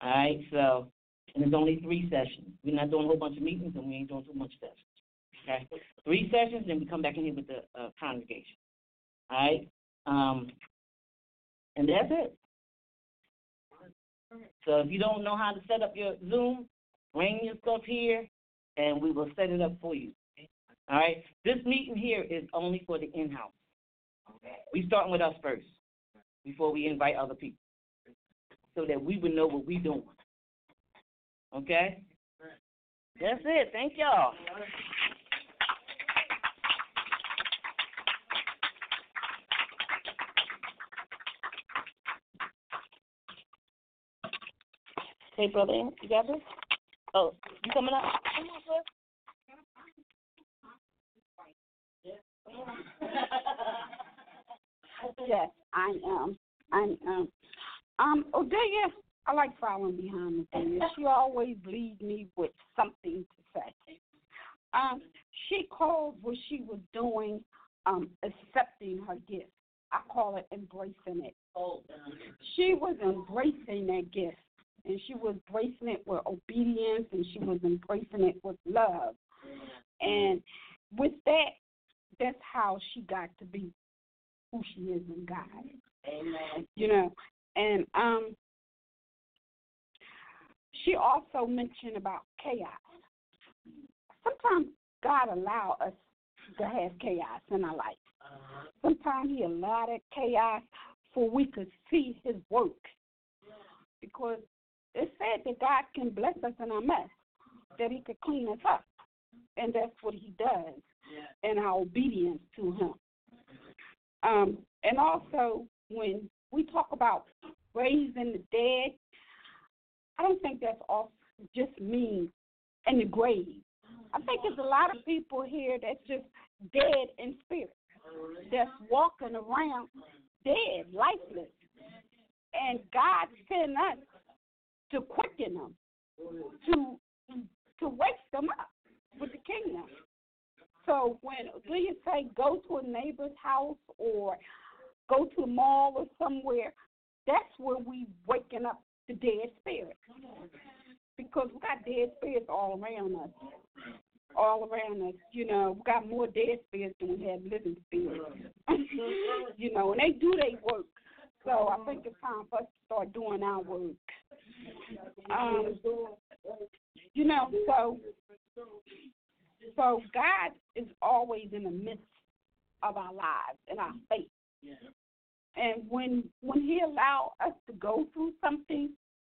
All right, so and it's only three sessions. We're not doing a whole bunch of meetings, and we ain't doing too much sessions. Okay, three sessions, then we come back in here with the uh, congregation. All right, um, and that's it. So if you don't know how to set up your Zoom, bring your stuff here, and we will set it up for you. All right. This meeting here is only for the in-house. We starting with us first before we invite other people, so that we would know what we doing. Okay. That's it. Thank y'all. Hey, brother, you got this? Oh, you coming up? Come <laughs> on. Yes, I am. I am. Um, Odiela, I like following behind Odiela. She always leads me with something to say. Um, she called what she was doing um, accepting her gift. I call it embracing it. She was embracing that gift, and she was embracing it with obedience, and she was embracing it with love. And with that, that's how she got to be who she is in God. Amen. You know, and um, she also mentioned about chaos. Sometimes God allow us to have chaos in our life. Sometimes He allowed that chaos for we could see His work. Because it said that God can bless us in our mess, that He could clean us up, and that's what He does in our obedience to Him. Um, and also, when we talk about raising the dead, I don't think that's all just mean in the grave. I think there's a lot of people here that's just dead in spirit, that's walking around dead, lifeless. And God sent us to quicken them, to to wake them up with the kingdom. So when do you say go to a neighbor's house or go to a mall or somewhere, that's where we waking up the dead spirit. Because we got dead spirits all around us. All around us, you know, we got more dead spirits than we have living spirits. <laughs> you know, and they do their work. So I think it's time for us to start doing our work. Um, you know, so so God is always in the midst of our lives and our faith. And when when He allow us to go through something,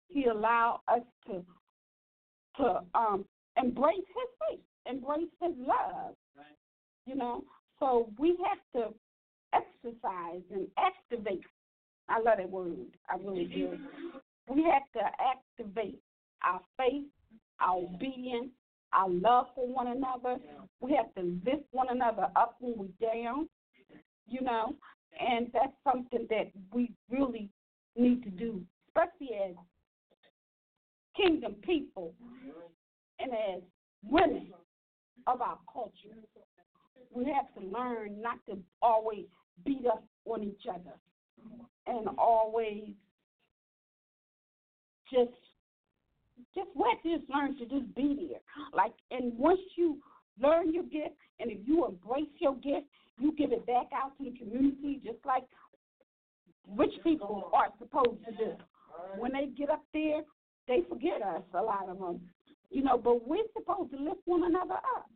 He allow us to to um embrace His faith, embrace His love. You know, so we have to exercise and activate. I love that word. I really do. We have to activate our faith, our obedience, our love for one another. We have to lift one another up when we're down, you know, and that's something that we really need to do, especially as kingdom people and as women of our culture. We have to learn not to always beat up on each other and always just just let just learn to just be there. Like, and once you learn your gift, and if you embrace your gift, you give it back out to the community, just like rich people are supposed to do. When they get up there, they forget us. A lot of them, you know. But we're supposed to lift one another up,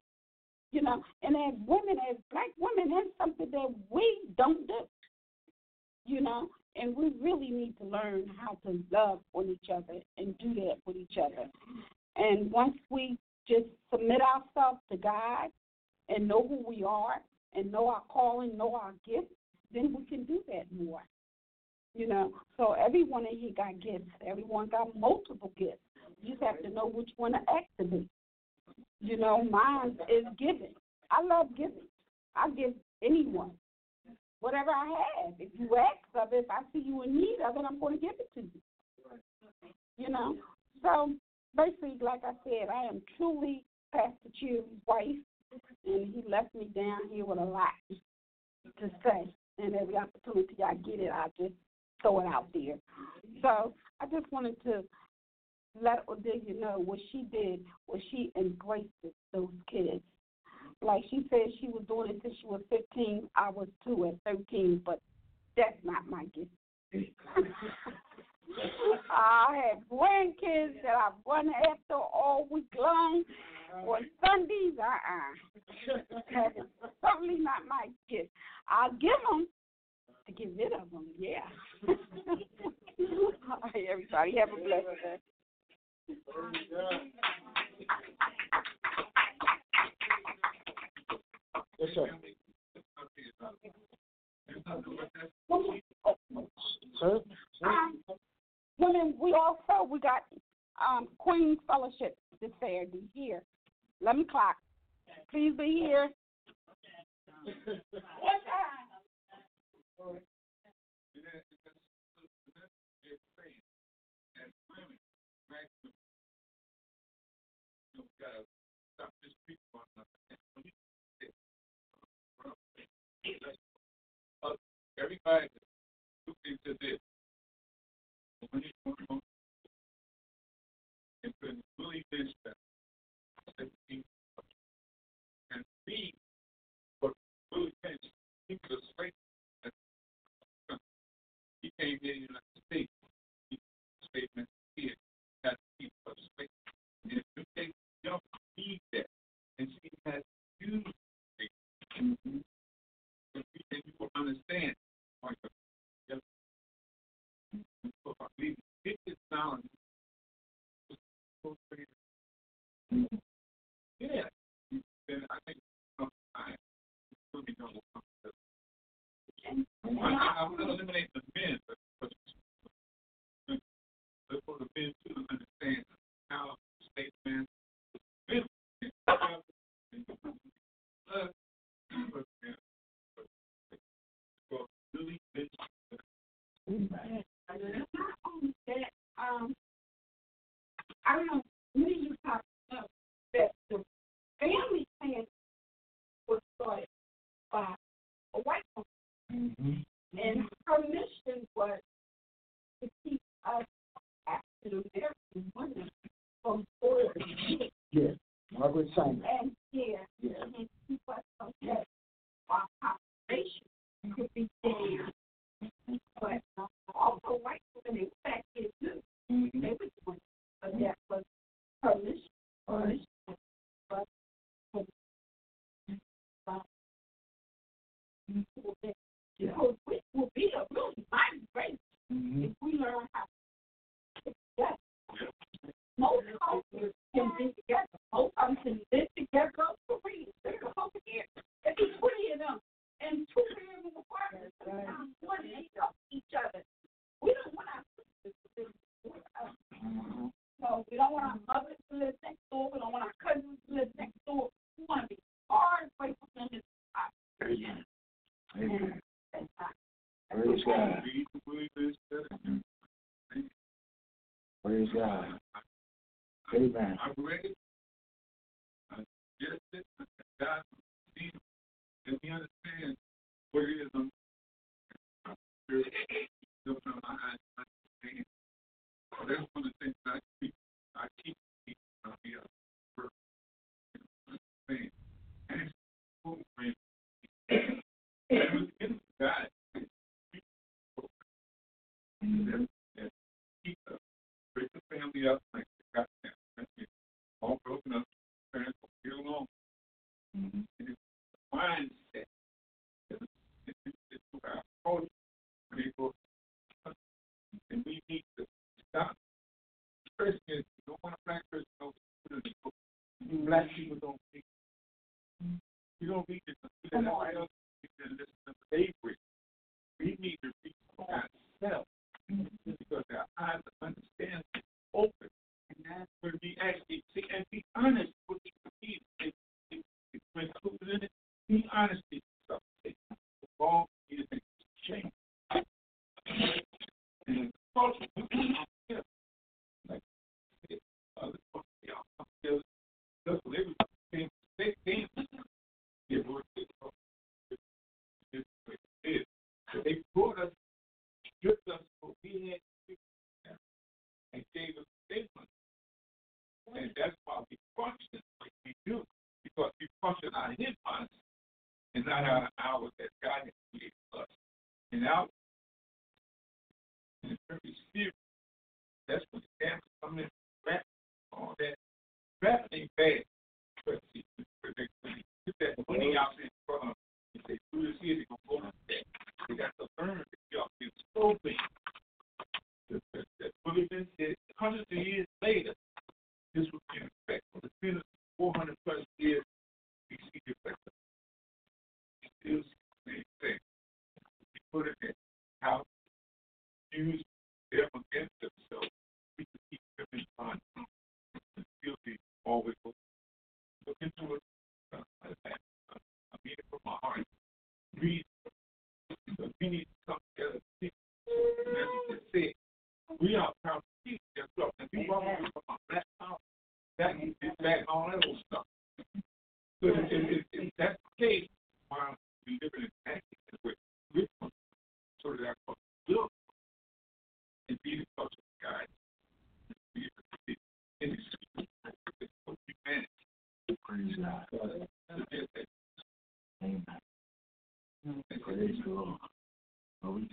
you know. And as women, as black women, that's something that we don't do, you know. And we really need to learn how to love on each other and do that with each other. And once we just submit ourselves to God and know who we are and know our calling, know our gift, then we can do that more. You know, so everyone in here got gifts. Everyone got multiple gifts. You just have to know which one to activate. You know, mine is giving. I love giving. I give anyone whatever I have. If you ask of it, if I see you in need of it, I'm going to give it to you. You know, so basically, like I said, I am truly Pastor Chew's wife, and he left me down here with a lot to say. And every opportunity I get it, I just throw it out there. So I just wanted to let Odiela know what she did was she embraced those kids. Like she said she was doing it since she was 15. I was two at 13, but that's not my gift. <laughs> I have grandkids that I've run after all week long. On Sundays, uh-uh. That is certainly not my gift. I'll give them to get rid of them, yeah. <laughs> all right, everybody, have a blessed day. Yes, sir. Sir? Um, women, we also we got um Queen's Fellowship this Saturday here, eleven o'clock. Please be here. What time? Everybody look into this. God. Amen. I read it. I just it. God, see, let me understand what it is I'm. I'm sure still in my eyes, I understand. So that's one of the things I keep. I keep keep uh, the uh, first, you know, understand. And oh, man, it was in God. And then, keep the break the family up like they got them. That's it. All broken up. Parents will get along. And it's the mindset. It's, it's, it's our approach. People, and we need to stop. First is, you don't want a black person to know you black people don't think. You don't need to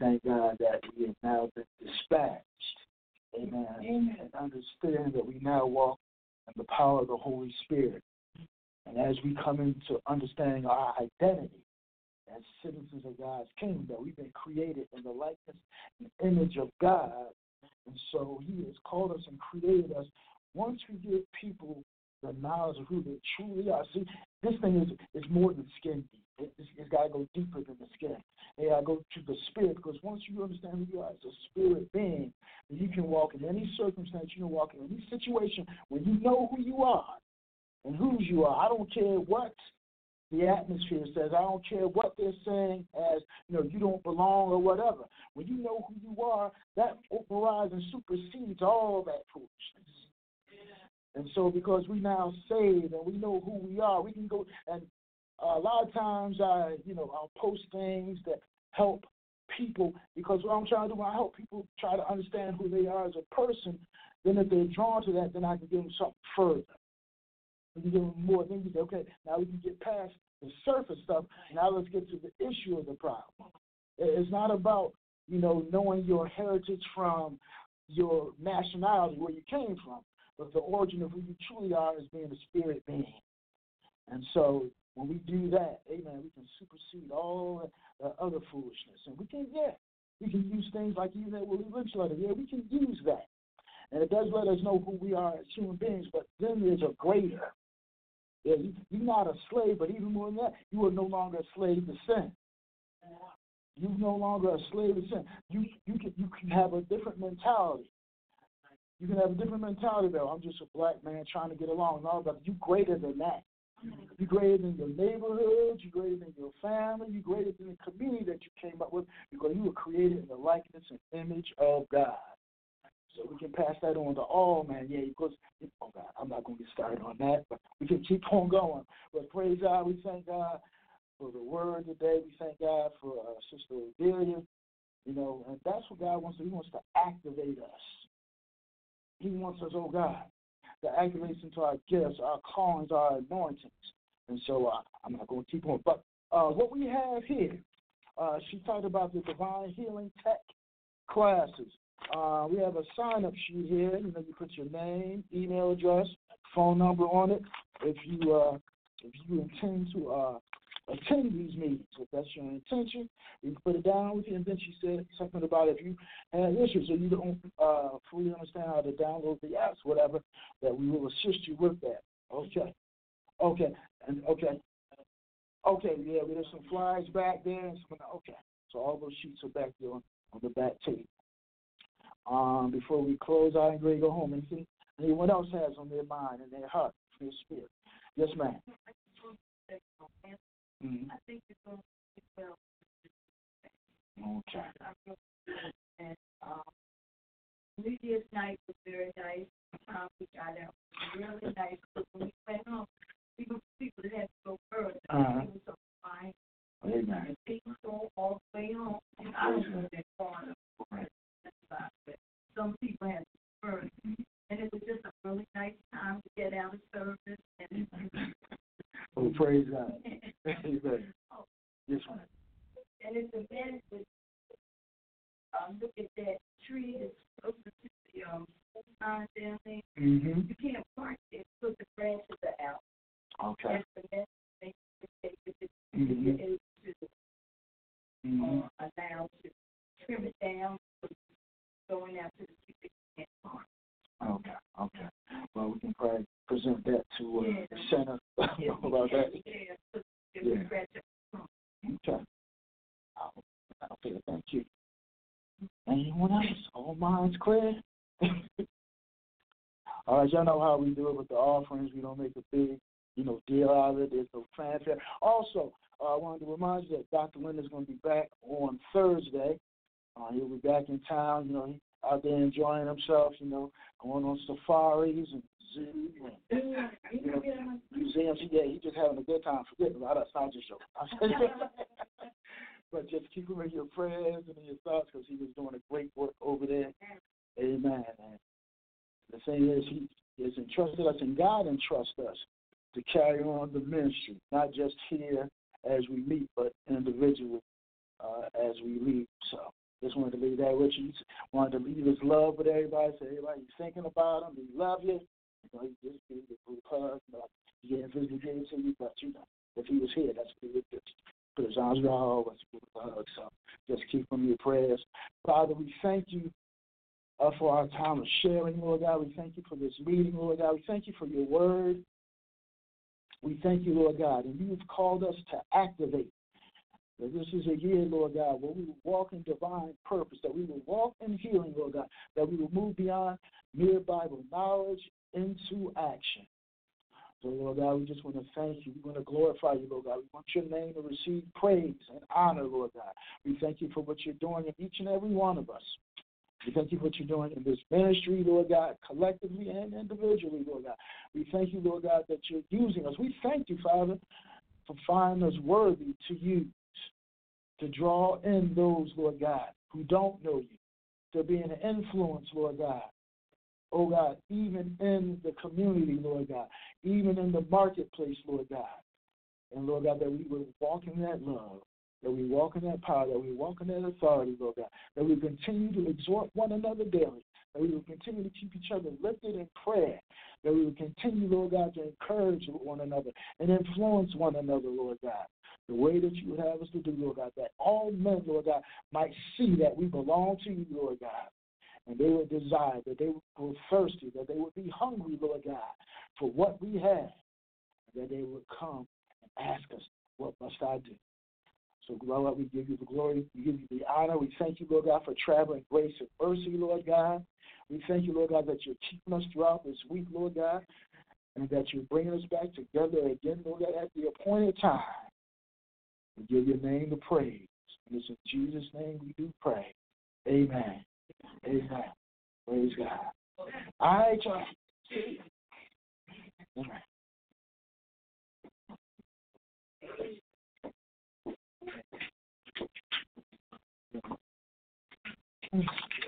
thank God that we have now been dispatched. Amen. Amen. And understand that we now walk in the power of the Holy Spirit. And as we come into understanding our identity as citizens of God's kingdom, that we've been created in the likeness and image of God. And so He has called us and created us. Once we give people the knowledge of who they truly are. See, this thing is is more than skin deep. It, it's, it's got to go deeper than the skin. It to go to the spirit because once you understand who you are as a spirit being, you can walk in any circumstance, you can walk in any situation when you know who you are and whose you are. I don't care what the atmosphere says. I don't care what they're saying as, you know, you don't belong or whatever. When you know who you are, that overrides and supersedes all that foolishness. And so, because we now saved and we know who we are, we can go and a lot of times I, you know, I'll post things that help people because what I'm trying to do, when I help people try to understand who they are as a person, then if they're drawn to that, then I can give them something further. We can give them more. Then we say, okay, now we can get past the surface stuff. Now let's get to the issue of the problem. It's not about, you know, knowing your heritage from your nationality, where you came from but the origin of who you truly are is being a spirit being. And so when we do that, amen, we can supersede all the other foolishness. And we can, yeah, we can use things like even that Willie Lynch letter. Yeah, we can use that. And it does let us know who we are as human beings, but then there's a greater. Yeah, you, you're not a slave, but even more than that, you are no longer a slave to sin. You're no longer a slave to sin. You you can you can have a different mentality. You can have a different mentality though. I'm just a black man trying to get along. No, but you greater than that. You're greater than your neighborhood. You're greater than your family. You're greater than the community that you came up with because you were created in the likeness and image of God. So we can pass that on to all, man. Yeah, because oh God, I'm not going to get started on that, but we can keep on going. But praise God, we thank God for the word today. We thank God for uh, Sister Odiela. You know, and that's what God wants to. He wants to activate us. He wants us, oh God, to activate into our gifts, our callings, our anointings. And so uh, I'm not going to keep on. But uh, what we have here, uh, she talked about the divine healing tech classes. Uh, we have a sign up sheet here. You know, you put your name, email address, phone number on it. If you uh, if you intend to uh, attend these meetings, if that's your intention, you can put it down with you. And then she said something about if you have issues or you don't uh, fully understand how to download the apps, whatever, that we will assist you with that. Okay, okay, and okay, okay. Yeah, there's some flyers back there. And some, okay, So all those sheets are back there on, on the back table. Um, before we close out and go home, anything anyone else has on their mind and their heart, their spirit? Yes, ma'am. Mm-hmm. I think it's going to well. Okay. And um, New Year's night was very nice. Um, we got out really nice. But when we went home, people people had to go further. Uh-huh. It was so fine. Amen. And people go all the way home. And I don't go that far. But some people had to go further. And it was just a really nice time to get out of service. And Oh, praise God. <laughs> Amen. Yes, ma'am. and it's a man with um look at that tree that's close to the um sign down there. Mm-hmm. You can't park it because the branches are out. Okay. That's the thing to take it's Mhm. if it is to Mm-hmm. uh, allow to trim it down going out to the street that you can't park. Okay. Okay. Well, we can probably present that to uh, Yeah. the center <laughs> about that. Yeah, Yeah. we scratch up. Okay. Okay, thank you. Anyone else? All minds clear? <laughs> All right, y'all know how we do it with the offerings. We don't make a big, you know, deal out of it. There's no fanfare. Also, uh, I wanted to remind you that Dr. Lynn is going to be back on Thursday. Uh, he'll be back in town. You know, out there enjoying himself. You know, going on safaris and zoos and you know, museums. Yeah, he's just having a good time. Forget about us. I'm just but just keep him in your prayers and in your thoughts because he was doing a great work over there. Amen. And the thing is, he has entrusted us, and God entrusts us to carry on the ministry, not just here as we meet, but individually uh, as we leave. So just wanted to leave that with you. Wanted to leave his love with everybody. Say, everybody, you thinking about him, he love you. You know, he just you a group hug. Know, he didn't physically give it to you, but you know, if he was here, that's what he would do. Put his arms around us, give a hug. So just keep in your prayers. Father, we thank you uh, for our time of sharing, Lord God. We thank you for this meeting, Lord God. We thank you for your word. We thank you, Lord God. And you have called us to activate. That this is a year, Lord God, where we will walk in divine purpose, that we will walk in healing, Lord God, that we will move beyond mere Bible knowledge into action. So, Lord God, we just want to thank you. We want to glorify you, Lord God. We want your name to receive praise and honor, Lord God. We thank you for what you're doing in each and every one of us. We thank you for what you're doing in this ministry, Lord God, collectively and individually, Lord God. We thank you, Lord God, that you're using us. We thank you, Father, for finding us worthy to use, to draw in those, Lord God, who don't know you, to be an influence, Lord God. Oh God, even in the community, Lord God, even in the marketplace, Lord God. And Lord God, that we would walk in that love, that we walk in that power, that we walk in that authority, Lord God, that we continue to exhort one another daily, that we will continue to keep each other lifted in prayer, that we will continue, Lord God, to encourage one another and influence one another, Lord God, the way that you would have us to do, Lord God, that all men, Lord God, might see that we belong to you, Lord God. And they would desire, that they were thirsty, that they would be hungry, Lord God, for what we have, that they would come and ask us, What must I do? So, Lord, we give you the glory, we give you the honor. We thank you, Lord God, for traveling grace and mercy, Lord God. We thank you, Lord God, that you're keeping us throughout this week, Lord God, and that you're bringing us back together again, Lord God, at the appointed time. We give your name the praise. And it's in Jesus' name we do pray. Amen. Amen. Praise God. All right, y'all. All right. Thank you.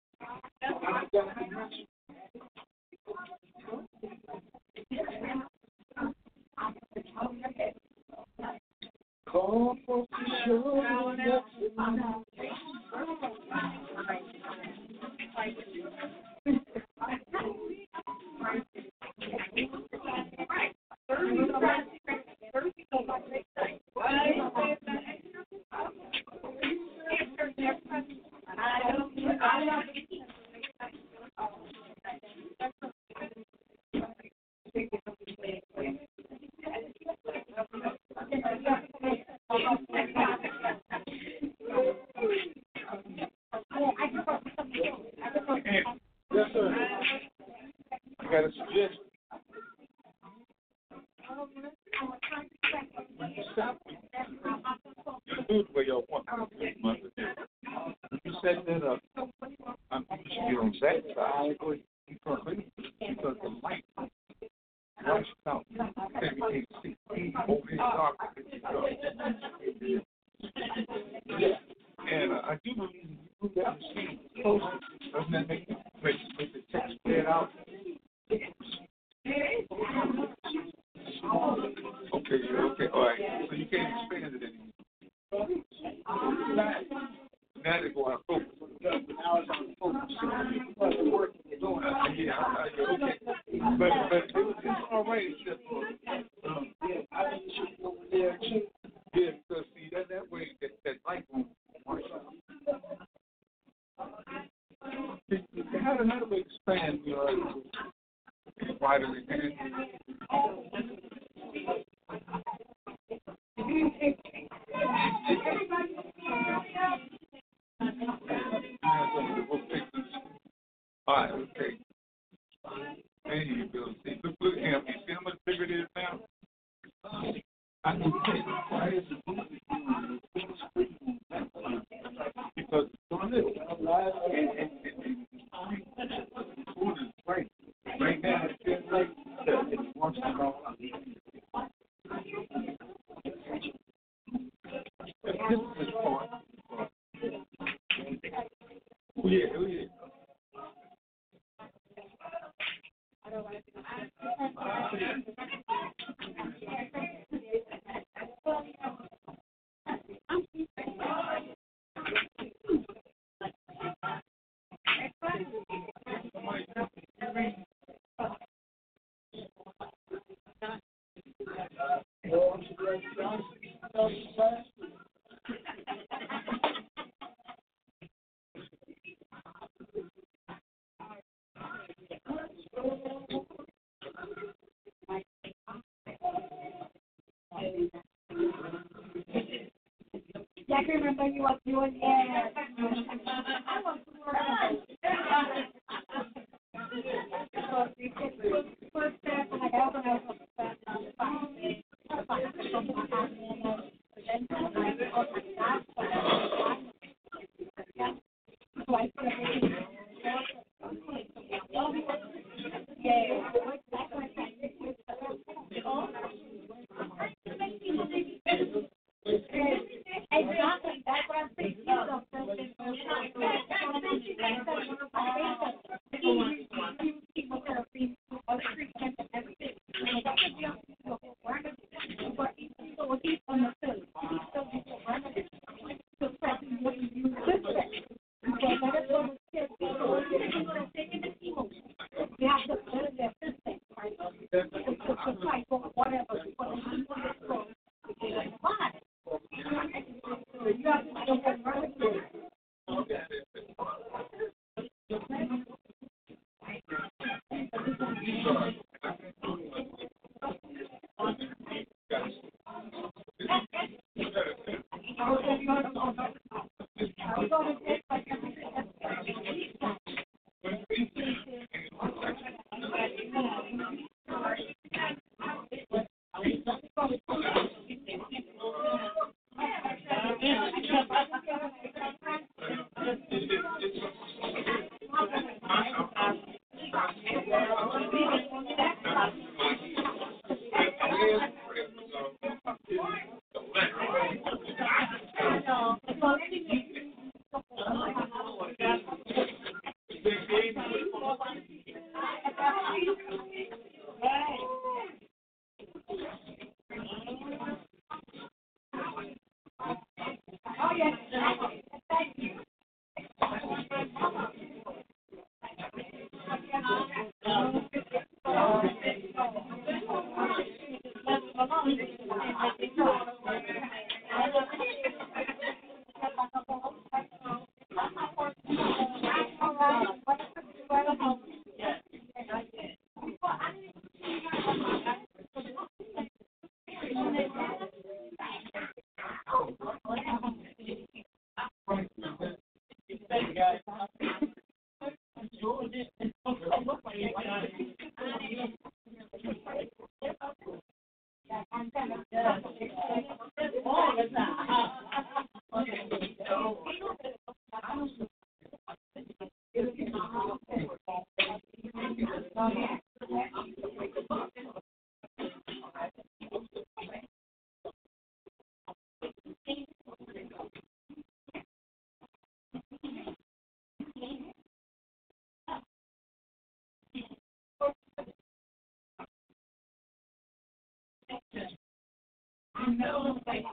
Call for sure. Right. Oye, oye. remember you are doing it. Okay.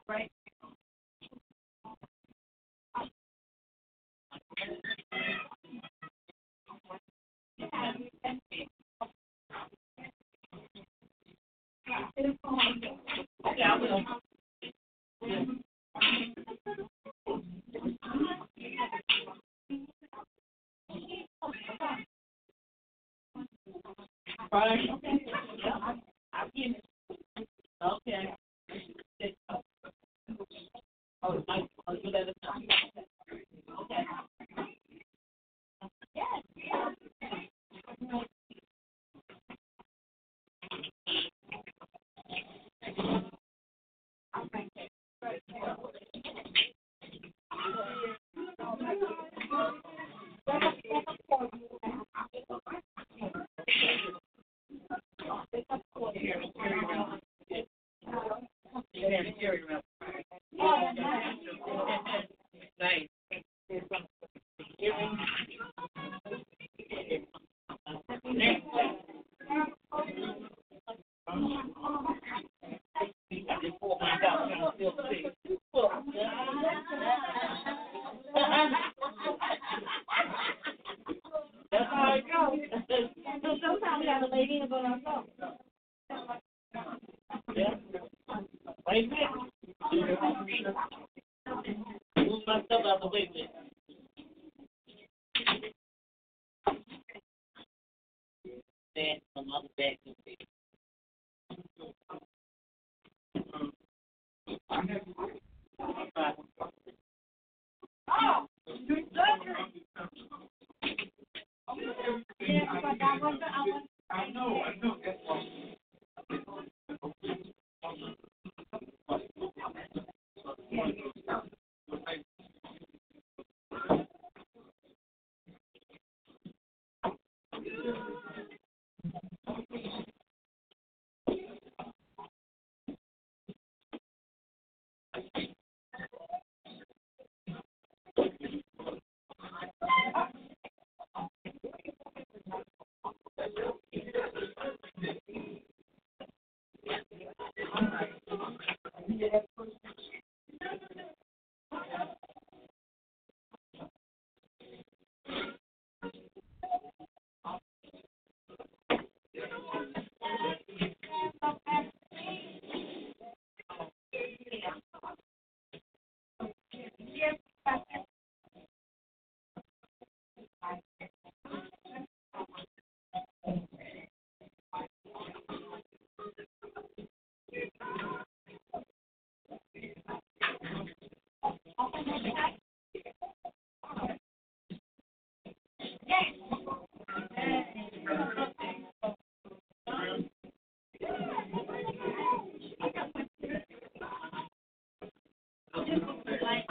Right there.